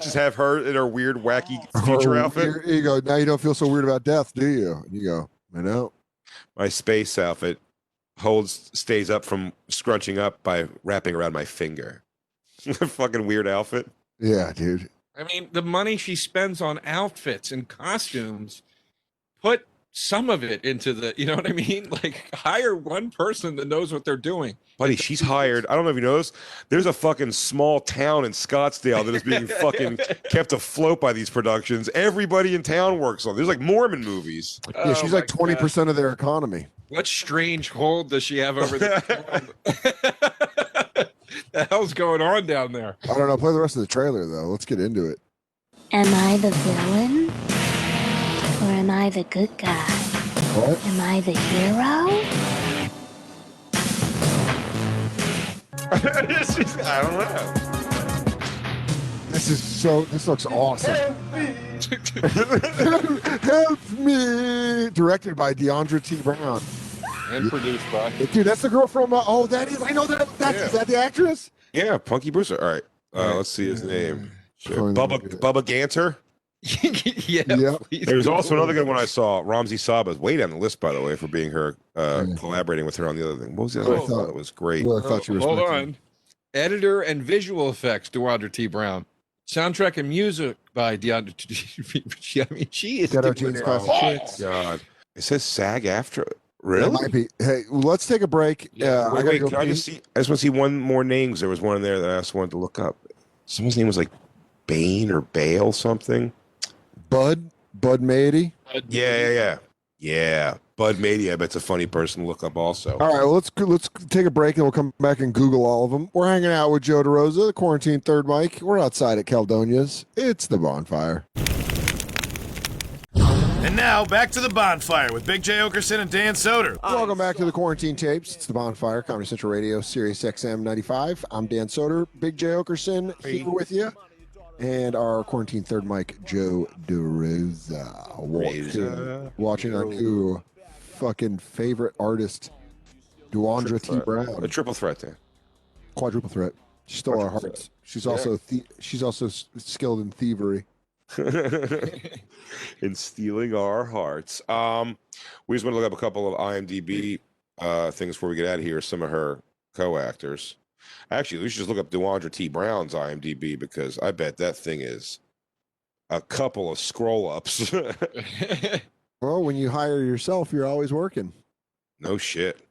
Just have her in her weird, wacky future
Or
outfit.
You you go, now you don't feel so weird about death, do you? And you go, I know.
My space outfit holds stays up from scrunching up by wrapping around my finger. Fucking weird outfit.
Yeah, dude.
I mean, the money she spends on outfits and costumes, put some of it into the. You know what I mean? [laughs] Like hire one person that knows what they're doing.
Buddy, she's hired. I don't know if you know this. There's a fucking small town in Scottsdale that is being [laughs] fucking kept afloat by these productions. Everybody in town works on. There's like Mormon movies.
Yeah,
Oh
she's like twenty
God.
percent of their economy.
What strange hold does she have over the? [laughs] [laughs] the hell's going on down there?
I don't know. Play the rest of the trailer though. Let's get into it.
Am I the villain? Or am I the good guy?
What?
Am I the hero? [laughs]
I don't know.
This is so. This looks awesome. Help me! [laughs] Directed by Deandra T. Brown.
And produced by.
Dude, that's the girl from. Uh, oh, that is. I know that. That's, Is that the actress?
Yeah, Punky Brewster. All right. Uh, let's see his name. Shit. Bubba Bubba Ganter. [laughs]
yeah.
Yep.
There's also another good one I saw. Ramsey Saba's way down the list, by the way, for being her uh, collaborating with her on the other thing. What was the other?
Oh,
one?
I
I thought
thought-
it was great.
Well, I thought you were.
Hold
supposed
on. Editor and visual effects, Deandra T. Brown. Soundtrack and music by Deandra T. [laughs] I mean, she is.
Dead
doing
Jeans
it
Classic
all.
Hits.
God, it says SAG after.
That
Really?
might be. Hey, let's take a break.
Yeah.
Uh, I
Wait,
gotta
wait,
go
can I just see? I just want to see one more name 'cause there was one in there that I also wanted to look up. Someone's name was like Bain or Bale something.
Bud. Bud Mady.
Yeah, yeah, yeah, yeah. Bud Mady. I bet's a funny person to look up also.
All right, well, let's let's take a break and we'll come back and Google all of them. We're hanging out with Joe DeRosa, the quarantine third mic. We're outside at Caldonia's. It's the bonfire.
And now back to the bonfire with Big Jay Oakerson and Dan Soder.
Welcome back to the quarantine tapes. It's the bonfire, Comedy Central Radio, Sirius XM 95. I'm Dan Soder, Big Jay Oakerson here with you, and our quarantine third mic, Joe DeRosa, watching,
Rosa.
watching on who fucking favorite artist, Duandra T. Brown, A
triple threat there.
quadruple threat. She stole our
Quadruple
hearts. She's also thie- she's also s- skilled in thievery. [laughs]
in stealing our hearts. Um, we just want to look up a couple of IMDb uh, things before we get out of here. Some of her co-actors. Actually, we should just look up Deandra T. Brown's IMDb because I bet that thing is a couple of scroll ups. [laughs] [laughs]
Well, when you hire yourself, you're always working.
no shit.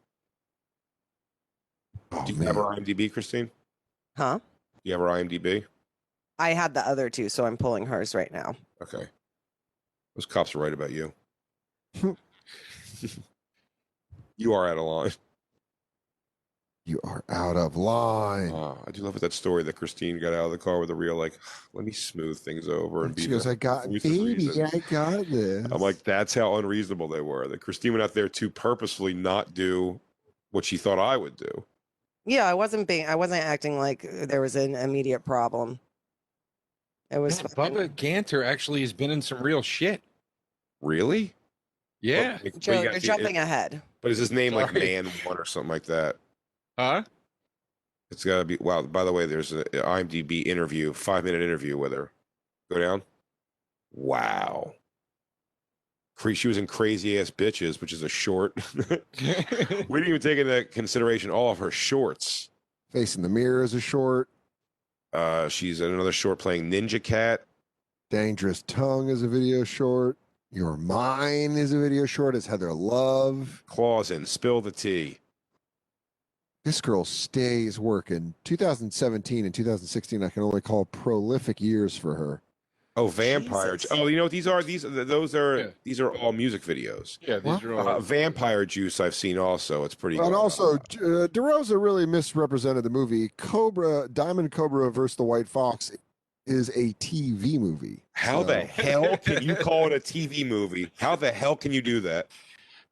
Oh,
Do you
man.
have her IMDb, Christine?
Huh?
Do you have her IMDb?
I had the other two, so I'm pulling hers right now.
Okay. Those cops are right about you. [laughs] you are out of line.
You are out of line.
Uh, I do love that story that Christine got out of the car with a real like, [sighs] let me smooth things over and be.
she goes, I got, baby. I got this.
I'm like, that's how unreasonable they were. That Christine went out there to purposefully not do what she thought I would do.
Yeah, I wasn't being, I wasn't acting like there was an immediate problem. It was
Yeah,
fucking-
Bubba Ganter actually has been in some real shit.
Really?
Yeah.
But- but
Joe,
you
you're
got-
jumping ahead.
But is his name like Man One or something like that?
Huh?
It's got to be. Wow. By the way, there's an IMDb interview, five minute interview with her. Go down. Wow. Cra- She was in Crazy Ass Bitches, which is a short. [laughs] [laughs] we didn't even take into consideration all of her shorts.
Facing the mirror is a short.
Uh, she's in another short playing Ninja Cat.
Dangerous Tongue is a video short. Your Mine is a video short. It's Heather Love.
Claws in, spill the tea.
This girl stays working. 2017 and 2016, I can only call prolific years for her.
Oh, Vampire.
Jesus.
Oh, you know what these are? These th- those are
Yeah.
these are all music videos.
Yeah, these
What?
are all.
Uh, Vampire Juice I've seen also. It's pretty.
And
good.
also, uh, DeRosa really misrepresented the movie. Cobra, Diamond Cobra versus the White Fox is a TV movie.
How
So-
the hell can you call it a [laughs] TV movie? How the hell can you do that?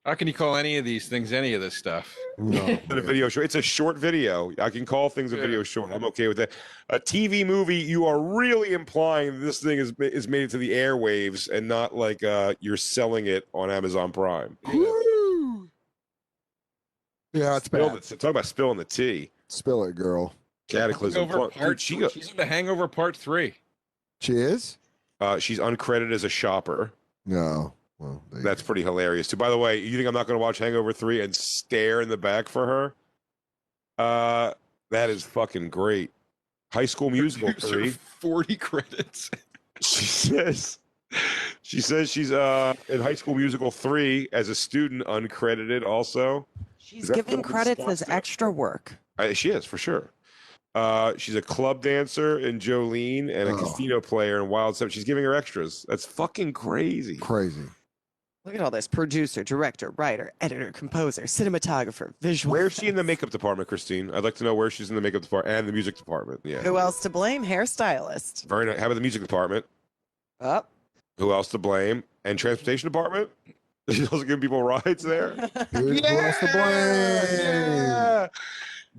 How can you call any of these things any of this stuff?
No. [laughs]
It's a video show. It's a short video. I can call things a video short. I'm okay with that. A TV movie, you are really implying this thing is is made it to the airwaves and not like uh, you're selling it on Amazon Prime.
Woo! Yeah, it's
Spill
bad.
the, talk about spilling the tea.
Spill it, girl.
Cataclysm.
Hangover
Dude,
part
she
three. She's in the Hangover Part Three.
She is?
uh, she's uncredited as a shopper.
No. Well, there you
That's pretty hilarious too. By the way, you think I'm not going to watch Hangover three and stare in the back for her? Uh, that is fucking great. High School Musical [laughs]
Producer,
three.
Forty credits.
She says, she says she's uh in High School Musical three as a student, uncredited. Also,
She's giving credits as extra work.
I, she is for sure. Uh, she's a club dancer in Jolene and a
Oh.
casino player in Wild Seven. She's giving her extras. That's fucking crazy.
Crazy.
Look at all this producer, director, writer, editor, composer, cinematographer, visual.
Where's she in the makeup department, Christine? I'd like to know where she's in the makeup department and the music department. Yeah.
Who else to blame? Hairstylist.
Very nice. How about the music department?
Up.
Who else to blame? And transportation department? [laughs] She's also giving people rides there. [laughs]
Who's else to blame?
Yeah.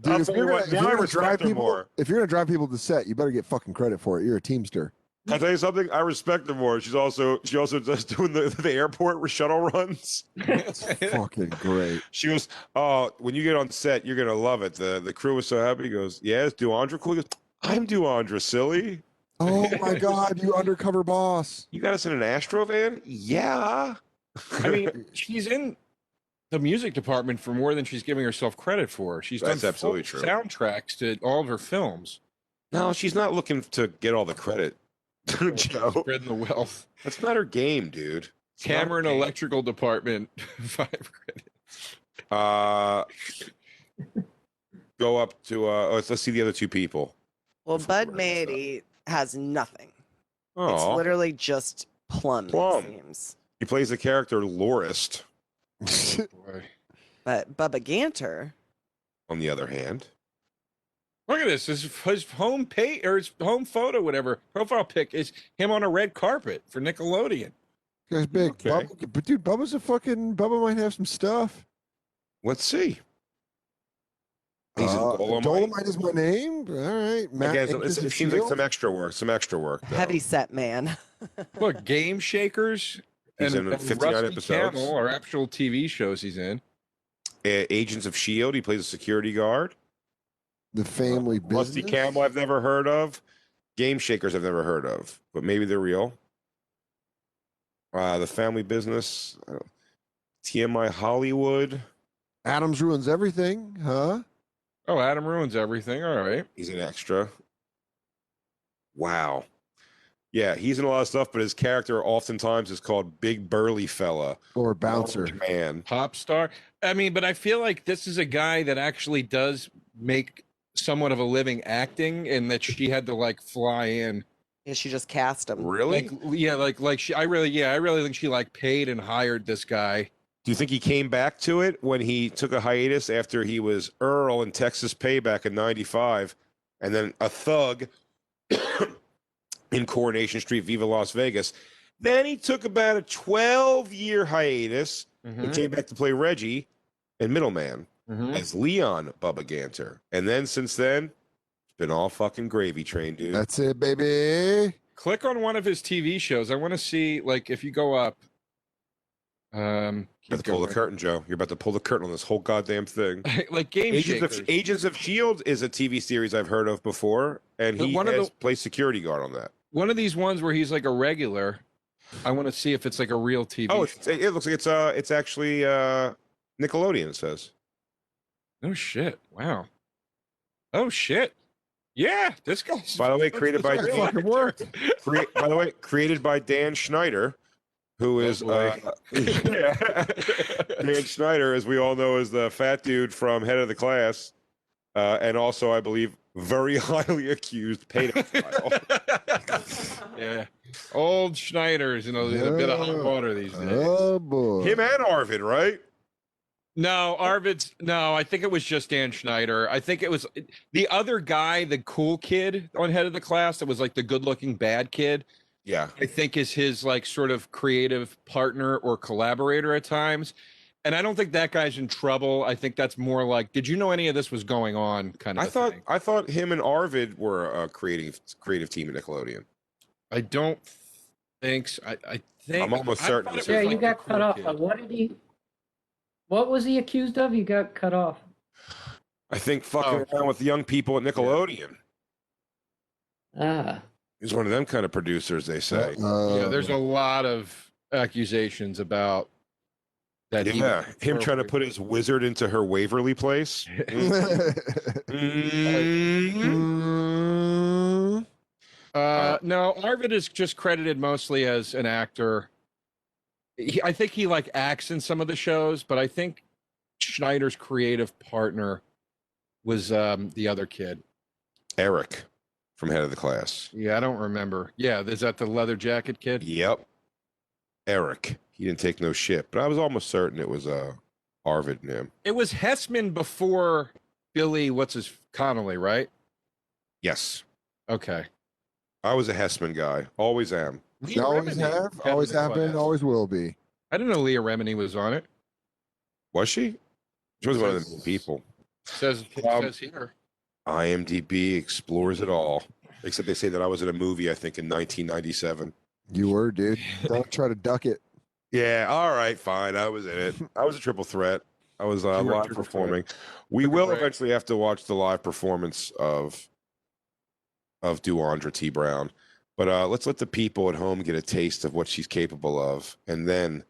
Dude,
I'll
if you're,
you
gonna,
what,
if you're gonna drive people,
more.
if you're gonna drive people to set, you better get fucking credit for it. You're a teamster.
Can I tell you something? I respect her more. She's also she also does [laughs] doing the, the airport [laughs] shuttle runs.
fucking great.
She goes, "Oh, when you get on set, you're gonna love it." The the crew was so happy. He goes, "Yeah, is Duandra cool?" He goes, "I'm Duandra, silly.
Oh my god, you undercover boss.
You got us in an Astro van? Yeah."
I mean, she's in the music department for more than she's giving herself credit for. She's
That's
done
absolutely true.
soundtracks to all of her films.
no, she's not looking to get all the credit. [laughs] Joe,
Spreading the wealth.
that's not her game, dude. It's
Cameron
game.
Electrical Department, [laughs] five credits.
Uh, go up to uh. Let's, let's see the other two people.
Well, Bud
we're gonna stop.
Mady has nothing. It's
Oh,
literally just plum.
Plum.
It seems.
he plays the character Lorist.
Boy. [laughs]
But Bubba Ganter,
On the other hand,
Look at this. His, his home pay or his home photo, whatever profile pic is him on a red carpet for Nickelodeon.
Guy's big.
Okay.
Bubba, but dude, Bubba's a fucking. Bubba might have some stuff.
let's see. He's in
Uh,
Dolomite.
Dolomite is my name. All right, Matt.
Again, so
Agents
it
of
seems like some extra work. Some extra work. though.
heavy set man. [laughs]
Look, Game Shakers
He's
and,
in
and
59
Rusty
episodes.
Camel are actual TV shows he's in.
Uh, Agents of Shield. He plays a security guard.
The family
Rusty
business.
Camel. I've never heard of. Game Shakers. I've never heard of, but maybe they're real. Uh, the family business. Uh, TMI Hollywood.
Adams ruins everything, huh?
Oh, Adam ruins everything. All right.
He's an extra. Wow. Yeah, he's in a lot of stuff, but his character oftentimes is called Big Burly Fella.
Or bouncer.
Man.
Pop star. I mean, but I feel like this is a guy that actually does make somewhat of a living acting and that she had to like fly in.
Yeah, she just cast him.
Really?
Like yeah, like like she I really yeah, I really think she like paid and hired this guy.
Do you think he came back to it when he took a hiatus after he was Earl in Texas Payback in 95 and then a thug [coughs] in Coronation Street, Viva Las Vegas? Then he took about a 12 year hiatus and mm-hmm. came back to play Reggie and Middleman
Mhm.
as Leon Bubba Ganter. And then since then, it's been all fucking gravy train, dude.
That's it, baby.
Click on one of his TV shows. I want to see like if you go up. Um,
You're about to pull the curtain, Joe. You're about to pull the curtain on this whole goddamn thing. [laughs]
like Game
Agents
Shakers.
of, Agents of Shield is a TV series I've heard of before, and
But
he
one of
has
the-
played security guard on that.
one of these ones where he's like a regular. I want to see if it's like a real TV.
Oh,
show.
it looks like it's uh, it's actually uh, Nickelodeon. It says.
Oh shit! Wow. Oh shit! Yeah, this guy's.
By the way, [laughs] created by Dan,
fucking worked.
crea- by the way, created by Dan Schneider, who is
boy.
uh. [laughs] Dan Schneider, as we all know, is the fat dude from Head of the Class, uh, and also, I believe, very [laughs] highly accused pedophile.
yeah, old Schneiders, you know, in a bit of hot water these days.
Oh boy.
Him and Arvid, right?
No, Arvid's. No, I think it was just Dan Schneider. I think it was the other guy, the cool kid on head of the class that was like the good-looking bad kid.
Yeah.
I think is his like sort of creative partner or collaborator at times. and I don't think that guy's in trouble. I think that's more like, did you know any of this was going on? Kind of.
I thought
thing.
I thought him and Arvid were a creative creative team at Nickelodeon.
I don't think. So. I, I think.
I'm almost
I
certain
thought
Yeah,
was
you
like the
got cut
cool
off.
kid.
What did he? What was he accused of? He got cut off.
I think fucking
Oh.
around with young people at Nickelodeon.
Ah.
He's one of them kind of producers, they say.
Uh,
yeah, there's a lot of accusations about that. he
yeah, him trying to put his wizard into her Waverly place. [laughs] [laughs] Mm.
Uh, no, Arvid is just credited mostly as an actor. He, I think he like acts in some of the shows, but I think Schneider's creative partner was um, the other kid.
Eric from Head of the Class.
Yeah, I don't remember. Yeah, is that the leather jacket kid?
Yep. Eric. He didn't take no shit, but I was almost certain it was uh Arvid and him.
It was Hesseman before Billy. What's his Connolly, right?
Yes.
Okay.
I was a Hesseman guy. Always am.
Leah
always
Remini
have,
had
always
the
have been, always will be.
I didn't know Leah Remini was on it.
Was she? She was one of the main people.
Says it
Um,
says here.
IMDb explores it all. Except they say that I was in a movie, I think, in 1997.
You were, dude. Don't [laughs] try to duck it.
Yeah, all right, fine. I was in it. I was a triple threat. I was uh,
You were a
live
triple
performing. We
Triple
will
threat.
eventually have to watch the live performance of of Duandra T. Brown. But uh, let's let the people at home get a taste of what she's capable of, and then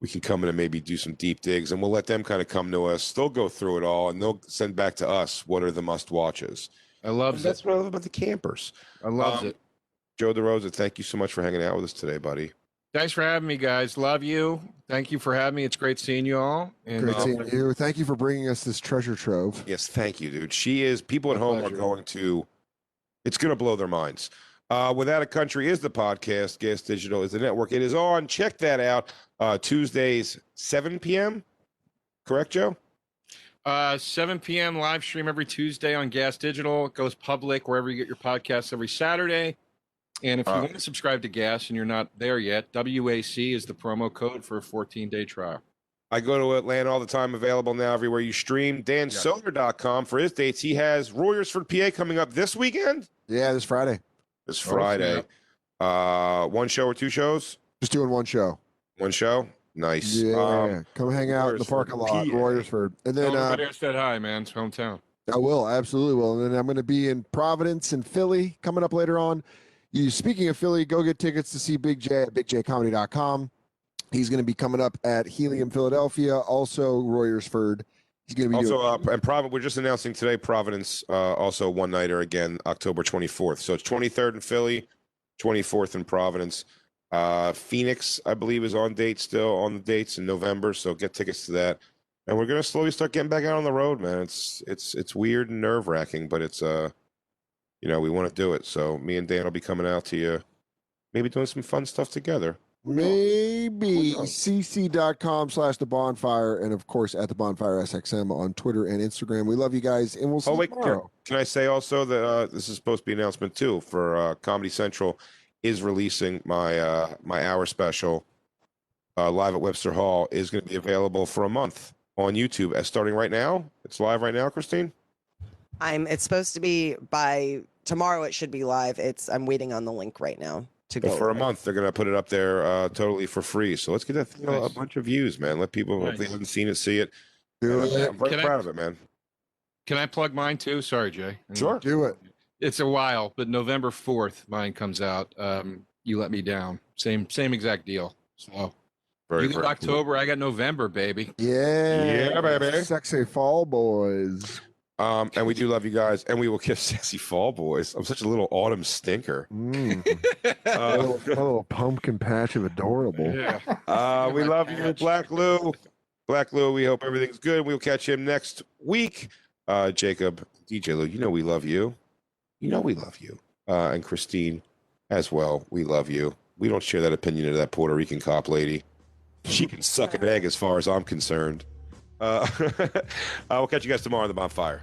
we can come in and maybe do some deep digs, and we'll let them kind of come to us. They'll go through it all, and they'll send back to us what are the must watches.
I love
That's what I love about the campers.
I love
um,
it.
Joe DeRosa, thank you so much for hanging out with us today, buddy.
Thanks for having me, guys. Love you. Thank you for having me. It's great seeing you all. And
Great
uh,
seeing you. Thank you for bringing us this treasure trove.
Yes, thank you, dude. She is. People at
My
home
pleasure.
are going to. It's going to blow their minds. Uh, Without a Country is the podcast. Gas Digital is the network. It is on. Check that out. Uh, Tuesdays, 7 p.m. Correct, Joe?
Uh, 7 p.m. live stream every Tuesday on Gas Digital. It goes public wherever you get your podcasts every Saturday. And if you
Uh,
want to subscribe to Gas and you're not there yet, WAC is the promo code for a 14 day trial.
I go to Atlanta all the time. Available now everywhere you stream. DanSoder.com for his dates. He has Royersford, PA coming up this weekend.
Yeah, this Friday.
This
Oh,
Friday. Uh, one show or two shows?
Just doing one show.
One show. Nice.
Yeah.
Um,
Come hang out in the
Royersford,
parking lot,
PA.
Royersford. And then
Tell
uh,
everybody I said hi, man. It's hometown.
I will, absolutely will. And then I'm going to be in Providence and Philly coming up later on. You speaking of Philly, go get tickets to see Big Jay at bigjcomedy.com. He's going to be coming up at Helium Philadelphia, also Royersford. He's going to be
Also, uh, and Providence, we're just announcing today, Providence, uh, also one nighter again, October 24th. So it's 23rd in Philly, 24th in Providence. Uh, Phoenix, I believe, is on date still on the dates in November. So get tickets to that. And we're gonna slowly start getting back out on the road, man. It's it's it's weird and nerve wracking, but it's uh, you know, we want to do it. So me and Dan will be coming out to you, maybe doing some fun stuff together.
Maybe
Who knows?
cc.com slash the bonfire. And of course, at the bonfire SXM on Twitter and Instagram. We love you guys, and we'll see
Oh
you
wait, can,
tomorrow.
can I say also that uh, this is supposed to be an announcement too for uh, Comedy Central is releasing my uh, my hour special uh, live at Webster Hall is going to be available for a month on YouTube. As starting right now, it's live right now, Christine.
I'm. It's supposed to be by tomorrow. It should be live. It's. I'm waiting on the link right now to
But
go
for a month, they're going to put it up there uh, totally for free. So let's get that thing a- a bunch of views, man. Let people if they haven't seen it see it.
Do
uh,
it.
I'm very
Can I-
proud of it, man.
Can I plug mine too? Sorry, Jay.
Sure.
Do it.
It's a while, but November 4th, mine comes out. Um, you let me down. Same, same exact deal. So
Very,
you got
very cool.
October, I got November, baby.
Yeah.
Yeah, baby.
Sexy fall boys.
Um, and we do love you guys, and we will kiss [laughs] sexy fall boys. I'm such a little autumn stinker.
Mm. [laughs] a,
Uh,
little, a little pumpkin patch of adorable.
Yeah.
Uh, we love you, Black Lou. Black Lou, we hope everything's good. We'll catch him next week. Uh, Jacob, DJ Lou, you know we love you. You know we love you. Uh, and Christine as well. We love you. We don't share that opinion of that Puerto Rican cop lady. She can suck an egg as far as I'm concerned. Uh, [laughs] uh, we'll catch you guys tomorrow on the bonfire.